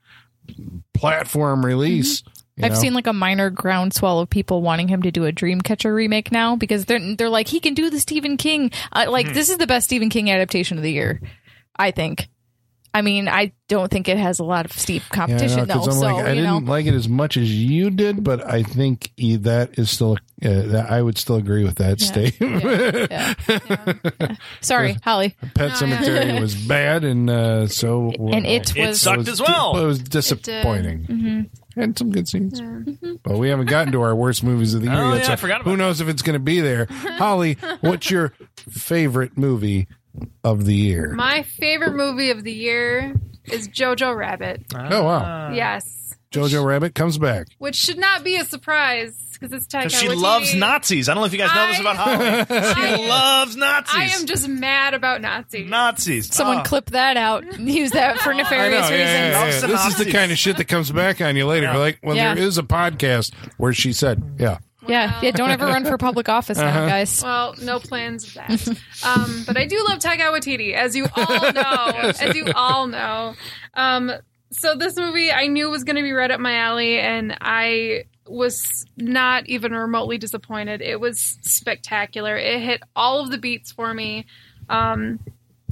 platform release you I've know? seen like a minor groundswell of people wanting him to do a Dreamcatcher remake now because they're they're like he can do the Stephen King. Uh, like Hmm. this is the best Stephen King adaptation of the year, I think. I mean, I don't think it has a lot of steep Yeah, I competition though. I'm So like, I you didn't like it as much as you did, but I think that is still. Uh, that I would still agree with that statement. yeah, yeah, yeah. [LAUGHS] sorry, Holly. Pet Sematary was bad, and uh, so And it It was sucked as well. It was disappointing. Mm-hmm. And some good scenes. But we haven't gotten to our worst movies of the year Oh, yet. yeah, so I forgot about who knows if it's going to be there? Holly, what's your favorite movie of the year? My favorite movie of the year is Jojo Rabbit. oh wow, Yes. Jojo Rabbit comes back. Which should not be a surprise because it's Taika Because she Waititi. loves Nazis. I don't know if you guys know this about Holly. I- [LAUGHS] She loves Nazis. I am just mad about Nazis. Nazis. Someone Oh. clip that out. Use that for [LAUGHS] I know, nefarious yeah, reasons. yeah, yeah. Loves This is the kind of shit that comes back on you later. Yeah. Like, well, Yeah. there is a podcast where she said, yeah. Yeah, yeah. Don't ever run for public office Uh-huh. guys. Well, no plans of that. um, but I do love Taika Waititi, as you all [LAUGHS] know. as you all know. Um, so this movie I knew was going to be right up my alley, and I was not even remotely disappointed. It was spectacular. It hit all of the beats for me. Um,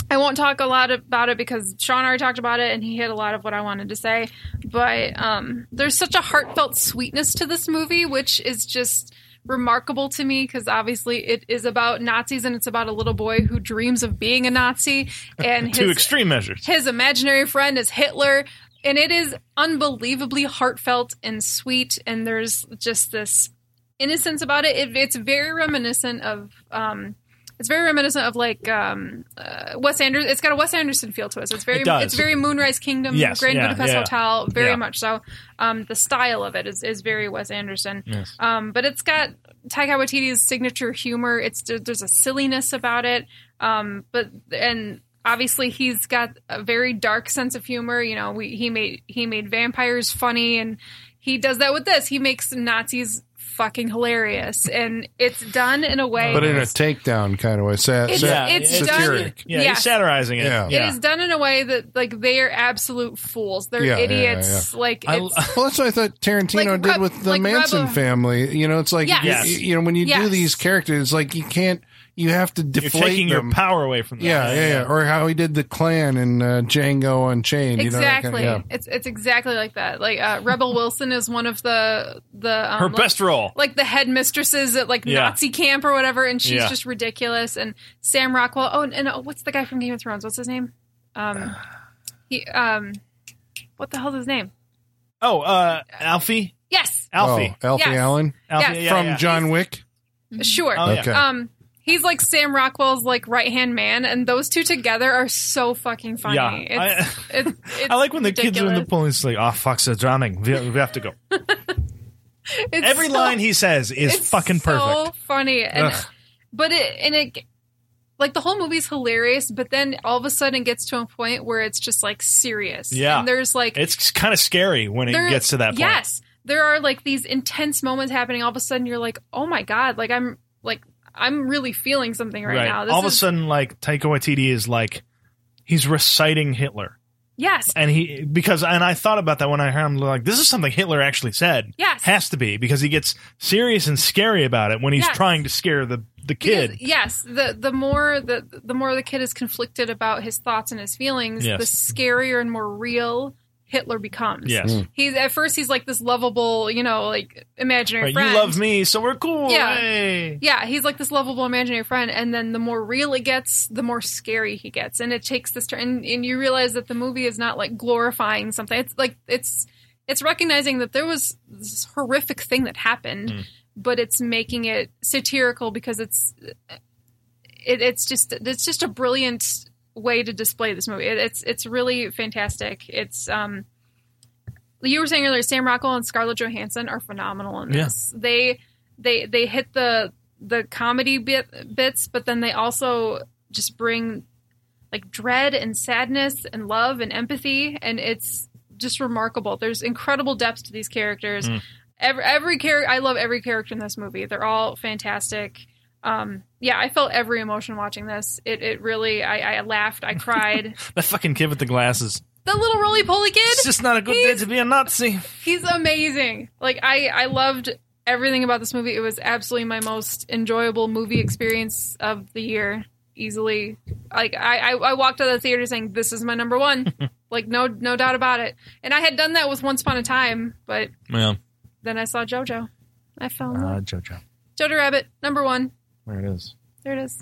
I won't talk a lot about it because Sean already talked about it and he hit a lot of what I wanted to say. But um, there's such a heartfelt sweetness to this movie, which is just remarkable to me because obviously it is about Nazis and it's about a little boy who dreams of being a Nazi and [LAUGHS] his, extreme measures. his imaginary friend is Hitler. And it is unbelievably heartfelt and sweet. And there's just this innocence about it. it it's very reminiscent of. Um, it's very reminiscent of like um, uh, Wes Anderson. It's got a Wes Anderson feel to it. So it's very, It it's very Moonrise Kingdom, Yes, Grand yeah, Budapest yeah. Hotel, very Yeah. much so. Um, the style of it is, is very Wes Anderson. Yes. Um, but it's got Taika Waititi's signature humor. It's there's a silliness about it. Um, but and obviously he's got a very dark sense of humor. You know, we, he made he made vampires funny, and he does that with this. He makes Nazis fucking hilarious, and it's done in a way. but in a takedown kind of way. Sa- It's- sa- yeah, it's satiric. Yeah, Yes. he's satirizing it. Yeah. It is done in a way that like they are absolute fools. They're Yeah, yeah, idiots. Like I- Well, that's what I thought Tarantino Like did with the like Manson Rebel- family. You know, it's like Yes. you- you, know when you do these characters, like you can't. You have to deflate You're taking them. your power away from them. Yeah, yeah, yeah. Or how he did the Klan in uh, Django Unchained. You know, exactly. kind of- yeah. It's it's exactly like that. Like uh, Rebel Wilson is one of the the um, Her like- best role. like the headmistresses at like Yeah. Nazi camp or whatever, and she's Yeah. just ridiculous. And Sam Rockwell. Oh, and, and uh, what's the guy from Game of Thrones? What's his name? Um, he um, what the hell's his name? Oh, uh, Alfie? Yes, Alfie. Oh, Alfie Yes. Allen Alfie, Yes. yeah, from yeah. John Wick. sure. Oh, yeah. Okay. Um, he's like Sam Rockwell's like right hand man, and those two together are so fucking funny. Yeah. It's, it's, [LAUGHS] it's I like when the kids are in the ridiculous. pool. It's like, oh fuck, they're drowning. We, we have to go. [LAUGHS] Every so- line he says is it's fucking so perfect. funny, and but it and it like the whole movie's hilarious, but then all of a sudden it gets to a point where it's just like serious. Yeah. and there's like It's kind of scary when it there- gets to that point. Yes, there are like these intense moments happening. All of a sudden, you're like, oh my god, like I'm like I'm really feeling something right, now. This All of a is- sudden, like Taika Waititi is like, he's reciting Hitler, yes, and he because and I thought about that when I heard him like, this is something Hitler actually said. Yes. has to be because he gets serious and scary about it when he's Yes. trying to scare the the kid. Because- yes, the the more the the more the kid is conflicted about his thoughts and his feelings, Yes. the scarier and more real Hitler becomes. Yes, He's at first he's like this lovable, you know, like imaginary right. friend. You love me, so we're cool. Yeah. Hey. Yeah, he's like this lovable imaginary friend, and then the more real it gets, the more scary he gets, and it takes this turn. And, and you realize that the movie is not like glorifying something. It's like it's it's recognizing that there was this horrific thing that happened, Mm. but it's making it satirical because it's it, it's just it's just a brilliant way to display this movie. It, it's it's really fantastic. It's um you were saying earlier, Sam Rockwell and Scarlett Johansson are phenomenal in Yeah. this. They they they hit the the comedy bit bits, but then they also just bring like dread and sadness and love and empathy, and it's just remarkable. There's incredible depth to these characters. Mm. Every every character, I love every character in this movie. They're all fantastic. Um, yeah, I felt every emotion watching this. It it really, I, I laughed, I cried. [LAUGHS] That fucking kid with the glasses. the little roly poly kid. It's just not a good day to be a Nazi. He's amazing. Like I, I loved everything about this movie. It was absolutely my most enjoyable movie experience of the year, easily. Like I, I, I walked out of the theater saying, "This is my number one." [LAUGHS] like no, no doubt about it. And I had done that with Once Upon a Time, but Yeah. then I saw JoJo. I fell in love. Uh, JoJo. Jojo Rabbit, number one. There it is. There it is.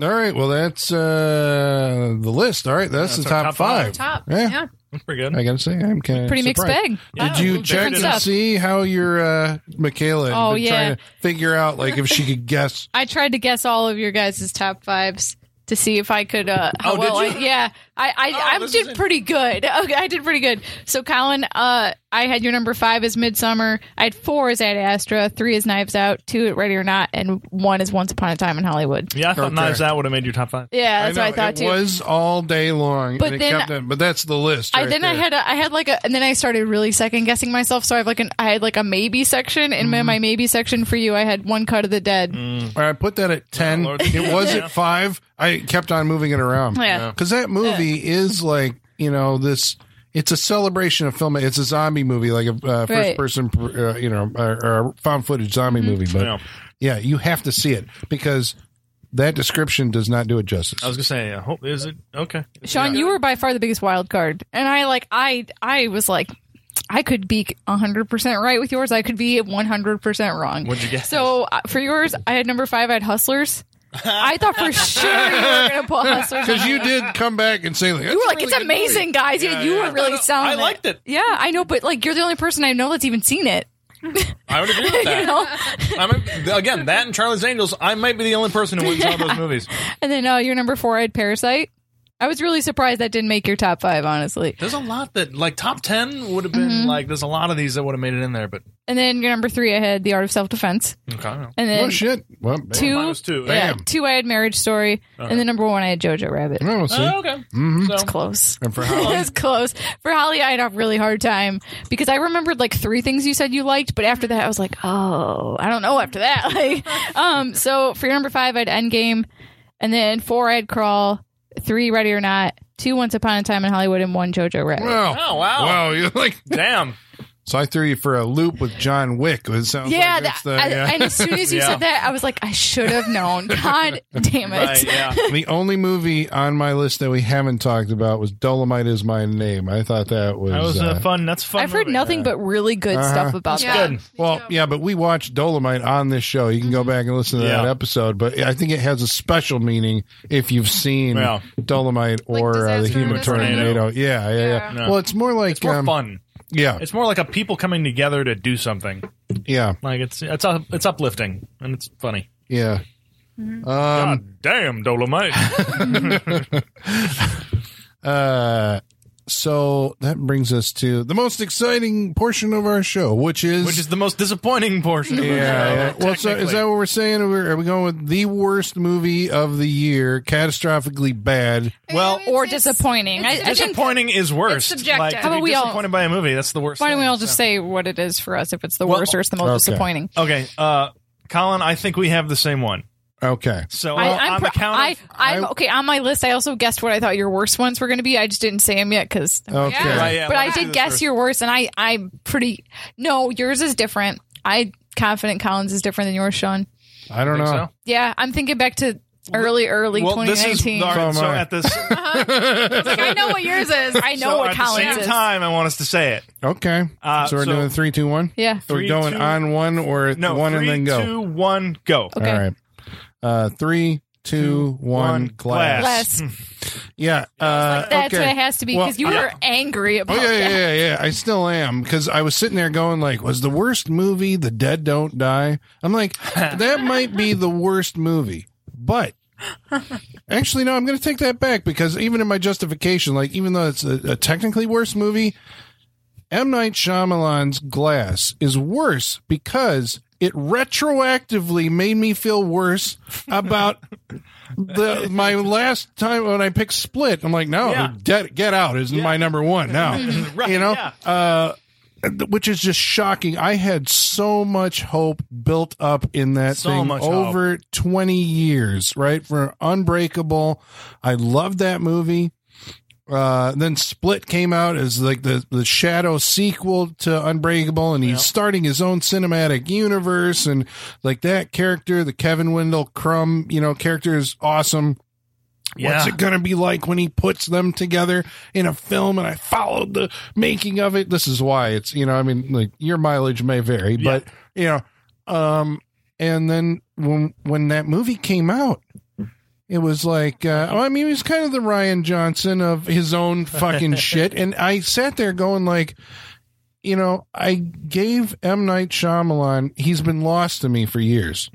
All right. Well, that's uh, the list. All right. That's, That's the top, top five. five. Top. Yeah. Yeah. That's pretty good. I got to say, I'm kind of Pretty mixed bag. Did you check different and stuff. see how your uh, Michaela Oh, been yeah. trying to figure out like if she could guess? [LAUGHS] I tried to guess all of your guys' top fives to see if I could. Uh, how Oh, did you? I, yeah, I I, Oh, I this did pretty good. [LAUGHS] Okay, I did pretty good. So, Colin, uh, I had your number five as Midsommar. I had four as Ad Astra, three as Knives Out, two at Ready or Not, and one is Once Upon a Time in Hollywood. Yeah, I thought Okay. Knives Out would have made your top five. Yeah, that's I what I know, thought it too. was all day long. But and it then- kept but that's the list. I right then I had a, I had like a and then I started really second guessing myself. So I have like an I had like a maybe section in Mm-hmm. my, my maybe section for you. I had one cut of the dead. All right, I put that at ten. Lord. it was [LAUGHS] Yeah. at five. I kept on moving it around. Yeah. because that movie is like you know this. It's a celebration of film. It's a zombie movie, like a uh, first Right. person, uh, you know, or, or a found footage zombie Mm-hmm. movie. But Yeah. yeah, you have to see it because that description does not do it justice. I was gonna say, I hope is it okay? Sean, you were by far the biggest wild card, and I like I I was like. I could be 100% right with yours. I could be 100% wrong. What'd you guess? So uh, for yours, I had number five, I had Hustlers. I thought for sure you were going to put Hustlers. Because you did come back and say, like, You were like, it's amazing, guys. You- you were really selling I it. liked it. Yeah, I know, but like you're the only person I know that's even seen it. [LAUGHS] I would agree with [LAUGHS] that. You know? I mean, again, that and Charlie's Angels. I might be the only person who went and saw those [LAUGHS] movies. And then uh, your number four, I had Parasite. I was really surprised that didn't make your top five, honestly. There's a lot that like top ten would have been Mm-hmm. like. There's a lot of these that would have made it in there, but And then your number three, I had The Art of Self Defense. okay. And Oh then shit! Well, bam. two, Mine was two. yeah, Bam. two, I had Marriage Story. And then number one, I had Jojo Rabbit. Oh, see, Oh, okay. Mhm. So It's close. and for how [LAUGHS] it's close. For Holly, I had a really hard time because I remembered like three things you said you liked, but after that, I was like, oh, I don't know after that. [LAUGHS] Like, um, so for your number five, I had Endgame, and then four, I had Crawl, three, Ready or Not, two, Once Upon a Time in Hollywood, and one, Jojo Rabbit. Wow. Oh, wow. Wow, you're like damn. So I threw you for a loop with John Wick. It sounds yeah, like that, the, I- yeah. and as soon as you Yeah. said that, I was like, I should have known. [LAUGHS] God damn it. Right. Yeah. [LAUGHS] the only movie on my list that we haven't talked about was Dolomite is my name. I thought that was, That was uh, a fun. That's fun. I've heard movie. nothing but really good Uh-huh. stuff about Yeah. that. Good. Well, yeah, but we watched Dolomite on this show. You can go back and listen to that episode. But I think it has a special meaning if you've seen Yeah. Dolomite or uh, the Human Tornado. Tornado. Yeah, yeah, yeah. Yeah. Yeah. Well, it's more like It's more um, fun. Yeah, It's more like a people coming together to do something. yeah, Like it's it's up, it's uplifting and it's funny. yeah. Mm-hmm. God Um, damn, Dolomite. [LAUGHS] [LAUGHS] uh, so that brings us to the most exciting portion of our show, which is Which is the most disappointing portion. Of Yeah, show, yeah. Well, so is that what we're saying? Are we, are we going with the worst movie of the year, catastrophically bad? Well, It's- Or it's- disappointing. I, I think disappointing is worse. Subjective. Like, to How about be we all- disappointed by a movie? That's the worst. Why don't we all just so. say what it is for us if it's the Well, worst or it's the most okay. disappointing? Okay, uh, Colin, I think we have the same one. Okay. So I, uh, I'm on the pro- count I, of I'm I- okay on my list. I also guessed what I thought your worst ones were going to be. I just didn't say them yet because. Okay. Yeah. Right, yeah, but I did guess first. your worst, and I I'm pretty. No, yours is different. I confident Colin's is different than yours, Sean. I don't Think know. so? Yeah, I'm thinking back to early, early Well, this is 2019. So so am I. at this. [LAUGHS] Like, I know what yours is. I know so what at the Colin's same is. time, I want us to say it. Okay. Uh, so we're so- doing three, two, one. Yeah. We're going two- on one or No, one three, and then go. two, one, go. Okay. All right. Uh, three, two, one. one, glass. glass. Yeah. [LAUGHS] Uh, That's okay. what it has to be Well, because you yeah. were angry Oh about yeah, yeah, that. yeah, yeah. I still am because I was sitting there going like, was the worst movie The Dead Don't Die? I'm like, [LAUGHS] that might be the worst movie, but [LAUGHS] actually, no, I'm going to take that back because even in my justification, like, even though it's a, a technically worse movie, M Night Shyamalan's Glass is worse because it retroactively made me feel worse about the my last time when I picked Split. I'm like, no, Yeah. get get out is my number one now. [LAUGHS] Right, you know, yeah. uh, which is just shocking. I had so much hope built up in that So thing much hope. over 20 years, right? For Unbreakable, I loved that movie. Uh, then Split came out as like the, the shadow sequel to Unbreakable, and he's starting his own cinematic universe. And like that character, the Kevin Wendell Crumb, you know, character is awesome. What's it going to be like when he puts them together in a film? And I followed the making of it. This is why it's, you know, I mean, like your mileage may vary, but, you know, um, and then when, when that movie came out, it was like, uh, I mean, he was kind of the Rian Johnson of his own [LAUGHS] fucking shit. And I sat there going like, you know, I gave M. Night Shyamalan, he's been lost to me for years.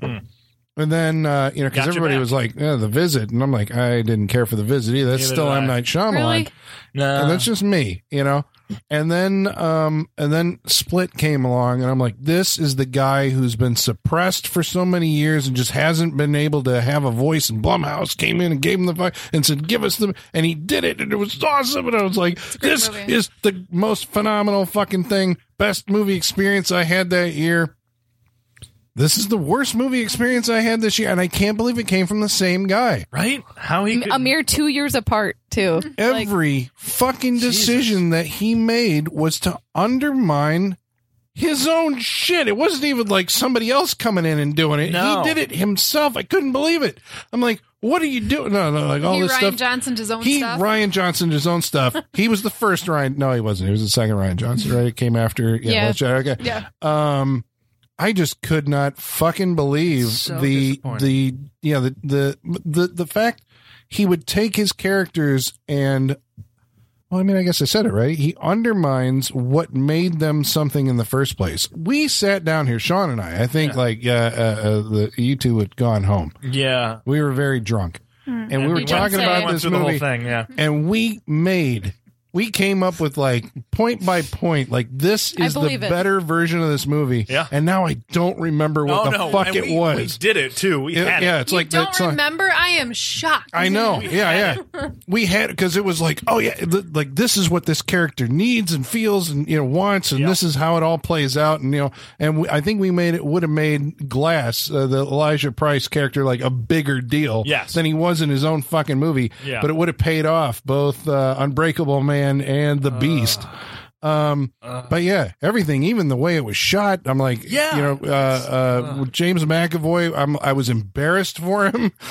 And then, uh, you know, because everybody back. was like, yeah, the visit. And I'm like, I didn't care for the visit either. That's Neither still M. Night Shyamalan. Really? No. And that's just me, you know. And then, um, and then Split came along, and I'm like, this is the guy who's been suppressed for so many years and just hasn't been able to have a voice. And Blumhouse came in and gave him the fight and said, "Give us the," and he did it, and it was awesome. And I was like, this movie. is the most phenomenal fucking thing, best movie experience I had that year. This is the worst movie experience I had this year, and I can't believe it came from the same guy. right? How he could, A mere two years apart, too. Like, Every fucking decision that he made was to undermine his own shit. It wasn't even like somebody else coming in and doing it. No. He did it himself. I couldn't believe it. I'm like, what are you doing? No, no, like all he this Rian stuff. Johnson his own he stuff. Rian Johnson his own stuff. [LAUGHS] he was the first Rian. No, he wasn't. He was the second Rian Johnson. Right? It came after. Yeah. Yeah. Okay. yeah. Um, I just could not fucking believe So the disappointing. the yeah the, the the the fact he would take his characters and well, I mean, I guess I said it right. He undermines what made them something in the first place. We sat down here, Sean and I. I think like uh, uh, uh, the you two had gone home. yeah. We were very drunk, and we were You talking about this through the whole movie, thing. Yeah. and we made. We came up with like point by point, like this is the it. better version of this movie. Yeah. And now I don't remember what oh the no! fuck and it we, was. We did it too. We It- had yeah, it. it's You like don't that's remember? I am shocked. I know. [LAUGHS] Yeah, yeah. [LAUGHS] We had because it was like, oh yeah, th- like this is what this character needs and feels and you know wants, and Yep. this is how it all plays out, and you know, and we, I think we made it would have made Glass, uh, the Elijah Price character, like a bigger deal, Yes. than he was in his own fucking movie. Yeah. But it would have paid off both uh, Unbreakable Man and The Beast. Um, but yeah, everything, even the way it was shot, I'm like, Yeah. you know, uh, uh, with James McAvoy, I'm, I was embarrassed for him. [LAUGHS]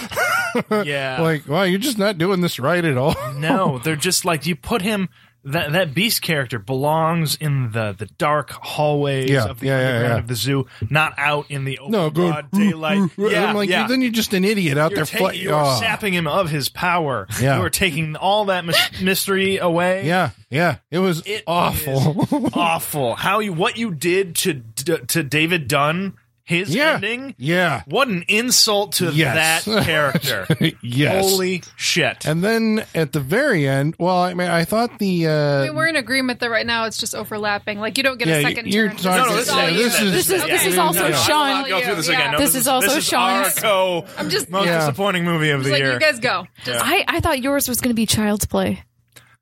Yeah. like, well, you're just not doing this right at all. no, [LAUGHS] they're just like you put him. That that beast character belongs in the the dark hallways Yeah, of the yeah, underground yeah. of the zoo, not out in the open No, go broad [LAUGHS] daylight. [LAUGHS] yeah, like, yeah. then you're just an idiot out You're, there. taking, fly- you're oh. sapping him of his power. Yeah. You are taking all that mys- [LAUGHS] mystery away. Yeah, yeah, it was It awful. awful. How you what you did to to David Dunn, his yeah, ending. yeah, What an insult to Yes. that [LAUGHS] character. yes. Holy shit. and then at the very end, well, I mean, I thought the uh, I mean, we're in agreement that right now it's just overlapping. Like you don't get Yeah, a second you're turn. talking- no, no, This this, is all this is- This is- this is also no, Sean. I don't wanna Go through this again. No, This is also this is our Sean's. co I'm just most Yeah. disappointing movie of It's the like year. you guys go. Just I, I thought yours was going to be Child's Play.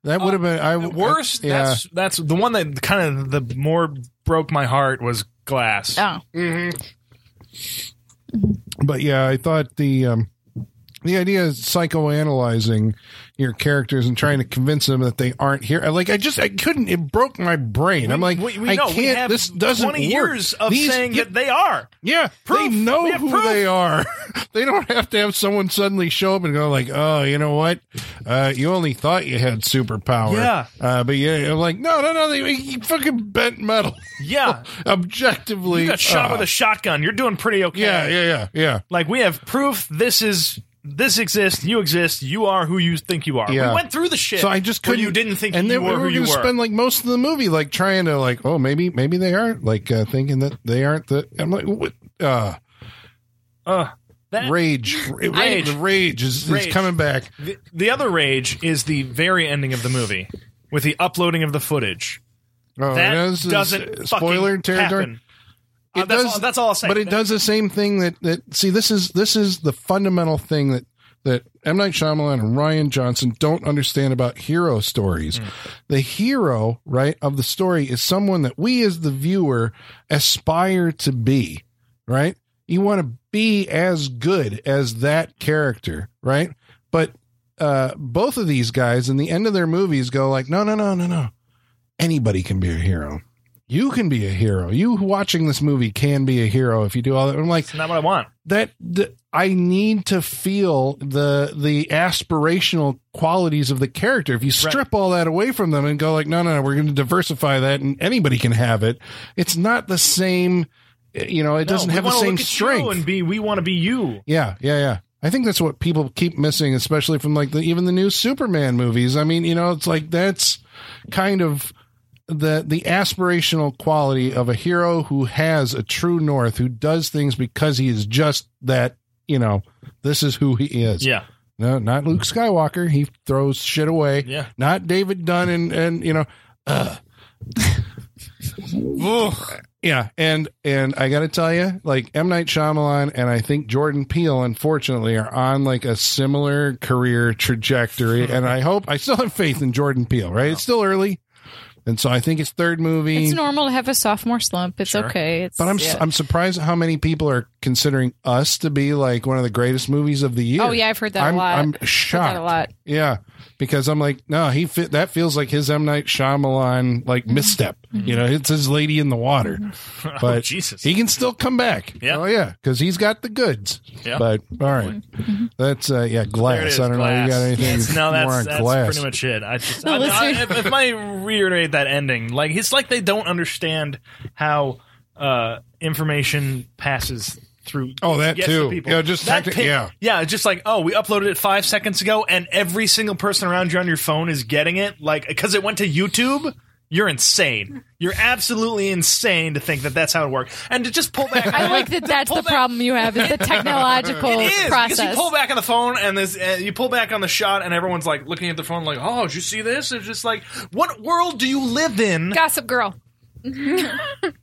that would have been I Worst. Yeah, That's that's the one that kind of the more broke my heart was Glass. Oh. But yeah, I thought the um, the idea is psychoanalyzing your characters and trying to convince them that they aren't here. Like I just I couldn't. It broke my brain. I'm like, we, we I know can't. we this doesn't twenty work. years of These- saying yeah, that they are. Yeah, Proof. they know who proof. they are. [LAUGHS] they don't have to have someone suddenly show up and go like, "Oh, you know what? Uh, you only thought you had superpower, Yeah. uh, but yeah, like, no, no, no, they you fucking bent metal. [LAUGHS] Yeah, Objectively, you got shot uh, with a shotgun. You're doing pretty okay. yeah, yeah, yeah, yeah. Like we have proof. This is this exists. You exist. You are who you think you are. Yeah. We went through the shit. So I just couldn't. You didn't think and you then were we who were you going to were. spend like most of the movie like trying to like, oh, maybe, maybe they aren't like uh, thinking that they aren't the. I'm like, what? Uh, uh, that, rage, Rage. the rage is, is coming back. the, the other rage is the very ending of the movie with the uploading of the footage. Oh, That it is- is doesn't spoiler territory. happen. Uh, that's, all, that's all I'll say. But it does the same thing that that see this is this is the fundamental thing that that M Night Shyamalan and Rian Johnson don't understand about hero stories. Hmm. The hero, right, of the story is someone that we as the viewer aspire to be, right? You want to be as good as that character, right? But uh both of these guys in the end of their movies go like, no, no, no, no, no. Anybody can be a hero. You can be a hero. You watching this movie can be a hero if you do all that. I'm like That's not what I want. that. I need to feel the the aspirational qualities of the character. If you strip all that away from them and go like, no, no, no, we're going to diversify that, and anybody can have it. It's not the same. You know, it doesn't have the same look at you strength. And be, we want to be you. Yeah, yeah, yeah. I think that's what people keep missing, especially from like the even the new Superman movies. I mean, you know, it's like that's kind of the the aspirational quality of a hero who has a true north, who does things because he is just that. You know, this is who he is. Yeah. No, not Luke Skywalker. He throws shit away. Yeah. Not David Dunn and and you know, uh, [LAUGHS] yeah. And and I got to tell you, like M Night Shyamalan and I think Jordan Peele, unfortunately, are on like a similar career trajectory. and I hope I still have faith in Jordan Peele. Right? It's still early, and so I think his third movie. It's normal to have a sophomore slump. It's okay. It's, but I'm yeah. I'm surprised at how many people are considering us to be like one of the greatest movies of the year. Oh, yeah, I've heard that a I'm, lot. I'm Heard shocked. that a lot. Yeah, because I'm like, no, he fit. That feels like his M Night Shyamalan like Mm-hmm. misstep. You know, it's his Lady in the Water, but [LAUGHS] oh, Jesus. he can still come back. Yeah. Oh yeah, because he's got the goods. Yeah. But all right, that's uh, yeah, glass. is, I don't know. If you got anything Yes, no, more that's, on that's glass? pretty much it. I just, No, I. I, if, if I reiterate that ending, like it's like they don't understand how uh, information passes through. Oh, that gets to too. people. Yeah, just That tacti- yeah. yeah. Just like oh, we uploaded it five seconds ago, and every single person around you on your phone is getting it, like because it went to YouTube. You're insane. You're absolutely insane to think that that's how it works. And to just pull back. [LAUGHS] I like that. That's the problem you have is the [LAUGHS] technological It is because you pull back on the phone and this, uh, you pull back on the shot and everyone's like looking at the phone like, "Oh, did you see this?" It's just like, what world do you live in? Gossip Girl. [LAUGHS]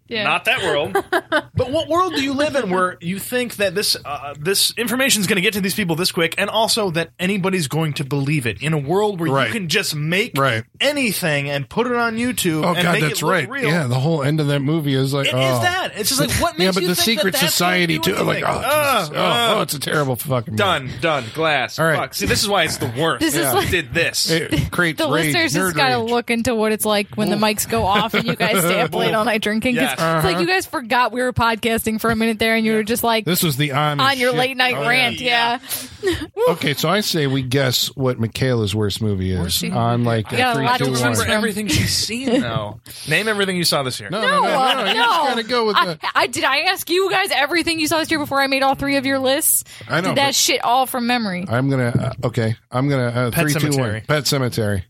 yeah. Not that world. [LAUGHS] but what world do you live in where you think that this uh, this information is going to get to these people this quick, and also that anybody's going to believe it in a world where Right. you can just make Right. anything and put it on YouTube Oh and god, make that's it look right. real? Yeah, the whole end of that movie is like It is oh. that. It's just like what makes Yeah, but you the think secret that that's society gonna too. Like, anything? oh, Uh, Jesus. oh, uh, oh, it's a terrible fucking movie. done, done, glass. All right. Fuck. See, this is why it's the worst. This is like- did this. It creates the rage, listeners just gotta look into what it's like when the mics go off and you guys stay up late [LAUGHS] all night drinking. 'cause Yes. It's like you guys forgot we were podcasting for a minute there, and you were just like This was the on on your shit. late night Oh, yeah. rant. Yeah, [LAUGHS] Okay, so I say we guess what Michaela's worst movie is movie? on like You got a three, lot two, to one. Remember everything she's seen [LAUGHS] now. Name everything you saw this year. No, no, no, no, no. You just gotta go with I, the. I did. I ask you guys everything you saw this year before I made all three of your lists. I know, Did that but- shit all from memory. I'm gonna. Uh, okay, I'm gonna. Uh, Pet three, two, one. Sematary. Pet Sematary.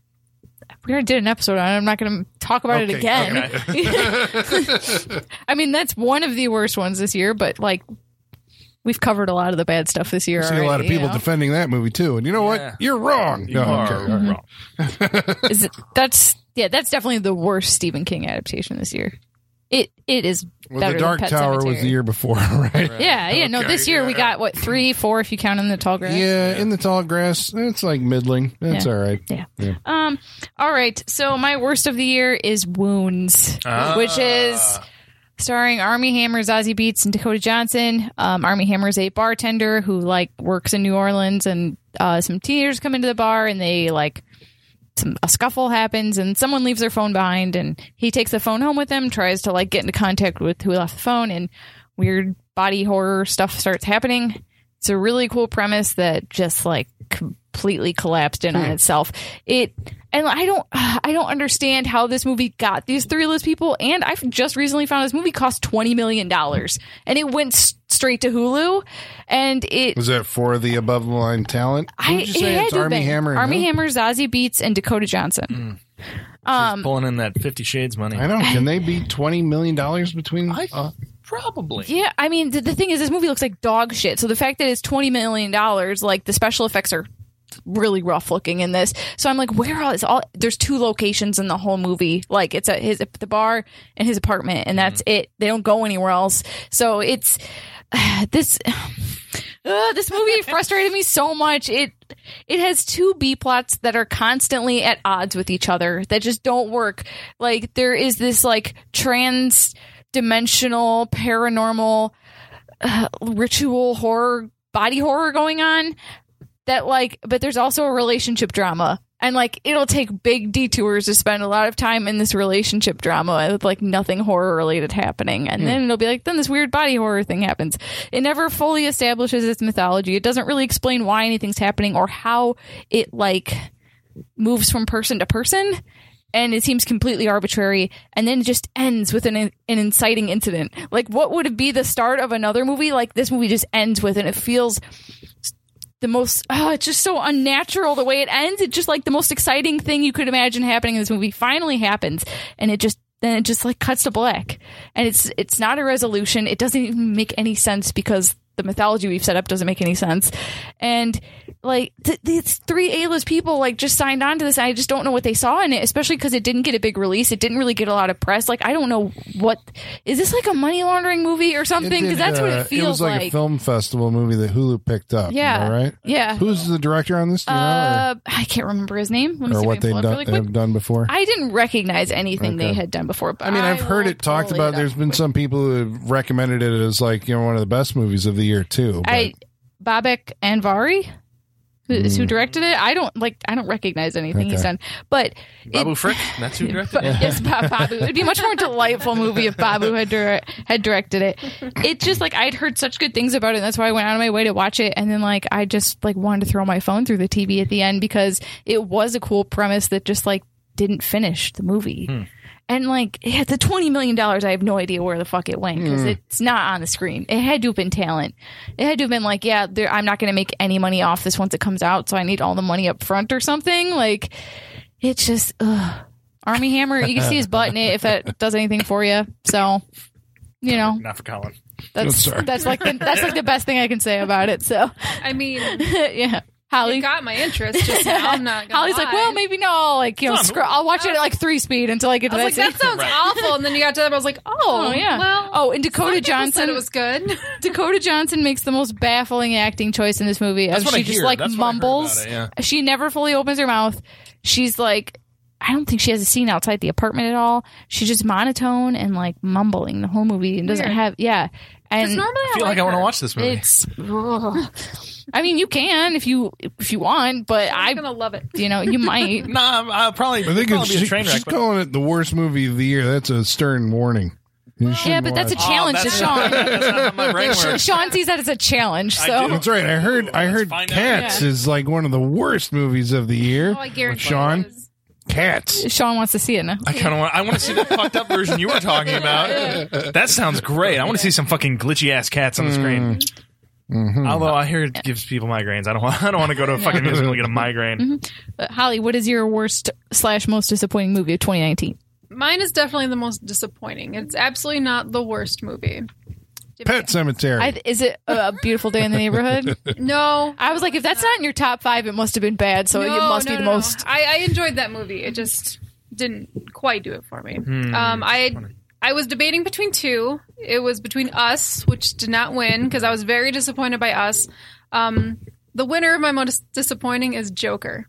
We already did an episode on it. I'm not going to talk about it Okay, again. [LAUGHS] [LAUGHS] I mean, that's one of the worst ones this year, but like we've covered a lot of the bad stuff this year. I see a lot of people you know? defending that movie too, and you know Yeah. what? You're wrong. You no, are okay, all right. wrong. [LAUGHS] Is it, that's yeah, that's definitely the worst Stephen King adaptation this year. It it is Well, better the Dark than Pet Tower was the year before, [LAUGHS] right? Yeah, yeah. No, this year we got what three, four if you count in the tall grass. Yeah, in the tall grass, it's like middling. That's Yeah. all right. Yeah. Yeah. Um. All right. So my worst of the year is Wounds, Ah. which is starring Armie Hammer, Zazie Beetz, and Dakota Johnson. Um, Armie Hammer is a bartender who like works in New Orleans, and uh, some teenagers come into the bar and they like. Some, a scuffle happens and someone leaves their phone behind and he takes the phone home with him tries to like get into contact with who left the phone and weird body horror stuff starts happening. It's a really cool premise that just like completely collapsed in on hmm. itself. It and I don't I don't understand how this movie got these three list people. And I've just recently found this movie cost twenty million dollars, and it went s- straight to Hulu. And it Was that for the above the line talent? Who I did you it say had it's Armie been. Hammer? Armie who? Hammer, Zazie Beetz, and Dakota Johnson. Hmm. She's um, pulling in that Fifty Shades money. I know. Can they be twenty million dollars between? I- uh, Probably. Yeah, I mean the, the thing is, this movie looks like dog shit. So the fact that it's twenty million dollars, like the special effects are really rough looking in this. So I'm like, where all is all? There's two locations in the whole movie. Like it's at his the bar and his apartment, and that's it. They don't go anywhere else. So it's [SIGHS] this. [SIGHS] Uh, this movie [LAUGHS] frustrated me so much. It it has two B plots that are constantly at odds with each other that just don't work. Like there is this like trans dimensional paranormal uh, ritual horror body horror going on that like but there's also a relationship drama. And like it'll take big detours to spend a lot of time in this relationship drama with like nothing horror related happening. And hmm. then it'll be like then this weird body horror thing happens. It never fully establishes its mythology. It doesn't really explain why anything's happening or how it like moves from person to person. And it seems completely arbitrary. And then it just ends with an an inciting incident. Like what would be the start of another movie? Like this movie just ends with and it feels the most oh it's just so unnatural the way it ends. It's just like the most exciting thing you could imagine happening in this movie finally happens. And it just then it just like cuts to black. And it's it's not a resolution. It doesn't even make any sense because the mythology we've set up doesn't make any sense and like th- these three A-list people like just signed on to this and I just don't know what they saw in it especially because it didn't get a big release it didn't really get a lot of press like I don't know what is this like a money laundering movie or something because did, that's what uh, it feels It was like, a film festival movie that Hulu picked up. Yeah. Am I right? yeah Who's the director on this? Do you know, uh, I can't remember his name. Let me or, see I what they've pull it up done, really quick. have done before? I didn't recognize anything they had done before. But I mean, I've heard it talked about. up. There's been some people who have recommended it as like you know one of the best movies of the year too. but- I Babak Anvari, who, is who directed it. I don't like. I don't recognize anything he's Hmm. Done. But Babu it, Frik. That's who [LAUGHS] directed but, it. yes, Ba- Babu. It'd be a much more [LAUGHS] delightful movie if Babu had dir- had directed it. It just like I'd heard such good things about it. And that's why I went out of my way to watch it. And then like I just like wanted to throw my phone through the TV at the end because it was a cool premise that just like didn't finish the movie. And like yeah, the twenty million dollars, I have no idea where the fuck it went because hmm. it's not on the screen. It had to have been talent. It had to have been like, yeah, I'm not going to make any money off this once it comes out, so I need all the money up front or something. Like, it's just, ugh. Armie Hammer. You can see his butt in it if that does anything for you. So, you know, Not for Colin. that's sorry. that's like the, that's like the best thing I can say about it. So, I mean, [LAUGHS] yeah, Holly. it got my interest just now. I'm not. Gonna Holly's like, well, maybe no. I'll, Like, you know, Fun. scroll. I'll watch it at like three speed until I get to I was that like, that scene. sounds awful. And then you got to that, I was like, oh, Oh yeah. Well, oh, and Dakota Johnson. said it was good. [LAUGHS] Dakota Johnson makes the most baffling acting choice in this movie. That's As what she I just hear. like That's what I heard mumbles. about it, She never fully opens her mouth. She's like, I don't think she has a scene outside the apartment at all. She's just monotone and like mumbling the whole movie and doesn't Weird. have yeah. Because And normally I feel like, I want to watch this movie. it's. [LAUGHS] I mean, you can if you if you want, but I, I'm gonna love it. you know, you [LAUGHS] might. Nah, I'll probably. I think probably it's, be a she, train wreck. she's but- calling it the worst movie of the year. That's a stern warning. You Yeah, shouldn't but that's a watch. challenge Oh, to that's Sean. That's not how my brain works. Sean sees that as a challenge. I So do. That's right. I heard. I Let's heard find out. Cats Yeah. is like one of the worst movies of the year. Oh, I guarantee Sean, it is. Cats. Sean wants to see it now. I kind of want. I want to see the fucked up version you were talking about. [LAUGHS] That sounds great. I want to see some fucking glitchy ass cats on the screen. Although I hear it gives people migraines. I don't want. [LAUGHS] I don't want to go to a fucking musical and get a migraine. Uh, Holly, what is your worst slash most disappointing movie of 2019? Mine is definitely the most disappointing. It's absolutely not the worst movie. Pet Sematary. I, is it a beautiful day in the neighborhood? [LAUGHS] No, I was like, if that's not in your top five, it must have been bad. So it must no, be the no, no. most. I, I enjoyed that movie. It just didn't quite do it for me. Um, I I was debating between two. It was between Us, which did not win because I was very disappointed by Us. Um, the winner of my most disappointing is Joker.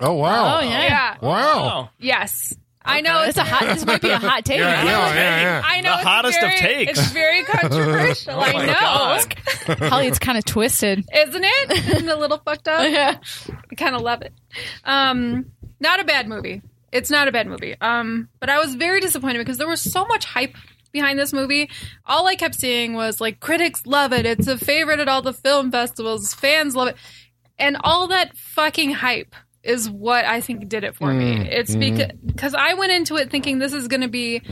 oh wow. Oh, yeah. Yeah. Wow. Yes. I know It's a hot. This might be a [LAUGHS] hot take. Yeah, yeah, yeah, yeah. I know The it's hottest of very, takes. It's very [LAUGHS] controversial. Oh I know, Holly, it's kind of twisted. isn't it? [LAUGHS] Isn't it a little fucked up? Yeah. I kind of love it. Um, not a bad movie. It's not a bad movie. Um, but I was very disappointed because there was so much hype behind this movie. All I kept seeing was like critics love it. It's a favorite at all the film festivals. Fans love it, and all that fucking hype is what I think did it for me. It's because because I went into it thinking this is going to be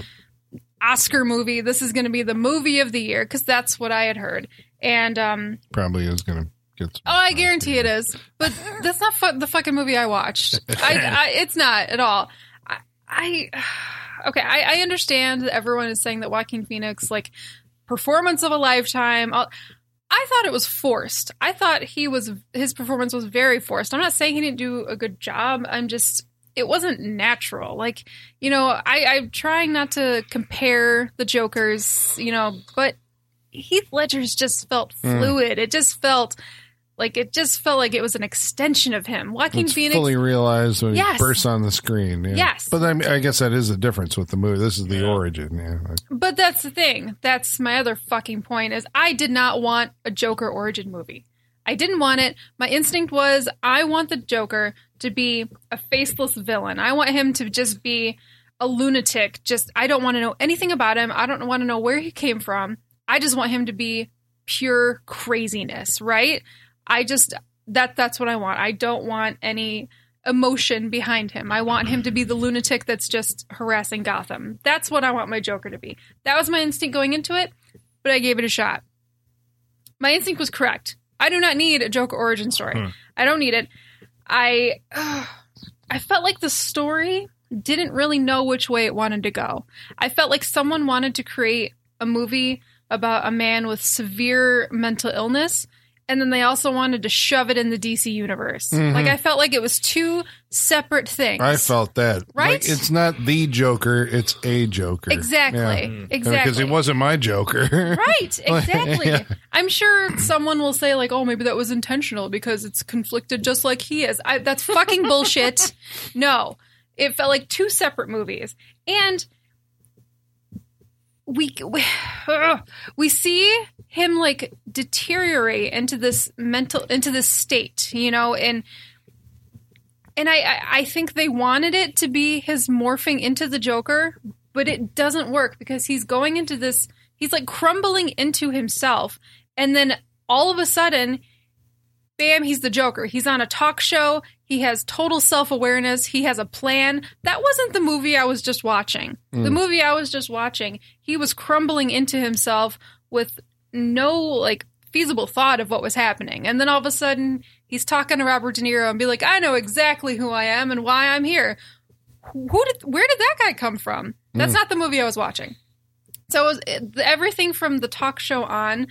Oscar movie. This is going to be the movie of the year because that's what I had heard. And um, Probably is going to get. Oh, I guarantee it is. But that's not fu- the fucking movie I watched. I, I, it's not at all. I, I [SIGHS] okay. I, I understand that everyone is saying that Joaquin Phoenix, like performance of a lifetime. I'll- I thought it was forced. I thought he was his performance was very forced. I'm not saying he didn't do a good job. I'm just it wasn't natural. Like you know, I, I'm trying not to compare the Jokers. You know, but Heath Ledger's just felt mm. fluid. It just felt like it just felt like it was an extension of him. Joaquin It's Phoenix. fully realized when Yes. he bursts on the screen. Yeah. Yes. but I, mean, I guess that is the difference with the movie. This is the origin. Yeah, but that's the thing. That's my other fucking point is I did not want a Joker origin movie. I didn't want it. My instinct was I want the Joker to be a faceless villain. I want him to just be a lunatic. Just I don't want to know anything about him. I don't want to know where he came from. I just want him to be pure craziness, right? I just that that's what I want. I don't want any emotion behind him. I want him to be the lunatic that's just harassing Gotham. That's what I want my Joker to be. That was my instinct going into it, but I gave it a shot. My instinct was correct. I do not need a Joker origin story. Hmm. I don't need it. I [SIGHS] I felt like the story didn't really know which way it wanted to go. I felt like someone wanted to create a movie about a man with severe mental illness and then they also wanted to shove it in the DC universe. Mm-hmm. Like I felt like it was two separate things. I felt that. Right? Like, it's not the Joker. It's a Joker. exactly. Yeah. Exactly. Because it wasn't my Joker. Right, [LAUGHS] exactly. Yeah. I'm sure someone will say like, "Oh, maybe that was intentional because it's conflicted just like he is." I, that's fucking bullshit. [LAUGHS] No, it felt like two separate movies, and we we, ugh, [SIGHS] we see him like deteriorate into this mental into this state, you know, and and I I think they wanted it to be his morphing into the Joker, but it doesn't work because he's going into this. He's like crumbling into himself, and then all of a sudden, bam, he's the Joker. He's on a talk show. He has total self awareness. He has a plan. That wasn't the movie I was just watching. Mm. The movie I was just watching, he was crumbling into himself with no like feasible thought of what was happening. And then all of a sudden, he's talking to Robert De Niro and be like, I know exactly who I am and why I'm here. who did where did that guy come from? That's mm. not the movie I was watching. So it was, it, everything from the talk show on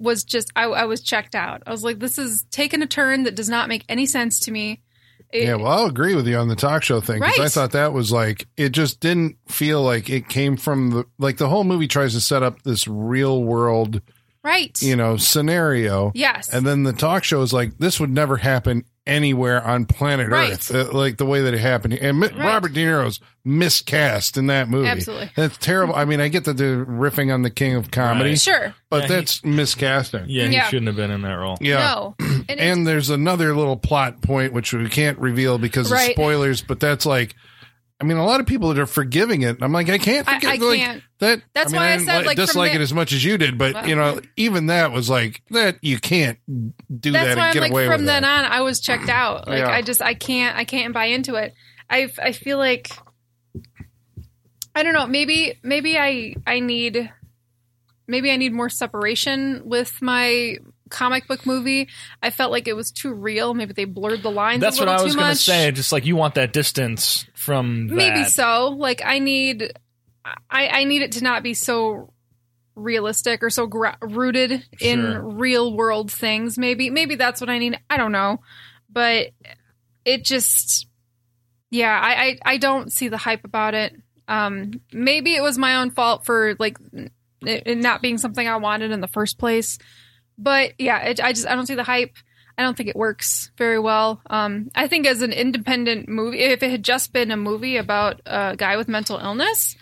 was just I, I was checked out. I was like, this is taking a turn that does not make any sense to me. It- Yeah, well, I'll agree with you on the talk show thing because I thought that was like it just didn't feel like it came from the like the whole movie tries to set up this real world right. you know scenario, yes. and then the talk show is like this would never happen anywhere on planet Right. Earth, uh, like the way that it happened. And Mi- Robert De Niro's miscast in that movie. Absolutely. that's terrible. I mean, I get that they're riffing on the king of comedy, Right. sure. but Yeah, he- that's miscasting. Yeah, he Yeah. shouldn't have been in that role. Yeah. No. [CLEARS THROAT] And, And there's another little plot point which we can't reveal because of spoilers, but that's like, I mean, a lot of people that are forgiving it. I'm like, I can't I- I like, can't. That That's mean, why I didn't said, like, like, from dislike the- it as much as you did, but you know, even that was like that. You can't do that's that why and I'm get like away from with then that. on I was checked out. Like Yeah. I just I can't I can't buy into it. I I feel like I don't know, maybe maybe I I need maybe I need more separation with my comic book movie. I felt like it was too real. Maybe they blurred the lines That's what I was going to say. Just like you want that distance from that. Maybe so. Like I need, I I need it to not be so realistic or so gra- rooted in Sure. real world things. Maybe maybe that's what I need. I don't know, but it just, yeah, I I, I don't see the hype about it. Um, maybe it was my own fault for like it, it not being something I wanted in the first place. But yeah, it, I just I don't see the hype. I don't think it works very well. Um, I think as an independent movie, if it had just been a movie about a guy with mental illness,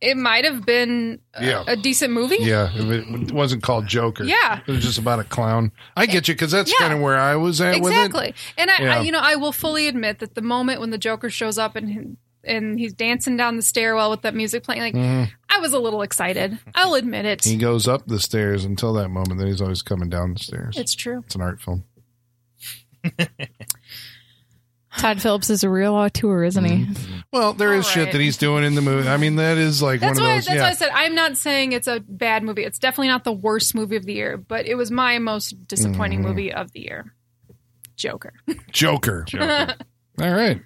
it might have been a, Yeah. a decent movie. Yeah, it wasn't called Joker. Yeah. it was just about a clown. I get you because that's Yeah. kind of where I was at with it. exactly. And I, Yeah. I, you know, I will fully admit that the moment when the Joker shows up and and he's dancing down the stairwell with that music playing, like I was a little excited. I'll admit it. Mm-hmm. He goes up the stairs until that moment. Then he's always coming down the stairs. It's true. It's an art film. [LAUGHS] Todd Phillips is a real auteur, isn't he? Well, there is All shit right. that he's doing in the movie. I mean, that is like That's one of why. those. That's yeah. why I said I'm not saying it's a bad movie. It's definitely not the worst movie of the year, but it was my most disappointing Mm-hmm. movie of the year. Joker. Joker. [LAUGHS] All right.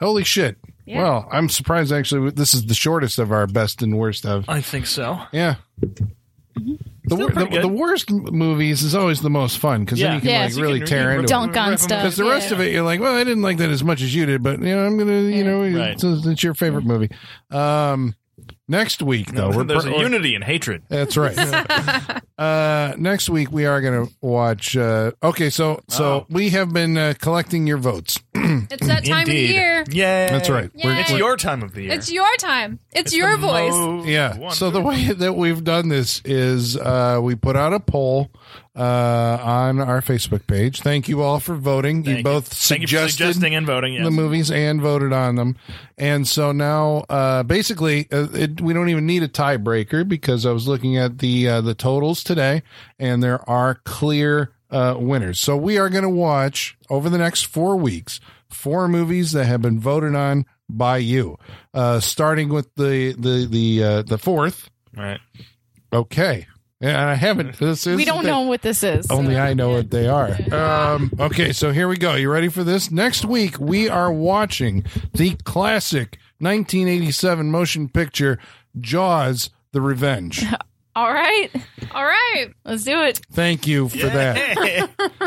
Holy shit. Yeah. Well, I'm surprised actually. This is the shortest of our best and worst of. I think so. Yeah. The, wor- the, pretty the worst movies is always the most fun because Yeah. then you can Yeah, like so really can- tear you can into it. Dunk on stuff. Because the rest yeah. of it, you're like, well, I didn't like that as much as you did, but you know, I'm gonna, you know, Right. it's, it's your favorite movie. Um, next week though, [LAUGHS] we're There's pr- a unity and hatred. That's right. [LAUGHS] uh, next week we are going to watch. Uh, okay, so so Oh. we have been uh, collecting your votes. [CLEARS THROAT] It's that time of the year. Yeah, That's right. We're- It's your time of the year. It's your time. It's, your the voice. most Yeah. So the wonderful. way that we've done this is uh, we put out a poll uh, on our Facebook page. Thank you all for voting. you Thank you. both Thank you for suggested suggesting and voting. Yes. the movies and voted on them. And so now, uh, basically, uh, it, we don't even need a tiebreaker because I was looking at the uh, the totals today, and there are clear uh, winners. So we are going to watch over the next four weeks four movies that have been voted on by you, uh, starting with the the the uh, the fourth. Right. Okay. Yeah, I haven't. This is We don't the- know what this is. only I know what they are. Um, okay, so here we go. You ready for this? Next week, we are watching the classic 1987 motion picture Jaws the Revenge. [LAUGHS] All right, All right. let's do it. Thank you for that. [LAUGHS]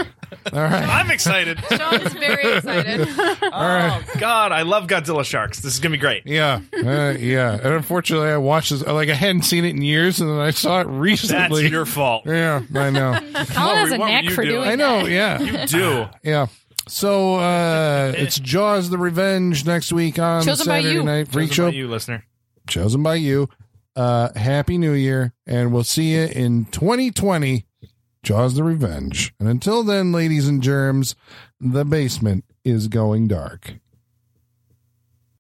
All right. I'm excited. Sean is very excited. [LAUGHS] oh God, I love Godzilla sharks. This is gonna be great. Yeah, uh, yeah. And unfortunately, I watched this. Like I hadn't seen it in years, and then I saw it That's recently. your fault. [LAUGHS] yeah, I know. Colin has a what were knack you for doing? doing I know. that. Yeah, You do. yeah. So uh it's Jaws the Revenge next week on Chosen by Saturday you. Night Freak Chosen Show. by you, listener. chosen by you. Uh, happy New Year, and we'll see you in 2020. Jaws the Revenge. And until then, ladies and germs, the basement is going dark.